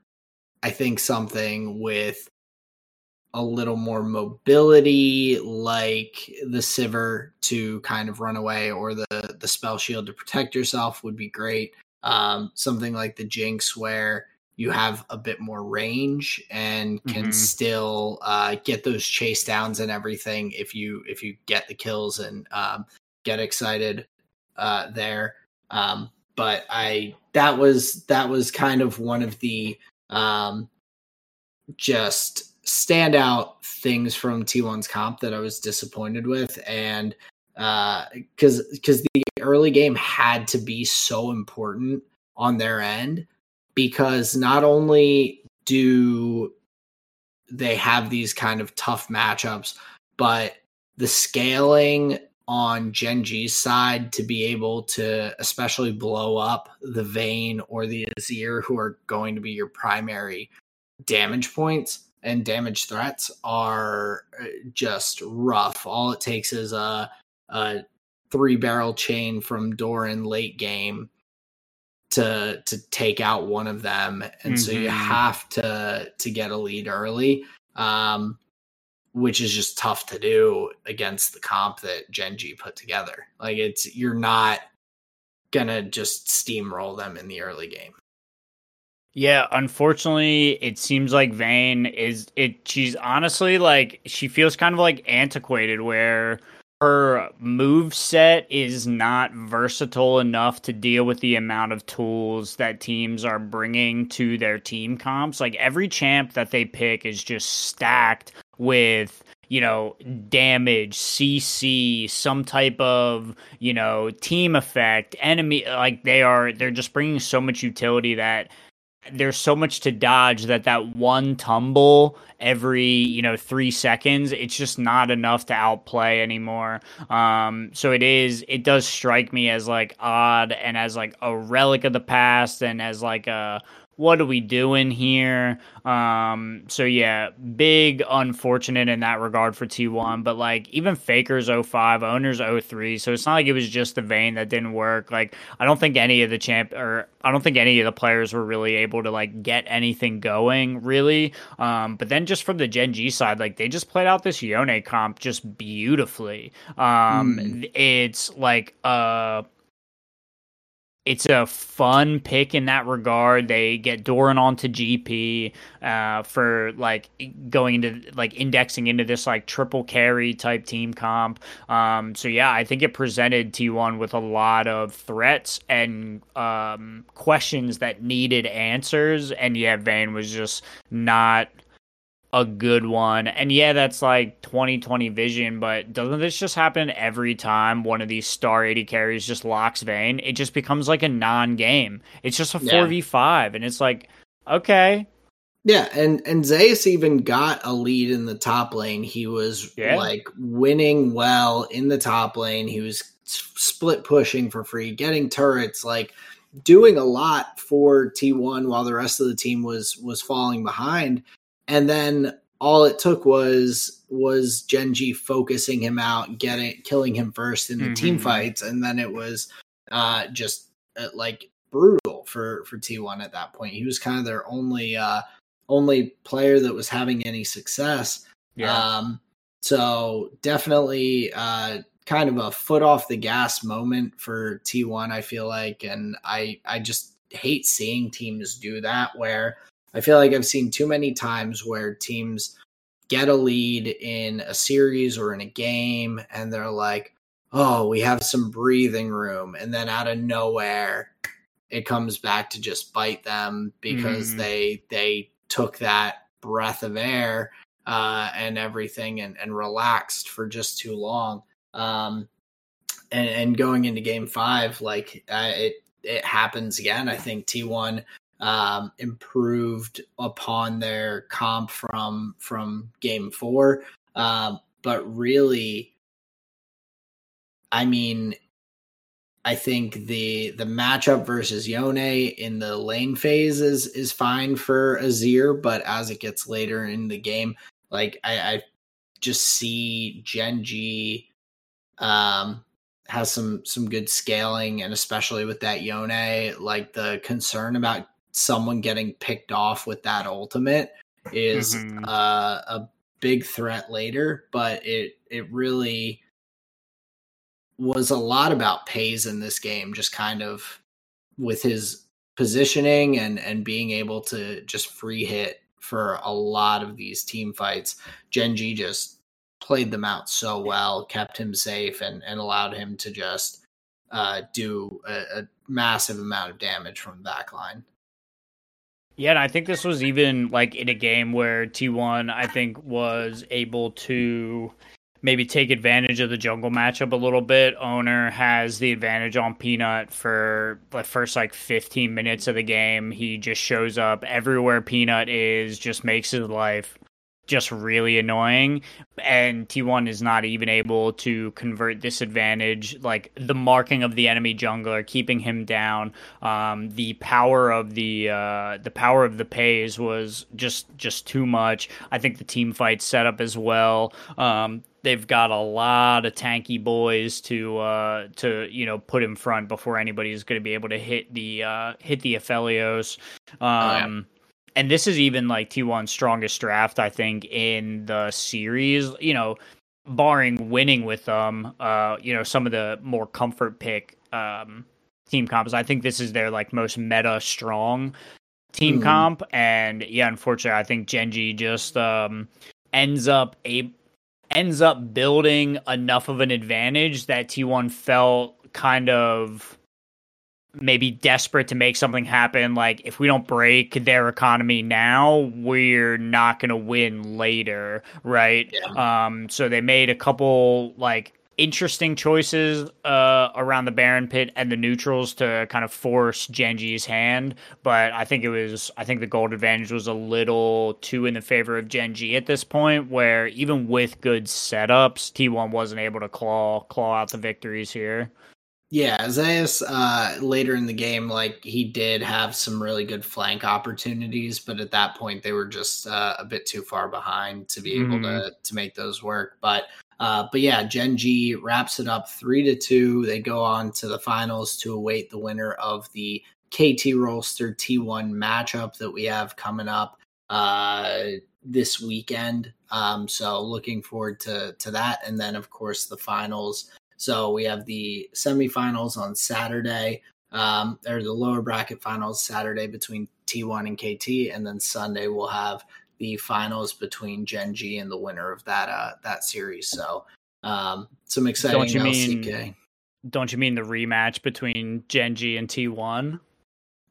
I think something with a little more mobility, like the Sivir to kind of run away, or the the spell shield to protect yourself would be great. Um, something like the Jinx, where you have a bit more range and can mm-hmm. still uh, get those chase downs and everything if you if you get the kills and um, get excited uh, there. Um, but I that was that was kind of one of the um, just standout things from T1's comp that I was disappointed with, and because uh, because the early game had to be so important on their end because not only do they have these kind of tough matchups, but the scaling on Gen G's side to be able to especially blow up the Vayne or the Azir, who are going to be your primary damage points and damage threats, are uh, just rough. All it takes is a, a three barrel chain from Doran late game to to take out one of them and mm-hmm. so you mm-hmm. have to to get a lead early um which is just tough to do against the comp that Gen G put together. Like it's you're not gonna just steamroll them in the early game. Yeah, unfortunately, it seems like Vayne is it. She's honestly like she feels kind of like antiquated, where her move set is not versatile enough to deal with the amount of tools that teams are bringing to their team comps. Like every champ that they pick is just stacked with you know damage cc some type of you know team effect enemy like they are they're just bringing so much utility that there's so much to dodge that that one tumble every you know three seconds it's just not enough to outplay anymore. Um so it is it does strike me as like odd and as like a relic of the past and as like a what are we doing here? Um, so yeah, big unfortunate in that regard for T1, but like even Faker's 05, Oner's 03, so it's not like it was just the Vayne that didn't work. Like I don't think any of the champ or I don't think any of the players were really able to like get anything going really. Um, but then just from the Gen G side, like they just played out this Yone comp just beautifully. Um, mm. it's like uh it's a fun pick in that regard. They get Doran onto GP uh, for like going into like indexing into this like triple carry type team comp. Um, so yeah, I think it presented T1 with a lot of threats and um, questions that needed answers. And yeah, Vayne was just not a good one. And yeah, that's like 2020 vision, but doesn't this just happen every time one of these star AD carries just locks Vayne? It just becomes like a non game. It's just a 4v5. And it's like, okay. Yeah, and and Zeus even got a lead in the top lane. He was yeah. like winning well in the top lane. He was split pushing for free, getting turrets, like doing a lot for T1 while the rest of the team was was falling behind and then all it took was was Gen G focusing him out, getting killing him first in the mm-hmm. team fights, and then it was uh, just uh, like brutal for for T1 at that point. He was kind of their only uh, only player that was having any success. Yeah. Um, so definitely uh, kind of a foot off the gas moment for T1. I feel like, and I I just hate seeing teams do that where I feel like I've seen too many times where teams get a lead in a series or in a game and they're like, oh, we have some breathing room. And then out of nowhere, it comes back to just bite them because mm. they they took that breath of air uh, and everything and, and relaxed for just too long. Um, and, and going into game five, like uh, it it happens again. I think T1 um, improved upon their comp from from game four. Um, but really, I mean, I think the the matchup versus Yone in the lane phase is is fine for Azir, but as it gets later in the game, like I, I just see Gen G um has some some good scaling and especially with that Yone, like the concern about someone getting picked off with that ultimate is mm-hmm. uh, a big threat later, but it it really was a lot about Peyz in this game, just kind of with his positioning and and being able to just free hit for a lot of these team fights. Gen G just played them out so well, kept him safe, and and allowed him to just uh, do a, a massive amount of damage from the backline. Yeah, and I think this was even like in a game where T1 I think was able to maybe take advantage of the jungle matchup a little bit. Owner has the advantage on Peanut for the first like 15 minutes of the game. He just shows up everywhere Peanut is, just makes his life just really annoying. And T1 is not even able to convert this advantage. Like the marking of the enemy jungler, keeping him down. Um, the power of the uh, the power of the Peyz was just just too much. I think the team fight setup as well. Um, they've got a lot of tanky boys to uh, to you know put in front before anybody is going to be able to hit the uh, hit the Aphelios. Um, oh, yeah. And this is even like T1's strongest draft, I think, in the series. You know, barring winning with them, uh, you know, some of the more comfort pick um, team comps. I think this is their like most meta strong team mm. comp. And yeah, unfortunately, I think Gen G just um, ends up a ends up building enough of an advantage that T1 felt kind of maybe desperate to make something happen. Like if we don't break their economy now, we're not going to win later, right? Yeah. Um, so they made a couple like interesting choices uh, around the Baron pit and the neutrals to kind of force Gen G's hand, but I think it was I think the gold advantage was a little too in the favor of Gen G at this point, where even with good setups, T1 wasn't able to claw claw out the victories here. Yeah, Zeus uh, later in the game, like he did have some really good flank opportunities, but at that point they were just uh, a bit too far behind to be mm-hmm. able to to make those work. But uh, but yeah, Gen G wraps it up three to two. They go on to the finals to await the winner of the KT Rolster T1 matchup that we have coming up uh, this weekend. Um, so looking forward to to that, and then of course the finals so we have the semifinals on Saturday, um, or the lower bracket finals Saturday between T1 and KT, and then Sunday we'll have the finals between Gen.G and the winner of that uh, that series. So um, some exciting don't you LCK. Mean, don't you mean the rematch between Gen.G and T1?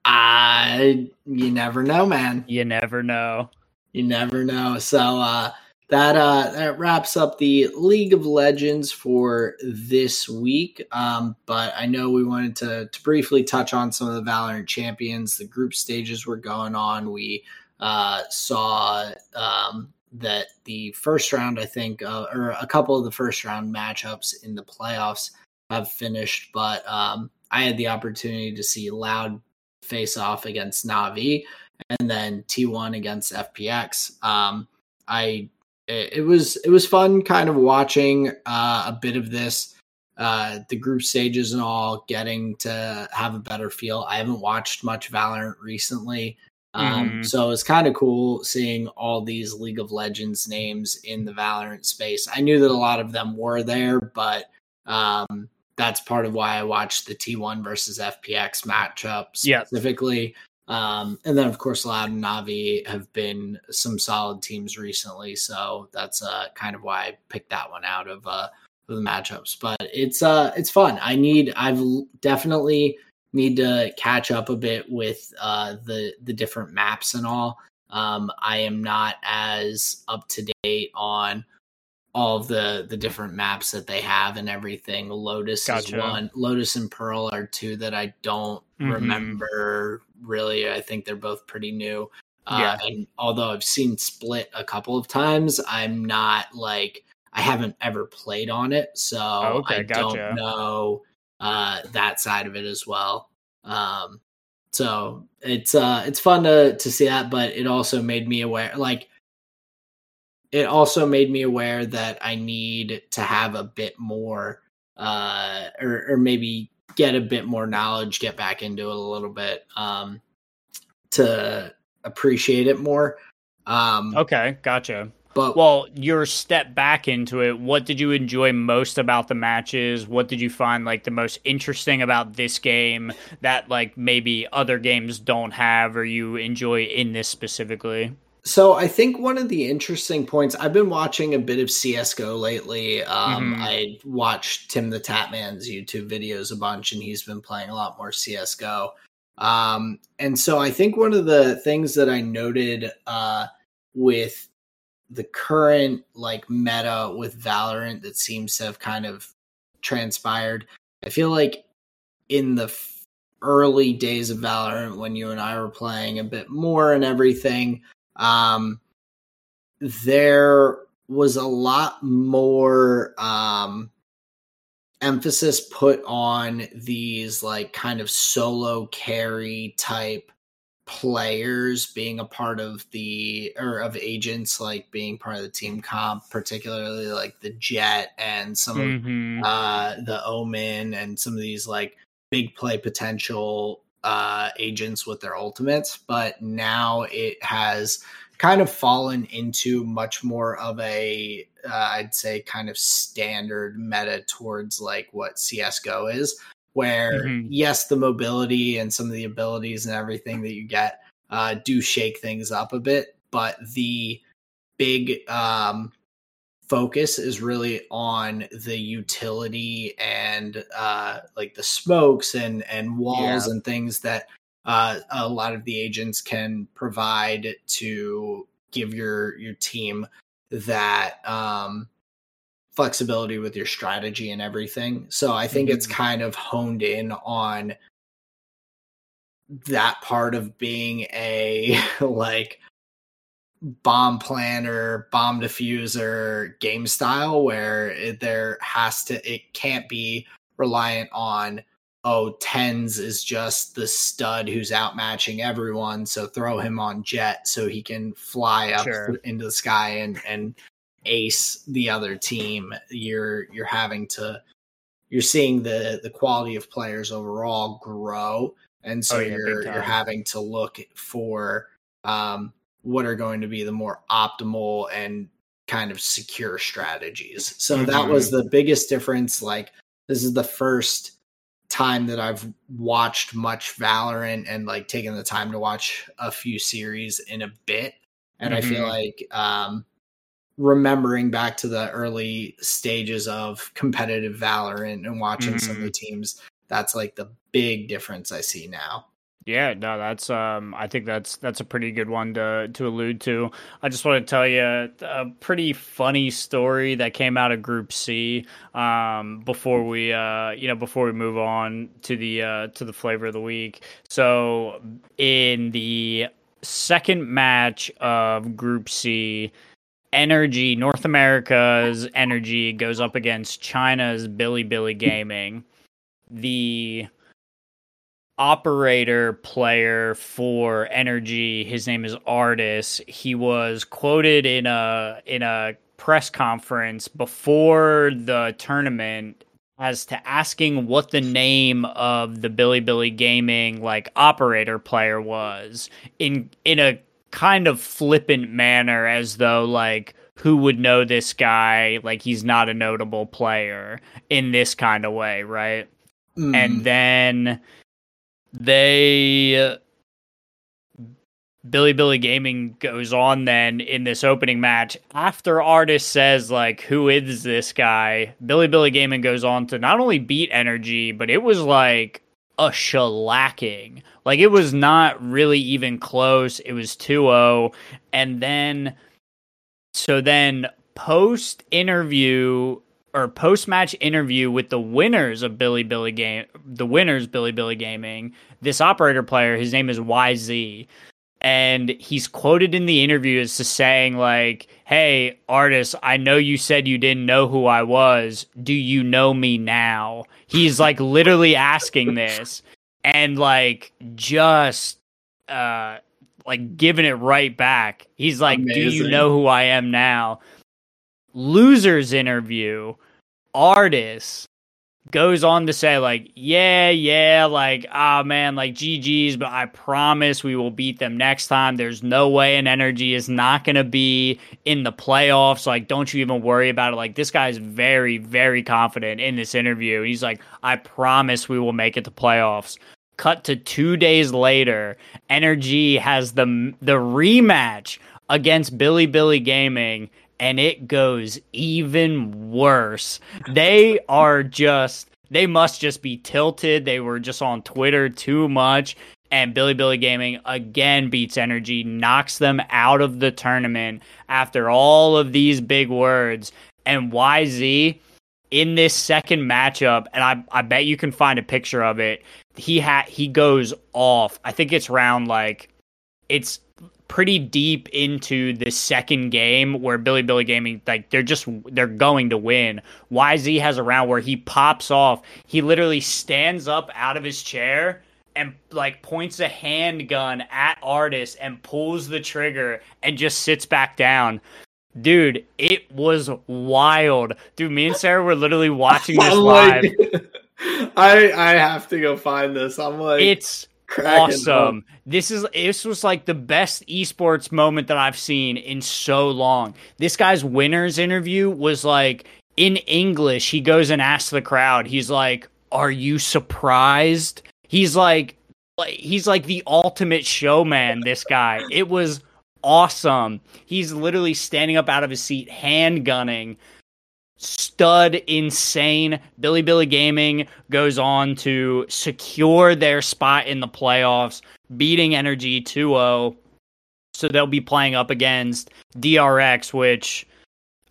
I you never know, man. You never know. You never know. So uh that uh that wraps up the League of Legends for this week. Um, but I know we wanted to to briefly touch on some of the Valorant champions. The group stages were going on. We uh, saw um, that the first round, I think, uh, or a couple of the first round matchups in the playoffs have finished. But um, I had the opportunity to see Loud face off against Navi, and then T1 against FPX. Um, I it, it was it was fun kind of watching uh, a bit of this uh, the group stages and all getting to have a better feel. I haven't watched much valorant recently um, mm-hmm. so it's kind of cool seeing all these league of legends names in the valorant space. I knew that a lot of them were there but um, that's part of why i watched the t1 versus fpx matchup specifically um, and then, of course, Loud and Navi have been some solid teams recently, so that's uh, kind of why I picked that one out of, uh, of the matchups. But it's uh, it's fun. I need, I've definitely need to catch up a bit with uh, the the different maps and all. Um, I am not as up to date on all of the the different maps that they have and everything. Lotus gotcha. is one. Lotus and Pearl are two that I don't mm-hmm. remember really. I think they're both pretty new. Uh, and although I've seen Split a couple of times, I'm not like I haven't ever played on it, so oh, okay, I gotcha. don't know uh, that side of it as well. Um, so it's uh, it's fun to to see that, but it also made me aware, like it also made me aware that I need to have a bit more, uh, or, or maybe get a bit more knowledge, get back into it a little bit, um, to appreciate it more. Um, okay, gotcha. But well, your step back into it, what did you enjoy most about the matches? What did you find like the most interesting about this game that like maybe other games don't have or you enjoy in this specifically? So I think one of the interesting points I've been watching a bit of CS:GO lately. Um, mm-hmm. I watched Tim the Tatman's YouTube videos a bunch, and he's been playing a lot more CS:GO. Um, and so I think one of the things that I noted uh, with the current like meta with Valorant that seems to have kind of transpired, I feel like in the early days of Valorant when you and I were playing a bit more and everything um, there was a lot more um, emphasis put on these like kind of solo carry type players being a part of the or of agents like being part of the team comp particularly like the Jett and some mm-hmm. of uh the omen and some of these like big play potential uh agents with their ultimates but now it has kind of fallen into much more of a uh, I'd say kind of standard meta towards like what CS:GO is where mm-hmm. yes the mobility and some of the abilities and everything that you get uh, do shake things up a bit but the big um, focus is really on the utility and uh, like the smokes and and walls yeah. and things that uh, a lot of the agents can provide to give your your team that um, flexibility with your strategy and everything. So I think mm-hmm. it's kind of honed in on that part of being a like bomb planner, bomb diffuser game style where it, there has to it can't be reliant on oh, TenZ is just the stud who's outmatching everyone, so throw him on Jett so he can fly up sure. into the sky and and ace the other team. You're you're having to you're seeing the the quality of players overall grow, and so oh, yeah, you're you're having to look for um, what are going to be the more optimal and kind of secure strategies. So mm-hmm. that was the biggest difference. Like this is the first time that I've watched much Valorant and like taken the time to watch a few series in a bit. And mm-hmm. I feel mm-hmm. like um, remembering back to the early stages of competitive Valorant and watching mm-hmm. some of the mm-hmm. teams, that's like the big difference I see now. Yeah, no, that's um I think that's that's a pretty good one to to allude to. I just want to tell you a pretty funny story that came out of Group C um before we uh you know before we move on to the uh to the flavor of the week. So in the second match of Group C, NRG North America's NRG goes up against China's Bilibili Gaming. The operator player for NRG. His name is Ardiis. He was quoted in a in a press conference before the tournament as to asking what the name of the Bilibili Gaming like operator player was in in a kind of flippant manner as though like who would know this guy? Like he's not a notable player in this kind of way right? Mm. and then they Bilibili Gaming goes on then in this opening match after Ardiis says like who is this guy? Bilibili Gaming goes on to not only beat NRG, but it was like a shellacking. Like it was not really even close. It was 2-0 and then so then post interview or post match interview with the winners of Bilibili game, the winners Bilibili Gaming. This operator player, his name is YZ, and he's quoted in the interview as to saying like, "Hey, Ardiis, I know you said you didn't know who I was. Do you know me now?" He's like literally asking this, and like just uh like giving it right back. He's like, Amazing. "Do you know who I am now?" Losers interview Ardiis goes on to say like yeah yeah like ah oh, man like ggs but i promise we will beat them next time. There's no way an NRG is not going to be in the playoffs. Like don't you even worry about it. Like this guy's very very confident in this interview. He's like i promise we will make it to playoffs. Cut to 2 days later NRG has the the rematch against Bilibili Gaming and it goes even worse. They are just they must just be tilted. They were just on Twitter too much. And Bilibili Gaming again beats NRG, knocks them out of the tournament after all of these big words. And YZ in this second matchup, and I, I bet you can find a picture of it. He ha- he goes off. I think it's round like it's pretty deep into the second game where Bilibili Gaming like they're just they're going to win. YZ has a round where he pops off. He literally stands up out of his chair and like points a handgun at Ardiis and pulls the trigger and just sits back down. Dude, it was wild. Dude, me and Sarah were literally watching this live. I I have to go find this. I'm like it's awesome. This is this was like the best esports moment that I've seen in so long. This guy's winners interview was like in English. He goes and asks the crowd. He's like, "Are you surprised?" He's like, like he's like the ultimate showman. This guy. It was awesome. He's literally standing up out of his seat, hand gunning stud insane. Bilibili Gaming goes on to secure their spot in the playoffs, beating NRG 2 0. So they'll be playing up against DRX, which,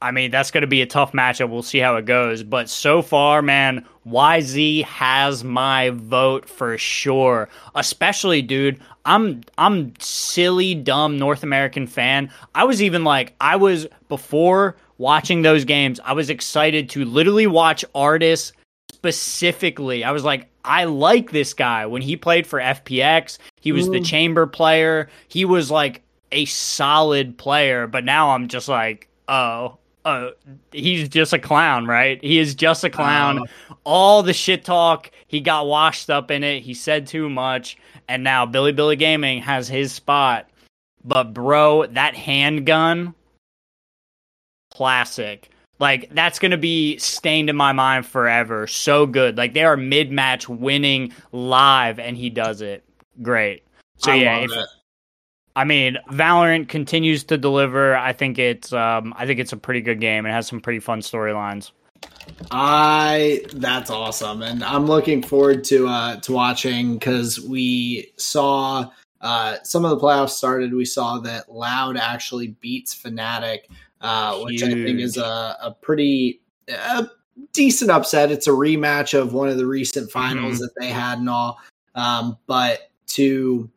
I mean, that's going to be a tough matchup. We'll see how it goes. But so far, man, YZ has my vote for sure. Especially, dude, I'm I'm silly, dumb North American fan. I was even like, I was before watching those games, I was excited to literally watch Ardiis specifically. I was like, I like this guy. When he played for FPX, he was mm. the chamber player. He was like a solid player, but now I'm just like, oh, uh, he's just a clown, right? He is just a clown. All the shit talk, he got washed up in it. He said too much, and now Bilibili Gaming has his spot. But bro, that handgun classic. Like that's going to be stained in my mind forever. So good. Like they are mid-match winning live and he does it. Great. So I yeah, if, I mean, Valorant continues to deliver. I think it's um I think it's a pretty good game. It has some pretty fun storylines. I that's awesome, and I'm looking forward to uh to watching because we saw uh some of the playoffs started. We saw that Loud actually beats Fnatic uh, which I think is a, a pretty a decent upset. It's a rematch of one of the recent finals mm-hmm. that they had and all. Um, but to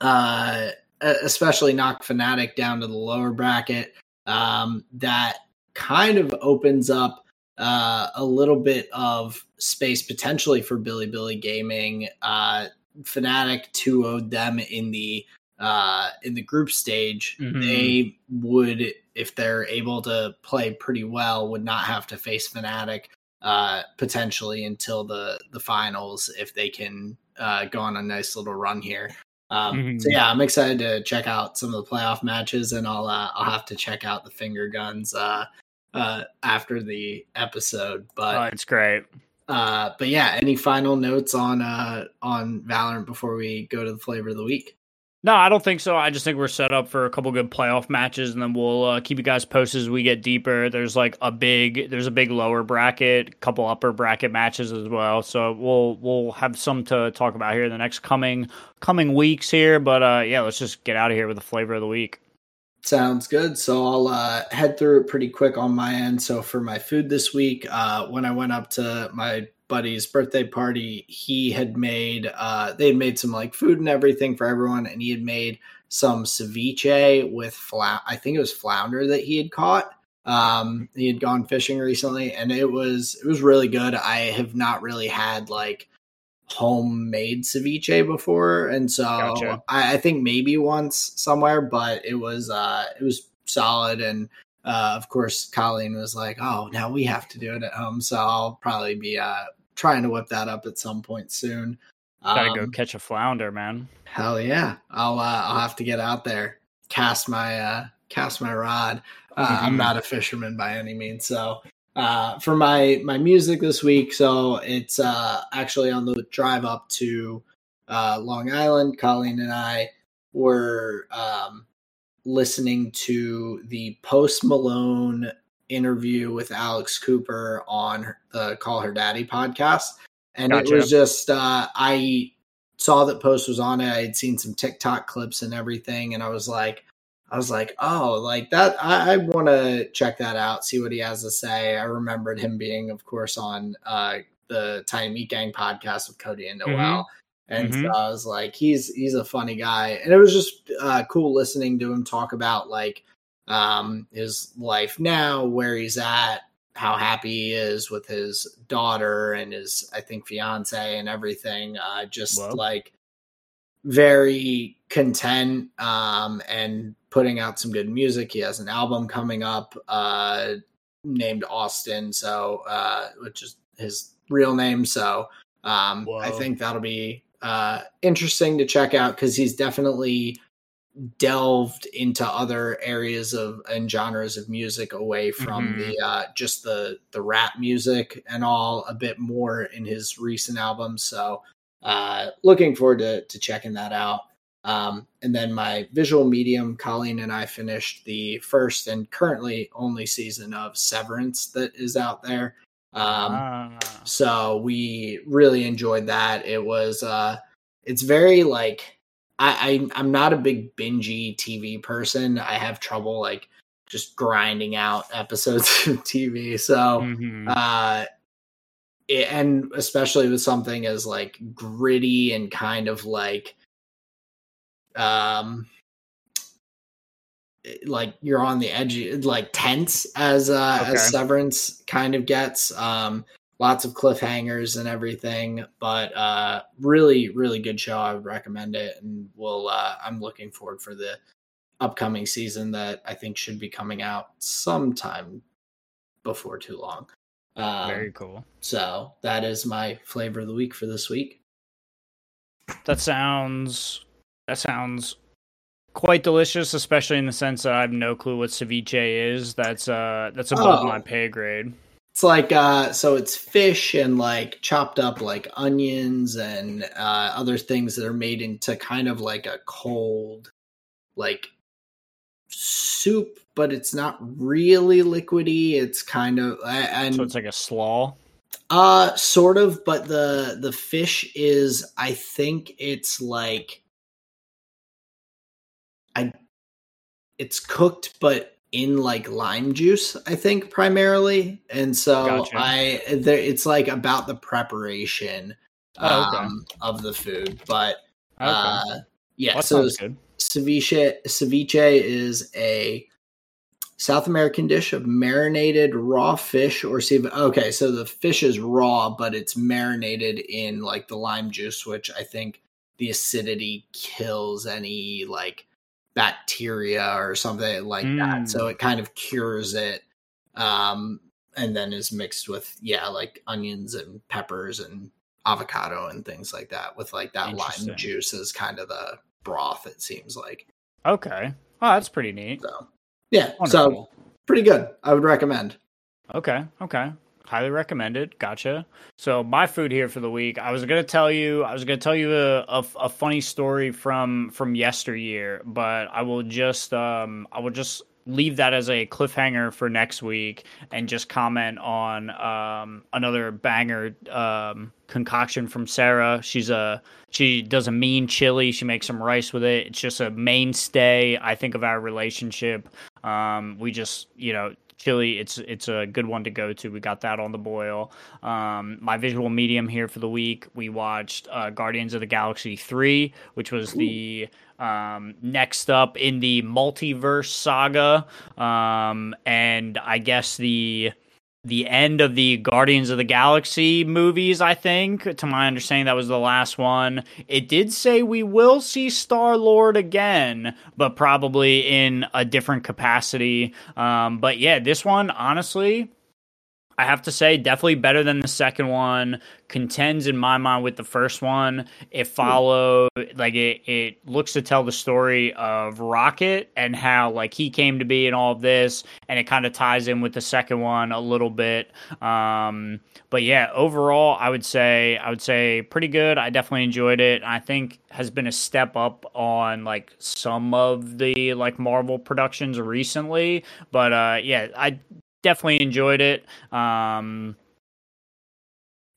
uh, especially knock Fnatic down to the lower bracket, um, that kind of opens up uh, a little bit of space potentially for Bilibili Gaming. Uh, Fnatic 2 0'd them in the uh, in the group stage, mm-hmm. they would, if they're able to play pretty well, would not have to face Fnatic uh, potentially until the the finals if they can uh, go on a nice little run here. Um, mm-hmm. So yeah, I'm excited to check out some of the playoff matches, and I'll uh, I'll have to check out the finger guns uh, uh, after the episode. But oh, it's great. Uh, but yeah, any final notes on uh, on Valorant before we go to the flavor of the week? No, I don't think so. I just think we're set up for a couple good playoff matches, and then we'll uh, keep you guys posted as we get deeper. There's like a big, there's a big lower bracket, couple upper bracket matches as well. So we'll we'll have some to talk about here in the next coming coming weeks here. But uh, yeah, let's just get out of here with the flavor of the week. Sounds good. So I'll uh, head through it pretty quick on my end. So for my food this week, uh, when I went up to my buddy's birthday party, he had made uh they had made some like food and everything for everyone, and he had made some ceviche with fla- I think it was flounder that he had caught. Um, he had gone fishing recently, and it was it was really good. I have not really had like homemade ceviche before, and so gotcha. I, I think maybe once somewhere, but it was uh it was solid and uh, of course, Colleen was like, "Oh, now we have to do it at home." So I'll probably be uh, trying to whip that up at some point soon. Gotta um, go catch a flounder, man. Hell yeah! I'll uh, I'll have to get out there, cast my uh, cast my rod. Uh, mm-hmm. I'm not a fisherman by any means, so uh, for my my music this week, so it's uh, actually on the drive up to uh, Long Island. Colleen and I were um, listening to the Post Malone interview with Alex Cooper on the Call Her Daddy podcast. And gotcha. it was just, uh, I saw that Post was on it. I had seen some TikTok clips and everything. And I was like, I was like, oh, like that. I, I want to check that out, see what he has to say. I remembered him being, of course, on uh, the Tiny Meat Gang podcast with Cody and Noel. Mm-hmm. And Mhm. so I was like, he's he's a funny guy, and it was just uh, cool listening to him talk about like um, his life now, where he's at, how happy he is with his daughter and his I think fiance and everything. Uh, just like very content um, and putting out some good music. He has an album coming up uh, named Austin, so uh, which is his real name. So um, I think that'll be uh, interesting to check out because he's definitely delved into other areas of and genres of music away from Mhm. the uh just the the rap music and all a bit more in his recent albums. So uh looking forward to to checking that out. Um and then my visual medium colleen and i finished the first and currently only season of severance that is out there um Ah. so we really enjoyed that it was uh it's very like I, I i'm not a big bingey tv person i have trouble like just grinding out episodes of tv so Mhm. uh it, and especially with something as like gritty and kind of like um like you're on the edge like tense as uh Okay. as severance kind of gets um lots of cliffhangers and everything but uh really really good show i would recommend it and we'll uh i'm looking forward for the upcoming season that i think should be coming out sometime before too long um Very cool. so that is my flavor of the week for this week That sounds that sounds quite delicious, especially in the sense that I have no clue what ceviche is. That's uh that's above Oh. my pay grade. It's like uh so it's fish and like chopped up like onions and uh other things that are made into kind of like a cold like soup, but it's not really liquidy. It's kind of and So it's like a slaw. uh sort of, but the the fish is I think it's like it's cooked but in like lime juice, I think primarily. And so Gotcha. I there it's like about the preparation Oh, okay. um of the food. But Okay. uh yeah, that so ceviche ceviche is a South American dish of marinated raw fish or sea. Okay, so the fish is raw, but it's marinated in like the lime juice, which I think the acidity kills any like bacteria or something like that. Mm. So it kind of cures it, um, and then is mixed with yeah, like onions and peppers and avocado and things like that. With like that lime juice as kind of the broth. It seems like Okay. Oh, that's pretty neat. so. Yeah, so pretty good. I would recommend. Okay, okay. Highly recommended. Gotcha. So my food here for the week, I was gonna tell you, I was gonna tell you a, a, a funny story from from yesteryear, but I will just um I will just leave that as a cliffhanger for next week and just comment on um another banger um concoction from Sarah. She's a she does a mean chili. She makes some rice with it. It's just a mainstay, I think, of our relationship. Um, we just, you know, chili. It's it's a good one to go to. We got that on the boil. Um, my visual medium here for the week. We watched uh, Guardians of the Galaxy three, which was the um, next up in the multiverse saga, um, and I guess the the end of the Guardians of the Galaxy movies, I think. To my understanding, that was the last one. It did say we will see Star Lord again, but probably in a different capacity. Um, but yeah, this one, honestly, I have to say, definitely better than the second one. Contends in my mind with the first one. It follow like it. It looks to tell the story of Rocket and how like he came to be and all of this, and it kind of ties in with the second one a little bit. Um, but yeah, overall, I would say I would say pretty good. I definitely enjoyed it. I think has been a step up on like some of the like Marvel productions recently. But uh, yeah, I definitely enjoyed it. Um,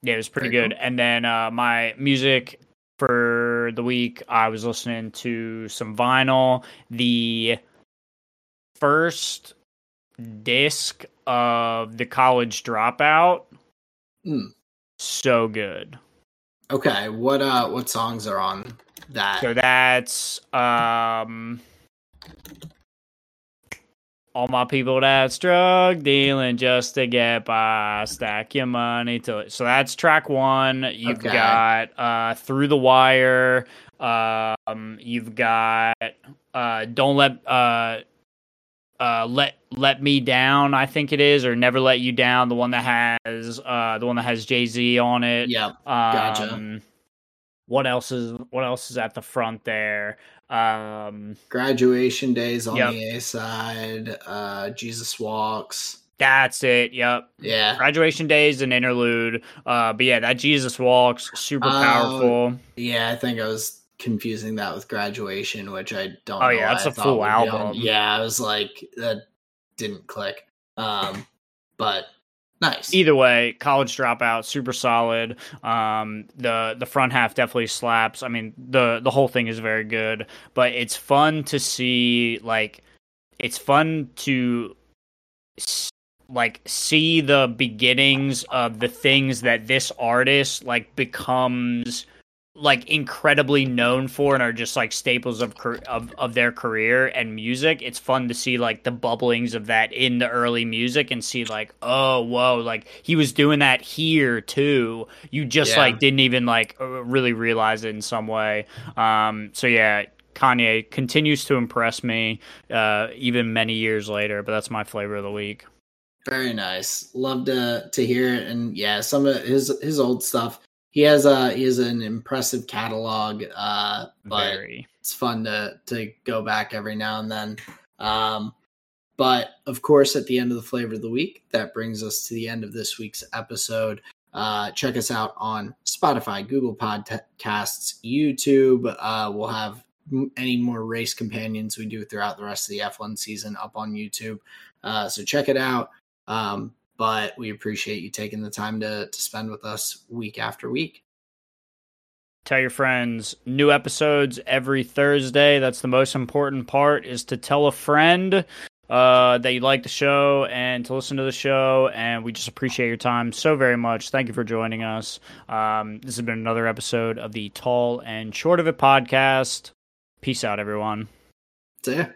yeah, it was pretty Very good. And then uh, my music for the week, I was listening to some vinyl. The first disc of the college dropout, Mm. so good. Okay, what uh what songs are on that? So that's um all my people that's drug dealing just to get by, stack your money to it. So that's track one. You've Okay. got uh through the wire. Um, you've got uh don't let uh uh let let me down. I think it is or never let you down. The one that has uh the one that has Jay Z on it. Yep. Um, Gotcha. What else is what else is at the front there? Um, Graduation days on Yep. the A side. Uh, Jesus walks. that's it. Yep. Yeah. Graduation days and interlude. Uh, but yeah, that Jesus walks super Oh, powerful. Yeah, I think I was confusing that with graduation, which I don't. Oh, yeah, that's a full album. Yeah, I was like that didn't click. Um, but nice. Either way, college dropout, super solid. Um, the the front half definitely slaps. I mean, the the whole thing is very good, but it's fun to see. Like, it's fun to like see the beginnings of the things that this artist like becomes like incredibly known for and are just like staples of of of their career and music. It's fun to see like the bubblings of that in the early music and see like oh whoa like he was doing that here too. You just Yeah. like didn't even like uh, really realize it in some way. Um so yeah, Kanye continues to impress me uh even many years later, but that's my flavor of the week. Very nice. Love to to hear it. And yeah, some of his his old stuff. He has a he has an impressive catalog. Uh, but Very. it's fun to to go back every now and then. Um, but of course, at the end of the flavor of the week, that brings us to the end of this week's episode. Uh, check us out on Spotify, Google Podcasts, YouTube. Uh, we'll have any more race companions we do throughout the rest of the F1 season up on YouTube. Uh, so check it out. Um, but we appreciate you taking the time to to spend with us week after week. tell your friends new episodes every thursday. That's the most important part is to tell a friend uh, that you like the show and to listen to the show and we just appreciate your time so very much. Thank you for joining us. Um, this has been another episode of the tall and short of it podcast. Peace out everyone. So yeah.